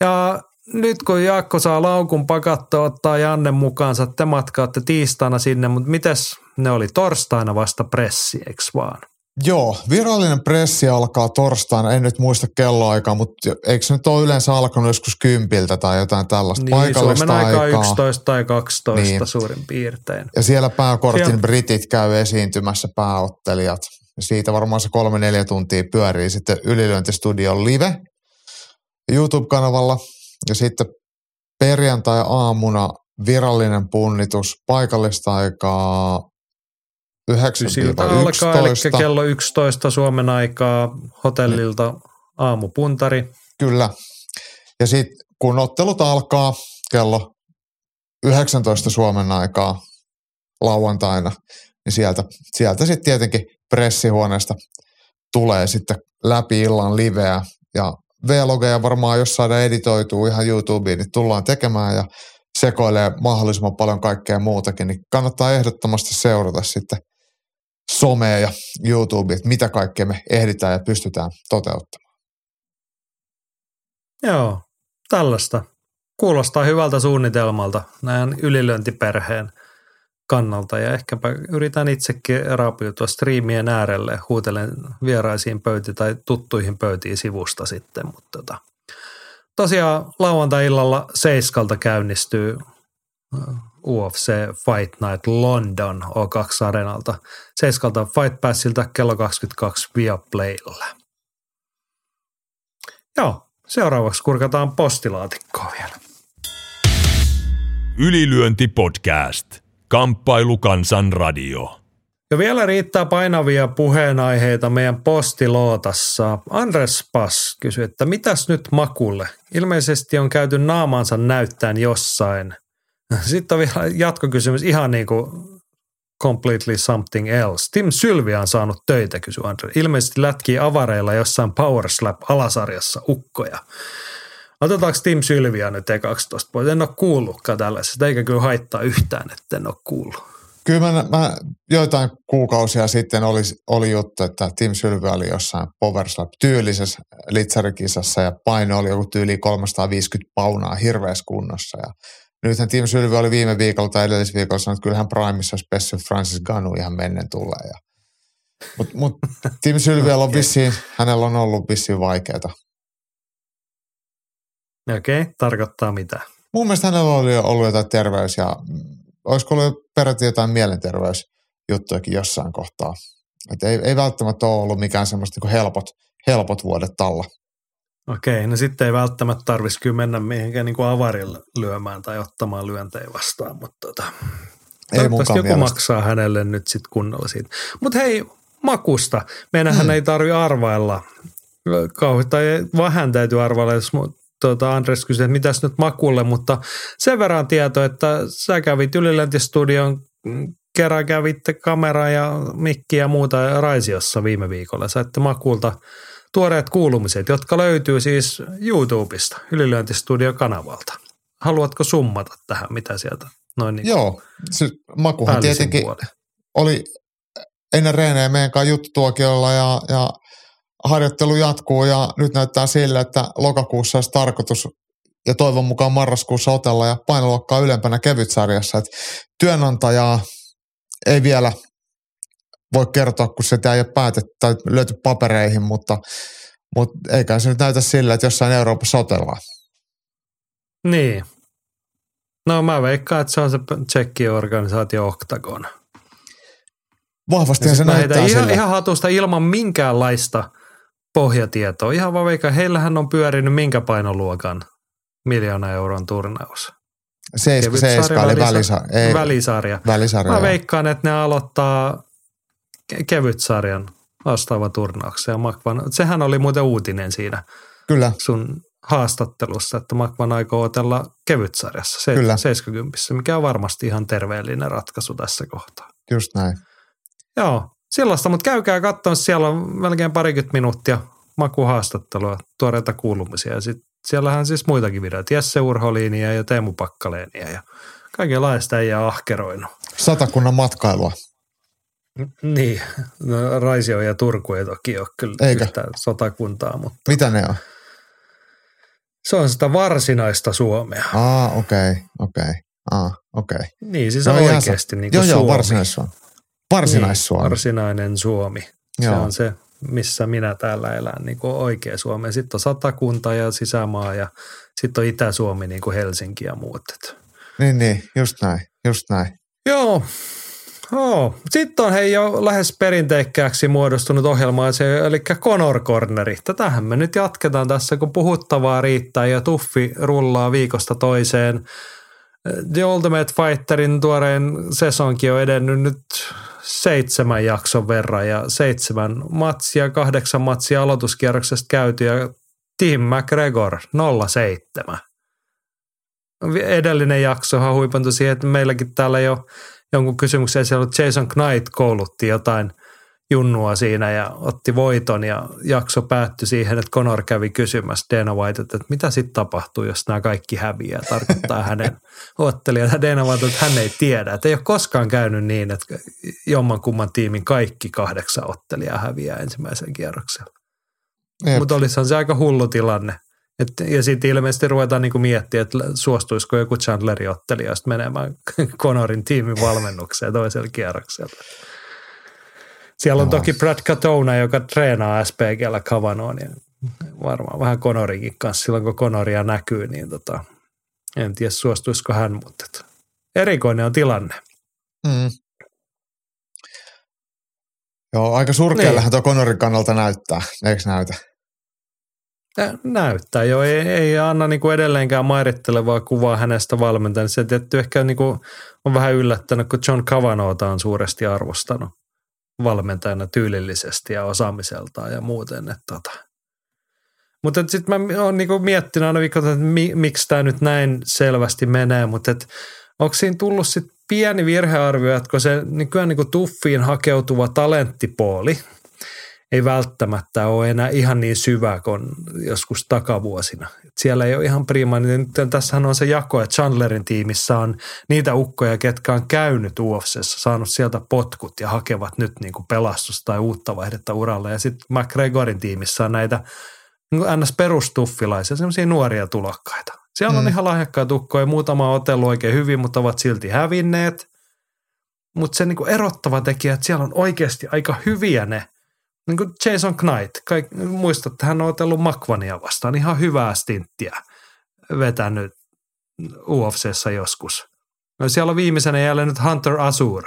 Ja nyt kun Jaakko saa laukun pakattua, ottaa Janne mukaansa, te matkaatte tiistaina sinne, mutta mites ne oli torstaina vasta pressi, eks vaan? Joo, virallinen pressi alkaa torstaina, en nyt muista kelloaikaa, mutta eikö se nyt ole yleensä alkanut joskus kympiltä tai jotain tällaista Niin, paikallista Suomen aikaa aikaa. 11 tai 12 Niin. suurin piirtein. Ja siellä pääkortin Siellä- britit käy esiintymässä pääottelijat. Ja Siitä varmaan se kolme-neljä tuntia pyörii sitten Ylilyöntistudion live YouTube-kanavalla. Ja sitten perjantai-aamuna virallinen punnitus paikallista aikaa 9 Siltä alkaa, eli kello 11 Suomen aikaa hotellilta aamupuntari. Kyllä. Ja sitten kun ottelut alkaa kello 19 Suomen aikaa lauantaina, niin sieltä, sieltä sitten tietenkin pressihuoneesta tulee sitten läpi illan liveä ja vlogeja varmaan, jos saadaan editoitua ihan YouTubeen, niin tullaan tekemään ja sekoilee mahdollisimman paljon kaikkea muutakin, niin kannattaa ehdottomasti seurata sitten somea ja YouTubea, että mitä kaikkea me ehditään ja pystytään toteuttamaan. Joo, tällaista. Kuulostaa hyvältä suunnitelmalta näin ylilöintiperheen kannalta ja ehkäpä yritän itsekin raapiutua striimien äärelle, huutelen vieraisiin pöytiin tai tuttuihin pöytiin sivusta sitten, mutta tota, tosiaan lauantai-illalla seiskalta käynnistyy äh, UFC Fight Night London O2 Arenalta. Seiskalta Fight Passilta kello 22 Viaplaylla. Joo, seuraavaksi kurkataan postilaatikkoa vielä. Ylilyönti podcast. Kamppailu kansan radio. Ja vielä riittää painavia puheenaiheita meidän postilootassa. Andres Pass kysyi, että mitäs nyt makulle? Ilmeisesti on käyty naamansa näyttäen jossain. Sitten on vielä jatkokysymys ihan niin kuin completely something else. Tim Sylvia on saanut töitä, kysyi Andres. Ilmeisesti lätkii avareilla jossain Power Slap alasarjassa ukkoja. Otetaanko Tim Sylvia nyt E12 pois? En ole kuullutkaan tällaisesta, eikä kyllä haittaa yhtään, että en ole kuullut. Kyllä mä, mä joitain kuukausia sitten oli, oli juttu, että Tim Sylvä oli jossain Powerslap tyylisessä litsarikisassa ja paino oli joku tyyli 350 paunaa hirveässä kunnossa. Ja nythän Tim Sylvä oli viime viikolla tai edellisviikolla sanonut, että kyllähän Primeissa olisi pessyt Francis Ganu ihan mennen tulee. Mutta mut, Tim Sylvialla on vissiin, hänellä on ollut vissiin vaikeaa. Okei, okay, tarkoittaa mitä? Mun mielestä hänellä oli ollut jotain terveys- ja olisiko ollut peräti jotain mielenterveysjuttujakin jossain kohtaa. Et ei, ei välttämättä ole ollut mikään semmoista niin helpot, helpot vuodet alla. Okei, no sitten ei välttämättä tarvitsisi kyllä mennä mihinkään niin kuin avarilla lyömään tai ottamaan lyöntejä vastaan, mutta tota, Ei toivottavasti joku mielestä. maksaa hänelle nyt sitten kunnolla siitä. Mutta hei, makusta. Meidänhän Hmm. ei tarvi arvailla. Kauhi, tai vähän täytyy arvailla, jos tuota Andres kysyi, että mitäs nyt makulle, mutta sen verran tieto, että sä kävit Yliläntistudion mm, kerran kävitte kamera ja mikki ja muuta Raisiossa viime viikolla. Saitte makulta tuoreet kuulumiset, jotka löytyy siis YouTubesta, Ylilöintistudio-kanavalta. Haluatko summata tähän, mitä sieltä noin niin Joo, se makuhan tietenkin puolin? oli ennen reenejä meidän kanssa juttutuokiolla ja, ja harjoittelu jatkuu ja nyt näyttää sille, että lokakuussa olisi tarkoitus ja toivon mukaan marraskuussa otella ja painoluokkaa ylempänä kevytsarjassa. Et työnantajaa ei vielä voi kertoa, kun sitä ei ole päätetty tai löyty papereihin, mutta, mutta eikä se nyt näytä sillä, että jossain Euroopassa otellaan. Niin. No mä veikkaan, että se on se tsekkien organisaatio Octagon. Vahvastihan se näyttää ihan, sillä. ihan hatusta ilman minkäänlaista pohjatietoa. Ihan vaan veikkaan, heillähän on pyörinyt minkä painoluokan miljoona euron turnaus. Seiska, seiska eli välisa, ei, välisarja. välisarja. Mä veikkaan, että ne aloittaa ke- kevytsarjan vastaava turnauksen. Ja Makvan, sehän oli muuten uutinen siinä Kyllä, sun haastattelussa, että Makvan aikoo otella kevytsarjassa, se, Kyllä. 70, mikä on varmasti ihan terveellinen ratkaisu tässä kohtaa. just näin. Joo, sellaista, mutta käykää katsomassa, siellä on melkein parikymmentä minuuttia makuhaastattelua, tuoreita kuulumisia. Ja sit siellähän siis muitakin videoita, Jesse Urholiinia ja Teemu Pakkaleenia ja kaikenlaista ei jää ahkeroinut. Satakunnan matkailua. Niin, no, Raisio ja Turku ei toki ole kyllä Eikä. yhtään sotakuntaa, mutta Mitä ne on? se on sitä varsinaista Suomea. Aa, okei, okay, okei. Okay. Aa, okei. Okay. Niin, siis No oikeasti niin kuin Joo, joo, Suomi. Varsinais-Suomi. Varsinais-Suomi. Niin, varsinainen Suomi. Se Joo. on se, missä minä täällä elän, niin kuin oikea Suomi. Sitten on Satakunta ja sisämaa ja sitten on Itä-Suomi, niin kuin Helsinki ja muut. Niin, niin, just näin, just näin. Joo. Joo. Sitten on hei jo lähes perinteikkääksi muodostunut ohjelma, se, eli Conor Corneri. Tätähän me nyt jatketaan tässä, kun puhuttavaa riittää ja tuffi rullaa viikosta toiseen. The Ultimate Fighterin tuoreen sesonkin on edennyt nyt seitsemän jakson verran ja seitsemän matsia, kahdeksan matsia aloituskierroksesta käyty ja Tim McGregor 07 edellinen jaksohan huipantui siihen, että meilläkin täällä jo jonkun kysymyksen ollut Jason Knight koulutti jotain junnua siinä ja otti voiton ja jakso päättyi siihen, että Conor kävi kysymässä Dana White, että mitä sitten tapahtuu, jos nämä kaikki häviää, tarkoittaa hänen ottelijat. Dana White, että hän ei tiedä, että ei ole koskaan käynyt niin, että jommankumman tiimin kaikki kahdeksan ottelijaa häviää ensimmäisen kierroksella. Mutta olisihan se aika hullu tilanne. Et, ja sitten ilmeisesti ruvetaan niinku miettiä, että suostuisiko joku Chandlerin ottelija menemään Conorin tiimin valmennukseen toisella kierroksella. Siellä on Joo. toki Brad Katona, joka treenaa SPGllä Kavanoon, niin varmaan vähän Conorinkin kanssa silloin, kun Conoria näkyy, niin tota, en tiedä suostuisiko hän, mutta et, erikoinen on tilanne. Mm. Joo, aika surkeallähän tuo Conorin kannalta näyttää, eikö näytä? Näyttää jo, ei, ei anna niinku edelleenkään mairittelevaa kuvaa hänestä valmentajana. Se tietty ehkä niinku on vähän yllättänyt, kun John Cavanota on suuresti arvostanut valmentajana tyylillisesti ja osaamiseltaan ja muuten. Tota. Mutta sitten mä oon niinku miettinyt aina viikko, että mi, miksi tämä nyt näin selvästi menee, mutta et, onko siinä tullut sitten pieni virhearvio, että kun se nykyään niinku tuffiin hakeutuva talenttipooli – ei välttämättä ole enää ihan niin syvä kuin joskus takavuosina. Et siellä ei ole ihan prima. Niin nyt tässähän on se jako, että Chandlerin tiimissä on niitä ukkoja, ketkä on käynyt UFCssä, saanut sieltä potkut ja hakevat nyt niin kuin pelastusta tai uutta vaihdetta uralle. Ja sitten McGregorin tiimissä on näitä niin ns. perustuffilaisia, semmoisia nuoria tulokkaita. Siellä on Mm. ihan lahjakkaita ukkoja, muutama on otellut oikein hyvin, mutta ovat silti hävinneet. Mutta se niin kuin erottava tekijä, että siellä on oikeasti aika hyviä ne niin kuin Jason Knight, kaik, muistatte, hän on otellut Makvania vastaan ihan hyvää stinttiä vetänyt UFCssä joskus. No siellä on viimeisenä jälleen nyt Hunter Azur,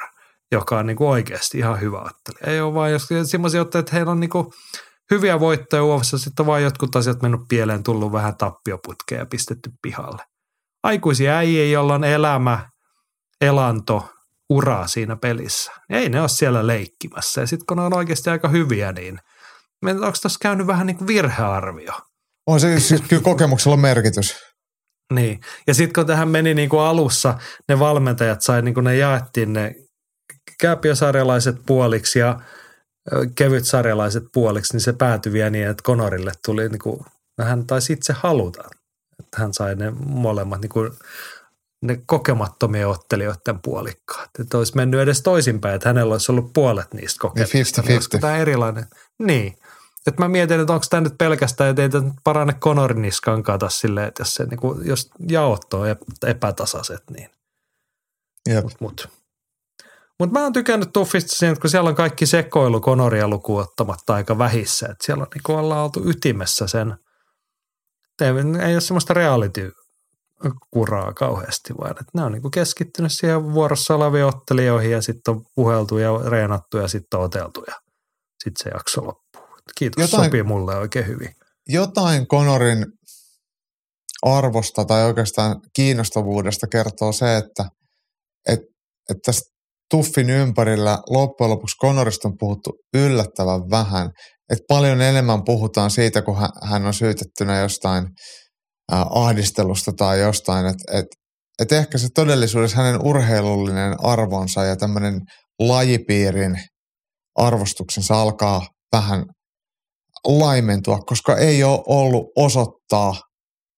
joka on niin kuin oikeasti ihan hyvä ottelija. Ei ole vaan jos, semmoisia otteita, että heillä on niin kuin hyviä voittoja UFCssä, sitten on vaan jotkut asiat mennyt pieleen, tullut vähän tappioputkeja ja pistetty pihalle. Aikuisia äijiä, joilla on elämä, elanto, uraa siinä pelissä. Ei ne ole siellä leikkimässä. Ja sitten kun ne on oikeasti aika hyviä, niin onko tässä käynyt vähän niin kuin virhearvio? On se siis kyllä kokemuksella merkitys. Niin. Ja sitten kun tähän meni niin kuin alussa, ne valmentajat sai, niin kuin ne jaettiin ne kääpiösarjalaiset puoliksi ja ö, kevytsarjalaiset puoliksi, niin se päätyi vielä niin, että Konorille tuli, niin kuin, hän taisi itse haluta, että hän sai ne molemmat niin kuin, ne kokemattomien ottelijoiden puolikkaat. Että olisi mennyt edes toisinpäin, että hänellä olisi ollut puolet niistä kokemuksista. 50-50. Niin olisiko Tämä erilainen. Niin. Että mä mietin, että onko tämä nyt pelkästään, että ei tämä parane Conorin niskaan kata silleen, että jos, se, niin kuin, jos jaot on ep- epätasaiset, niin Jep. mut, mut. Mut mä oon tykännyt Tuffista siinä, että kun siellä on kaikki sekoilu Konoria lukuun ottamatta aika vähissä, että siellä on niin ollaan oltu ytimessä sen, ei, ei ole semmoista reality kuraa kauheasti, vaan että ne on niin keskittynyt siihen vuorossa oleviin ottelijoihin ja sitten on puheltu ja reenattu ja sitten oteltu ja sitten se jakso loppuu. Kiitos, Jotain- sopii mulle oikein hyvin. Jotain Conorin arvosta tai oikeastaan kiinnostavuudesta kertoo se, että et, et tästä Tuffin ympärillä loppujen lopuksi Conorista on puhuttu yllättävän vähän. Et paljon enemmän puhutaan siitä, kun hän, on syytettynä jostain ahdistelusta tai jostain. Että et, et ehkä se todellisuudessa hänen urheilullinen arvonsa ja tämmöinen lajipiirin arvostuksensa alkaa vähän laimentua, koska ei ole ollut osoittaa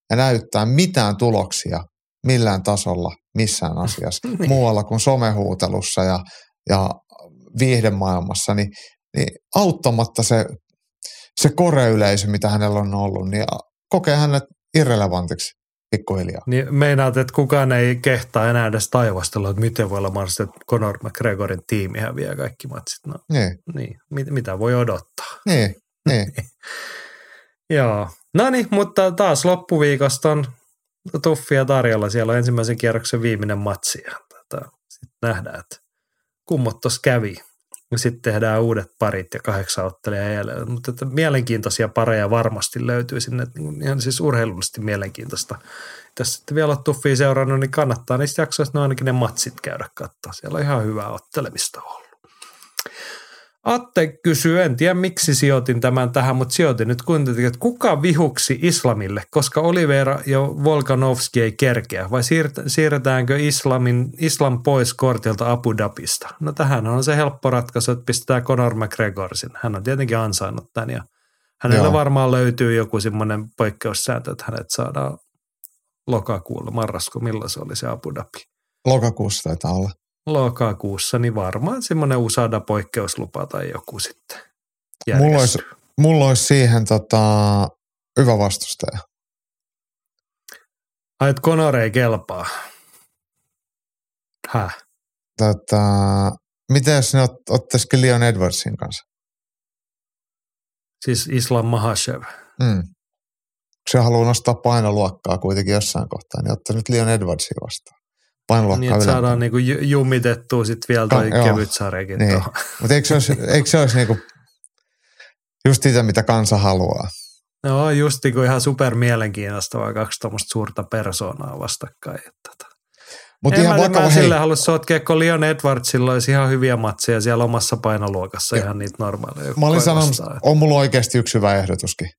ja näyttää mitään tuloksia millään tasolla missään asiassa Niin. muualla kuin somehuutelussa ja, ja viihdemaailmassa, niin, niin auttamatta se, se koreyleisö, mitä hänellä on ollut, niin kokee hänet irrelevantiksi. pikkuhiljaa. Niin meinaat, että kukaan ei kehtaa enää edes taivastella, että miten voi olla mahdollista, että Conor McGregorin tiimi häviää kaikki matsit. No Niin, niin, mit, mitä voi odottaa. niin, niin. Joo. No niin, mutta taas loppuviikosta on tuffia tarjolla. Siellä on ensimmäisen kierroksen viimeinen matsi ja tota, sitten nähdään, että kummot tuossa kävi. Ja sitten tehdään uudet parit ja kahdeksan ottelijaa jäljellä. Mutta että mielenkiintoisia pareja varmasti löytyy sinne. niin Ihan siis urheilullisesti mielenkiintoista. Jos sitten vielä on tuffia seurannut, niin kannattaa niistä jaksoista no ainakin ne matsit käydä katsoa. Siellä on ihan hyvää ottelemista ollut. Atte kysyy, en tiedä miksi sijoitin tämän tähän, mutta sijoitin nyt kuitenkin, että kuka vihuksi islamille, koska Olivera ja Volkanovski ei kerkeä, vai siirret- siirretäänkö islamin, islam pois kortilta Abu Dhabista? No tähän on se helppo ratkaisu, että pistetään Conor McGregorsin. Hän on tietenkin ansainnut tämän ja hänellä Joo. varmaan löytyy joku semmoinen poikkeussääntö, että hänet saadaan lokakuulla, marraskuun, milloin se oli se Abu Dhabi Lokakuussa taitaa olla. Lokakuussa, niin varmaan semmoinen USADA-poikkeuslupa tai joku sitten Mulla olisi, mulla olisi siihen tota, hyvä vastustaja. Ai, että Conor ei kelpaa. Häh? Tota, miten jos ne ot, ottaisikin Leon Edwardsin kanssa? Siis Islam Mahashev. Mm. Se haluaa nostaa painoluokkaa kuitenkin jossain kohtaa, niin ottaa nyt Leon Edwardsin vastaan. Painoluokkaa Niin, että ylempää. saadaan niinku ju- jumitettua sitten vielä toi joo. kevyt sarjakin Niin. Mutta eikö se olisi, eikö se olisi niinku just sitä, mitä kansa haluaa? No just niinku ihan super mielenkiintoista, vai kaksi tuommoista suurta persoonaa vastakkain. Että tota. Mutta en ihan mä, vaikka, mä hei, sille halua sotkea, kun Leon Edwardsilla olisi ihan hyviä matseja siellä omassa painoluokassa, Joo. ihan niitä normaaleja. mä olin sanonut, on mulla oikeasti yksi hyvä ehdotuskin.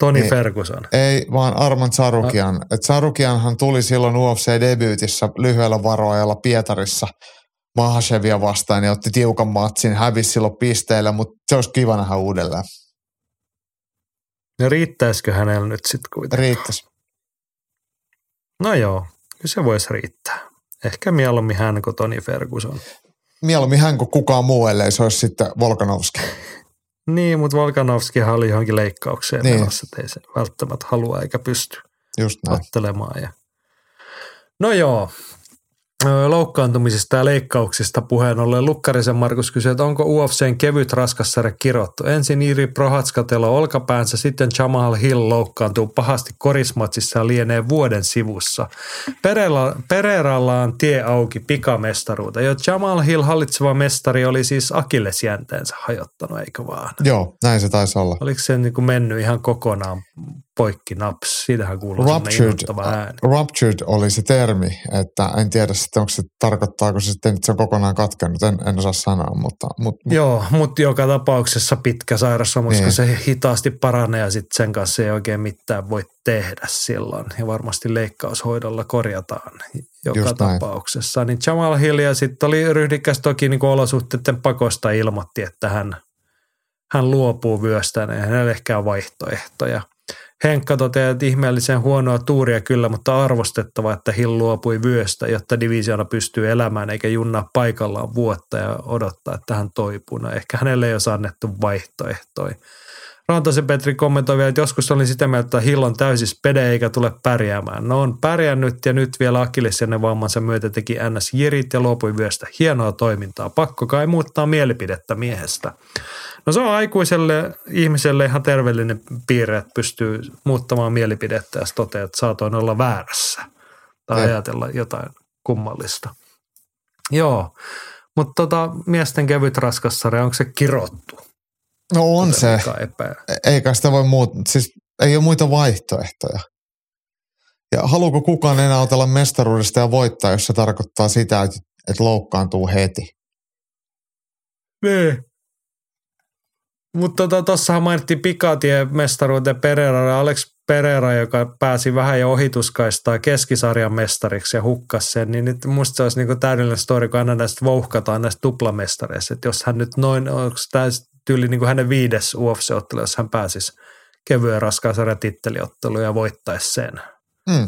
Toni Niin. Ferguson. Ei, vaan Arman Sarukian. Ah. Et Sarukianhan tuli silloin UFC-debyytissä lyhyellä varoajalla Pietarissa Mahashevia vastaan ja otti tiukan matsin, hävisi silloin pisteillä, mutta se olisi kiva nähdä uudelleen. No riittäisikö hänellä nyt sitten kuitenkin? Riittäisi. No joo, kyllä se voisi riittää. Ehkä mieluummin hän kuin Toni Ferguson. Mieluummin hän kuin kukaan muu, ellei se olisi sitten Volkanovski. Niin, mutta Volkanovskihan oli johonkin leikkaukseen Niin. menossa, että ei se välttämättä halua eikä pysty Just näin. ottelemaan. Ja... No joo, loukkaantumisista ja leikkauksista puheen ollen Lukkarisen Markus kysyi, että onko UFCn kevyt raskassarja kirottu. Ensin Iri Prohatska telo olkapäänsä, sitten Jamal Hill loukkaantuu pahasti korismatsissa ja lienee vuoden sivussa. Perella, Pereralla on tie auki pikamestaruuteen. Jo Jamal Hill hallitseva mestari oli siis Akillesjänteensä hajottanut, eikö vaan? Joo, näin se taisi olla. Oliko se niin kuin mennyt ihan kokonaan poikki naps? Siitähän kuuluu Ruptured, ääni. ruptured oli se termi, että en tiedä sitten, onko se, tarkoittaako se sitten, että se on kokonaan katkennut, en, en osaa sanoa, mutta, mutta Joo, mutta joka tapauksessa pitkä sairaus, koska Niin. se hitaasti paranee ja sitten sen kanssa ei oikein mitään voi tehdä silloin. Ja varmasti leikkaushoidolla korjataan joka Just näin. tapauksessa. Niin Jamal Hill ja sitten oli ryhdikäs toki niin olosuhteiden pakosta ilmoitti, että hän, hän luopuu vyöstään ja hänellä ehkä on vaihtoehtoja. Henkka toteaa, että ihmeellisen huonoa tuuria kyllä, mutta arvostettava, että Hill luopui vyöstä, jotta divisioona pystyy elämään eikä junnaa paikallaan vuotta ja odottaa, että hän toipuu. No ehkä hänelle ei ole annettu vaihtoehtoja. Rantasen Petri kommentoi vielä, että joskus olin sitä mieltä, että Hill on täysin spede eikä tule pärjäämään. No on pärjännyt ja nyt vielä Akillesjännen vammansa myötä teki NS Jirit ja luopui vyöstä. Hienoa toimintaa. Pakko kai muuttaa mielipidettä miehestä. No se on aikuiselle ihmiselle ihan terveellinen piirre, että pystyy muuttamaan mielipidettä ja toteaa, että saatoin olla väärässä. Tai Jep. ajatella jotain kummallista. Joo, mutta tota, miesten kevyt raskassarja, onko se kirottu? No on se. Epää. eikä sitä voi muut, siis ei ole muita vaihtoehtoja. Ja haluuko kukaan enää otella mestaruudesta ja voittaa, jos se tarkoittaa sitä, että, että loukkaantuu heti? Niin. Mutta tota, tuossahan mainittiin pikatie mestaruuteen Pereira ja Alex Pereira, joka pääsi vähän jo ohituskaistaa keskisarjan mestariksi ja hukkas sen, niin nyt musta se olisi niinku täydellinen story, kun aina näistä vouhkataan näistä tuplamestareista, että jos hän nyt noin, onko tämä tyyli niinku hänen viides UFC-ottelu, jos hän pääsisi kevyen raskaan sarjan titteliottelu ja voittaisi sen. Mm.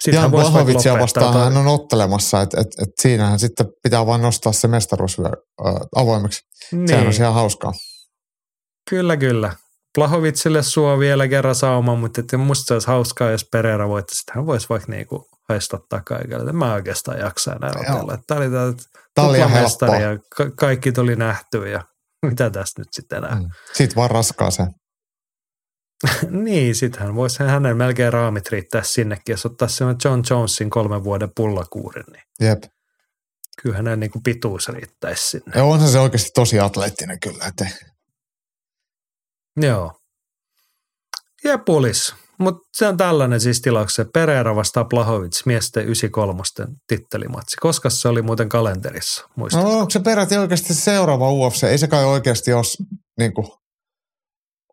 Sitten Jan lopettaa vastaan toi- hän on ottelemassa, että et, et siinähän sitten pitää vain nostaa se mestaruus äh, avoimeksi. Sehän Niin. on ihan hauskaa. Kyllä, kyllä. Plahovitsille suo vielä kerran sauma, mutta että musta se olisi hauskaa, jos Pereira voittaisi. Hän voisi vaikka niinku haistottaa kaikille. En mä oikeastaan jaksa enää otella. Tämä oli tämä oli helppoa. ja ka- kaikki tuli nähtyä ja mitä tästä nyt sitten enää. Mm. Siitä vaan raskaaseen. niin, sittenhän voisi hänen melkein raamit riittää sinnekin, jos ottaa sen John Jonesin kolmen vuoden pullakuurin, niin Jep. kyllä hänen niin kuin pituus riittäisi sinne. Ja onhan se oikeasti tosi atleettinen kyllä. Että Joo. Ja pulis. Mutta se on tällainen siis tilauksen. Pereira vastaa Plahovic miesten 93 tittelimatsi. Koska se oli muuten kalenterissa, muista? no, onko se peräti oikeasti seuraava UFC? Ei se kai oikeasti ole, niin kuin,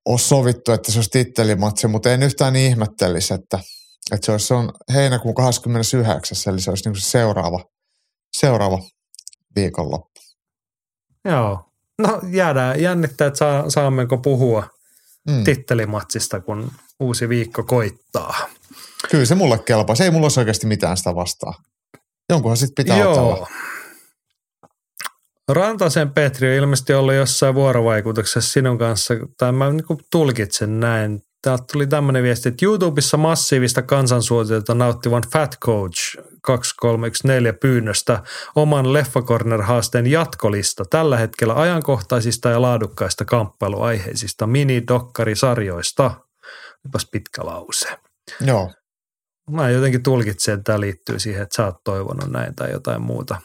ole sovittu, että se olisi tittelimatsi, mutta en yhtään niin ihmettelisi, että, että se, olisi, se on heinäkuun 29. Eli se olisi niin seuraava, seuraava viikonloppu. Joo. No jäädään jännittää, että saa, saammeko puhua. Tittelimatsista, kun uusi viikko koittaa. Kyllä se mulle kelpaa. Se ei mulla olisi oikeasti mitään sitä vastaa. Jonkunhan sitten pitää. Joo. Rantasen Petri on ilmeisesti ollut jossain vuorovaikutuksessa sinun kanssa, tai mä niin tulkitsen näin. Täältä tuli tämmöinen viesti, että YouTubessa massiivista kansansuotiota nauttivan Fat Coach 2314 pyynnöstä oman Leffacorner-haasteen jatkolista tällä hetkellä ajankohtaisista ja laadukkaista kamppailuaiheisista mini-dokkarisarjoista. Olipas pitkä lause. Joo. Mä jotenkin tulkitsen, että tämä liittyy siihen, että sä oot toivonut näin tai jotain muuta.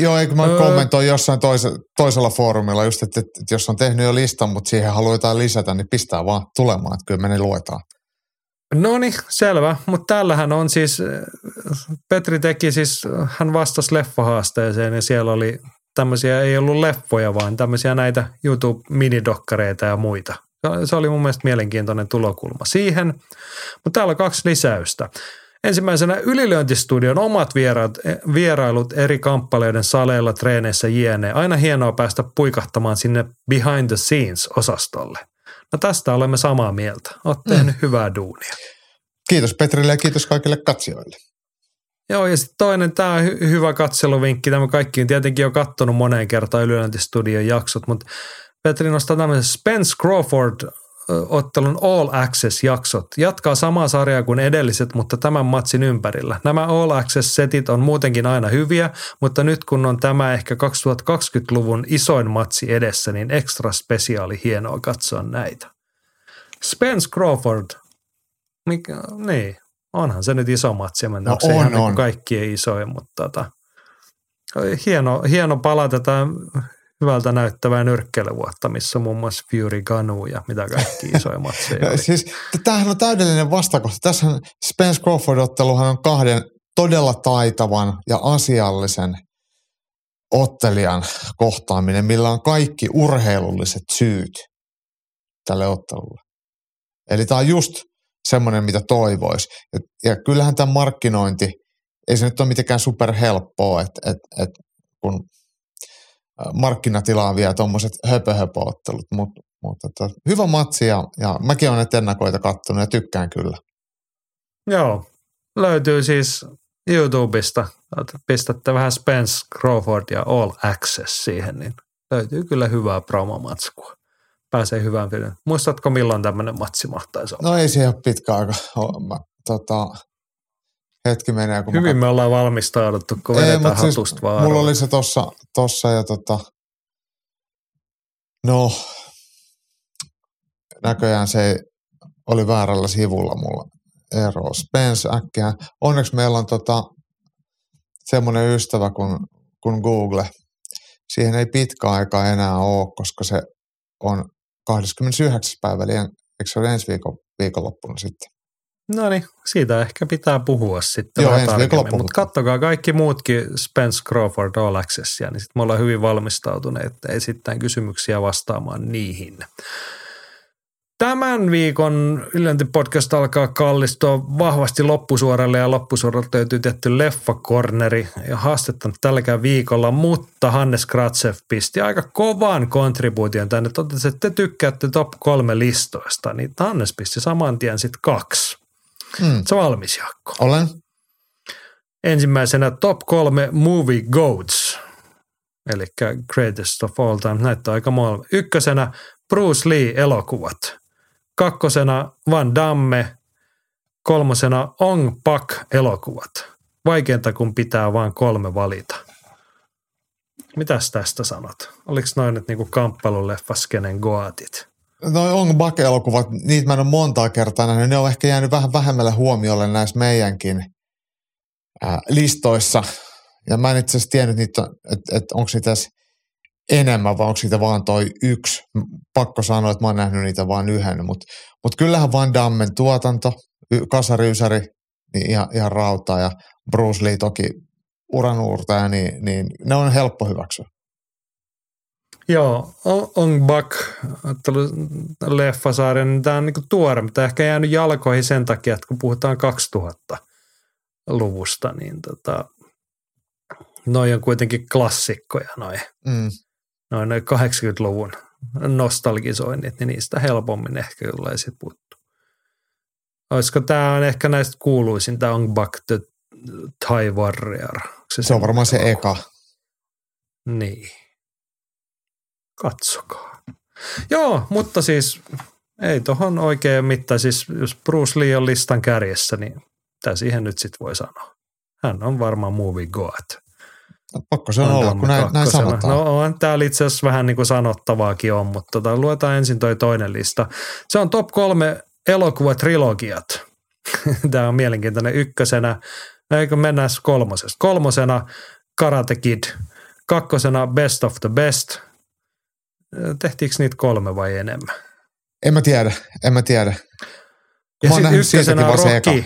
Joo, eikö mä Öö. kommentoin jossain toise, toisella foorumilla just, että, että, että jos on tehnyt jo listan, mutta siihen haluaa jotain lisätä, niin pistää vaan tulemaan, että kyllä me ne luetaan. No niin, selvä. Mutta täällähän on siis, Petri teki siis, hän vastasi leffahaasteeseen ja siellä oli tämmöisiä, ei ollut leffoja, vaan tämmöisiä näitä YouTube-minidokkareita ja muita. Se oli mun mielestä mielenkiintoinen tulokulma siihen. Mutta täällä on kaksi lisäystä. Ensimmäisenä Ylilöintistudion omat vieraat, vierailut eri kamppaleiden saleilla, treeneissä jne. Aina hienoa päästä puikahtamaan sinne behind the scenes-osastolle. No tästä olemme samaa mieltä. Olet tehnyt mm. hyvää duunia. Kiitos Petrille ja kiitos kaikille katsijoille. Joo, ja sitten toinen, tämä hy- hyvä katseluvinkki. Tämä kaikki on tietenkin jo kattonut moneen kertaan Ylilöintistudion jaksot, mutta Petri nostaa tämmöisen Spence Crawford ottelun All Access-jaksot. Jatkaa samaa sarjaa kuin edelliset, mutta tämän matsin ympärillä. Nämä All Access-setit on muutenkin aina hyviä, mutta nyt kun on tämä ehkä 2020-luvun isoin matsi edessä, niin ekstra spesiaali hienoa katsoa näitä. Spence Crawford, mikä, niin, onhan se nyt iso matsi. Mä No on, ihan niin kuin on. kaikkien isoin, mutta tota, hieno, hieno palata tätä hyvältä näyttävää nyrkkeilyvuotta, missä muun muassa Fury Ganu ja mitä kaikki isoja matseja Ja oli. siis tämähän on täydellinen vastakohta. Tässä Spence Crawford-otteluhan on kahden todella taitavan ja asiallisen ottelijan kohtaaminen, millä on kaikki urheilulliset syyt tälle ottelulle. Eli tämä on just semmoinen, mitä toivoisi. Ja, ja kyllähän tämä markkinointi, ei se nyt ole mitenkään superhelppoa, että et, et, kun ä, markkinatilaa vie tuommoiset höpö-höpö-ottelut, mutta mutta tota, hyvä matsi ja, ja mäkin olen näitä ennakoita kattonut ja tykkään kyllä. Joo, löytyy siis YouTubesta. Pistätte vähän Spence Crawford ja All Access siihen, niin löytyy kyllä hyvää promomatskua. Pääsee hyvään filmiin. Muistatko milloin tämmöinen matsi mahtaisi olla? No ei siihen ole pitkä aika. Mä, tota, hetki menee, kun Hyvin mä me ollaan valmistauduttu, kun Ei, vedetään siis hatusta vaan. Mulla oli se tossa, tossa ja tota, no, näköjään se oli väärällä sivulla mulla ero. Spence äkkiä. Onneksi meillä on tota, semmoinen ystävä kuin, kuin Google. Siihen ei pitkä aika enää ole, koska se on 29. päivä, eli eikö se ole ensi viikon, viikonloppuna sitten? No niin, siitä ehkä pitää puhua sitten Joo, vähän tarkemmin. Mutta kattokaa kaikki muutkin Spence Crawford All Accessia, niin sitten me ollaan hyvin valmistautuneet esittämään kysymyksiä vastaamaan niihin. Tämän viikon Ylenti podcast alkaa kallistua vahvasti loppusuoralle ja loppusuoralta löytyy tietty leffakorneri ja haastetta tälläkään viikolla, mutta Hannes Kratsev pisti aika kovan kontribuution tänne. Totesi, että te tykkäätte top kolme listoista, niin Hannes pisti saman tien sitten kaksi. Mm. Se valmis, Jaakko. Olen. Ensimmäisenä top kolme movie goats, eli greatest of all time. On aika maailma. Ykkösenä Bruce Lee-elokuvat. kakkosena Van Damme, kolmosena Ong Pak elokuvat. Vaikeinta, kun pitää vain kolme valita. Mitäs tästä sanot? Oliko noin nyt niinku kamppailuleffaskenen goatit? No Ong Bak-elokuvat, niitä mä en ole montaa kertaa nähnyt. Ne on ehkä jäänyt vähän vähemmälle huomiolle näissä meidänkin ää, listoissa. Ja mä en itse asiassa tiennyt, että et, et onko niitä enemmän vai onko niitä vaan toi yksi. Pakko sanoa, että mä oon nähnyt niitä vain yhden. Mutta mut kyllähän Van Dammen tuotanto, y- kasaryysäri, niin ihan, ihan rautaa ja Bruce Lee toki uranuurtaja, niin, niin ne on helppo hyväksyä. Joo, O- Ong Bak, leffasarja, niin tämä on niinku tuore, mutta ehkä jäänyt jalkoihin sen takia, että kun puhutaan 2000-luvusta, niin tota, noi on kuitenkin klassikkoja, noin Mm. noin, noin 80-luvun nostalgisoinnit, niin niistä helpommin ehkä tulee sitten puuttu. Olisiko tämä on ehkä näistä kuuluisin, tämä Ong Bak the Thai Warrior. Onko Se on varmaan se eka. Niin. Katsokaa. Joo, mutta siis ei tohon oikein mitään. Siis jos Bruce Lee on listan kärjessä, niin mitä siihen nyt sitten voi sanoa? Hän on varmaan movie goat. No, pakko se on olla, kun näin, näin sanotaan. No on täällä itse asiassa vähän niin kuin sanottavaakin on, mutta tota, luetaan ensin toi toinen lista. Se on top kolme elokuvatrilogiat. Tämä on mielenkiintoinen ykkösenä. Eikö mennään kolmosesta? Kolmosena Karate Kid. Kakkosena Best of the Best. Tehtiinkö niitä kolme vai enemmän? En mä tiedä, en mä tiedä. Ja sitten ykkösenä on. Rocky.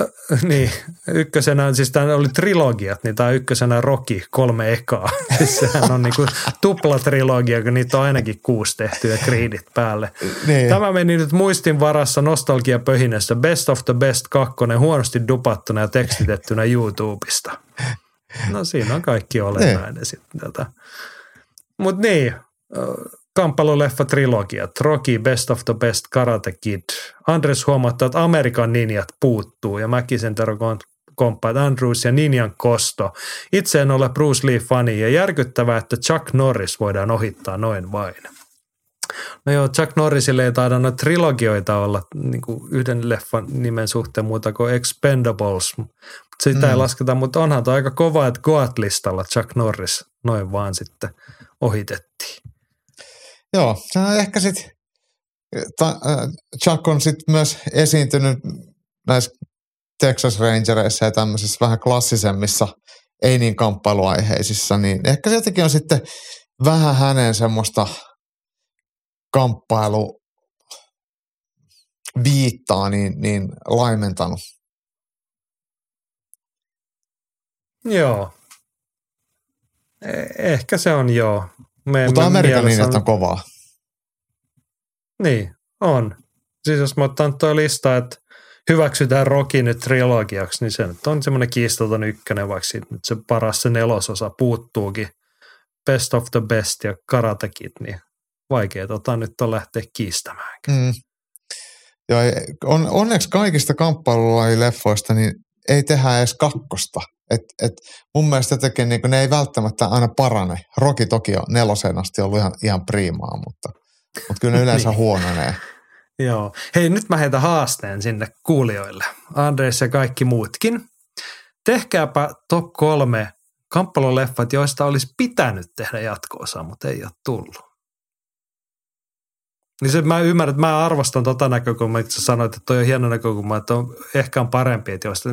Äh, niin, ykkösenä, siis tämä oli trilogiat, niin tämä ykkösenä Rocky, kolme ekaa. Siis sehän on niinku tuplatrilogia, kun niitä on ainakin kuusi tehty ja kriidit päälle. Niin. Tämä meni nyt muistin varassa nostalgiapöhinässä. Best of the Best 2, huonosti dupattuna ja tekstitettynä YouTubesta. No siinä on kaikki olennainen sitten tätä. Mutta niin, kamppailuleffa trilogiat, Rocky, Best of the Best, Karate Kid. Andres huomattaa, että Amerikan ninjat puuttuu ja Mäkisen Tero komppaat Andrews ja Ninjan kosto. Itse en ole Bruce Lee-fani ja järkyttävää, että Chuck Norris voidaan ohittaa noin vain. No joo, Chuck Norrisille ei taida noita trilogioita olla niin kuin yhden leffan nimen suhteen muuta kuin Expendables. Sitä mm. ei lasketa, mutta onhan tuo aika kova, että Goat-listalla Chuck Norris noin vaan sitten ohitettiin. Joo, se on ehkä sitten, Chuck on sitten myös esiintynyt näissä Texas Rangereissa ja tämmöisissä vähän klassisemmissa, ei niin kamppailuaiheisissa, niin ehkä se jotenkin on sitten vähän hänen semmoista kamppailu viittaa niin, niin laimentanut. Joo. Eh- ehkä se on joo. Me, Mutta me Amerikan niin, on kovaa. Niin, on. Siis jos mä otan tuo lista, että hyväksytään Rocky nyt trilogiaksi, niin se nyt on semmoinen kiistaton ykkönen, vaikka siitä nyt se paras se nelososa puuttuukin. Best of the best ja Karate Kid, niin vaikea tota nyt on lähteä kiistämään. Mm. Ei- on, onneksi kaikista kamppailulajileffoista niin ei tehdä edes kakkosta. Et, et mun mielestä jotenkin niin ne ei välttämättä aina parane. Roki toki on nelosen asti ollut ihan, ihan priimaa, mutta, mutta kyllä ne yleensä Niin. huononee. Joo. Hei, nyt mä heitän haasteen sinne kuulijoille. Andres ja kaikki muutkin. Tehkääpä top kolme kamppailuleffat, joista olisi pitänyt tehdä jatko-osa, mutta ei ole tullut. Niin se, mä ymmärrän, että mä arvostan tota näkökulmaa, että sä sanoit, että toi on hieno näkökulma, että on, ehkä on parempi, että joista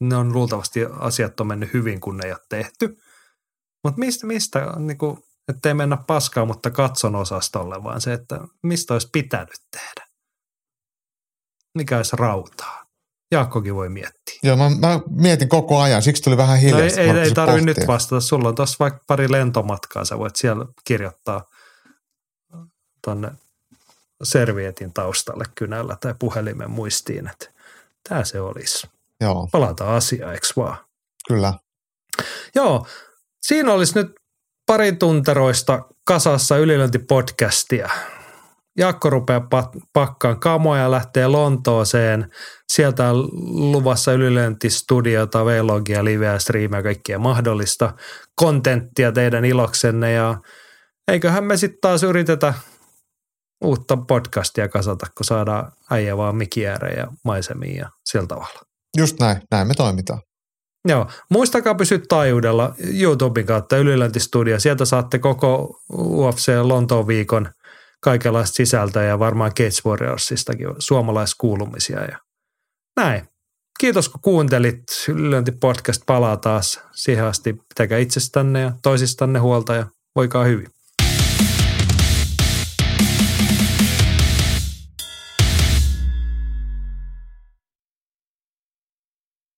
ne on luultavasti asiat on mennyt hyvin, kun ne ei ole tehty. Mutta mistä, mistä niin kuin, että ei mennä paskaa, mutta katson osastolle, vaan se, että mistä olisi pitänyt tehdä. Mikä olisi rautaa. Jaakkokin voi miettiä. Joo, mä, mä mietin koko ajan, siksi tuli vähän No ei, ei, ei tarvitse nyt vastata. Sulla on tuossa vaikka pari lentomatkaa. Sä voit siellä kirjoittaa tuonne servietin taustalle kynällä tai puhelimen muistiin, että tämä se olisi. Joo, Palataan asiaan, eikö vaan? kyllä. Joo, siinä olisi nyt pari tunteroista kasassa ylilöintipodcastia. Jaakko rupeaa pakkaan kamoja ja lähtee Lontooseen. Sieltä on luvassa ylilöintistudiota, vlogia, liveä, striimiä, kaikkea mahdollista kontenttia teidän iloksenne. Ja eiköhän me sitten taas yritetä uutta podcastia kasata, kun saadaan äijä vaan mikiääreen ja maisemiin ja sillä tavalla. Just näin, näin me toimitaan. Joo, muistakaa pysyä taajuudella YouTuben kautta Ylilöntistudio. Sieltä saatte koko UFC Lontoon viikon kaikenlaista sisältöä ja varmaan Cage Warriorsistakin suomalaiskuulumisia ja näin. Kiitos kun kuuntelit. Ylilönti podcast palaa taas. Siihen asti pitäkää itsestänne ja toisistanne huolta ja voikaa hyvin.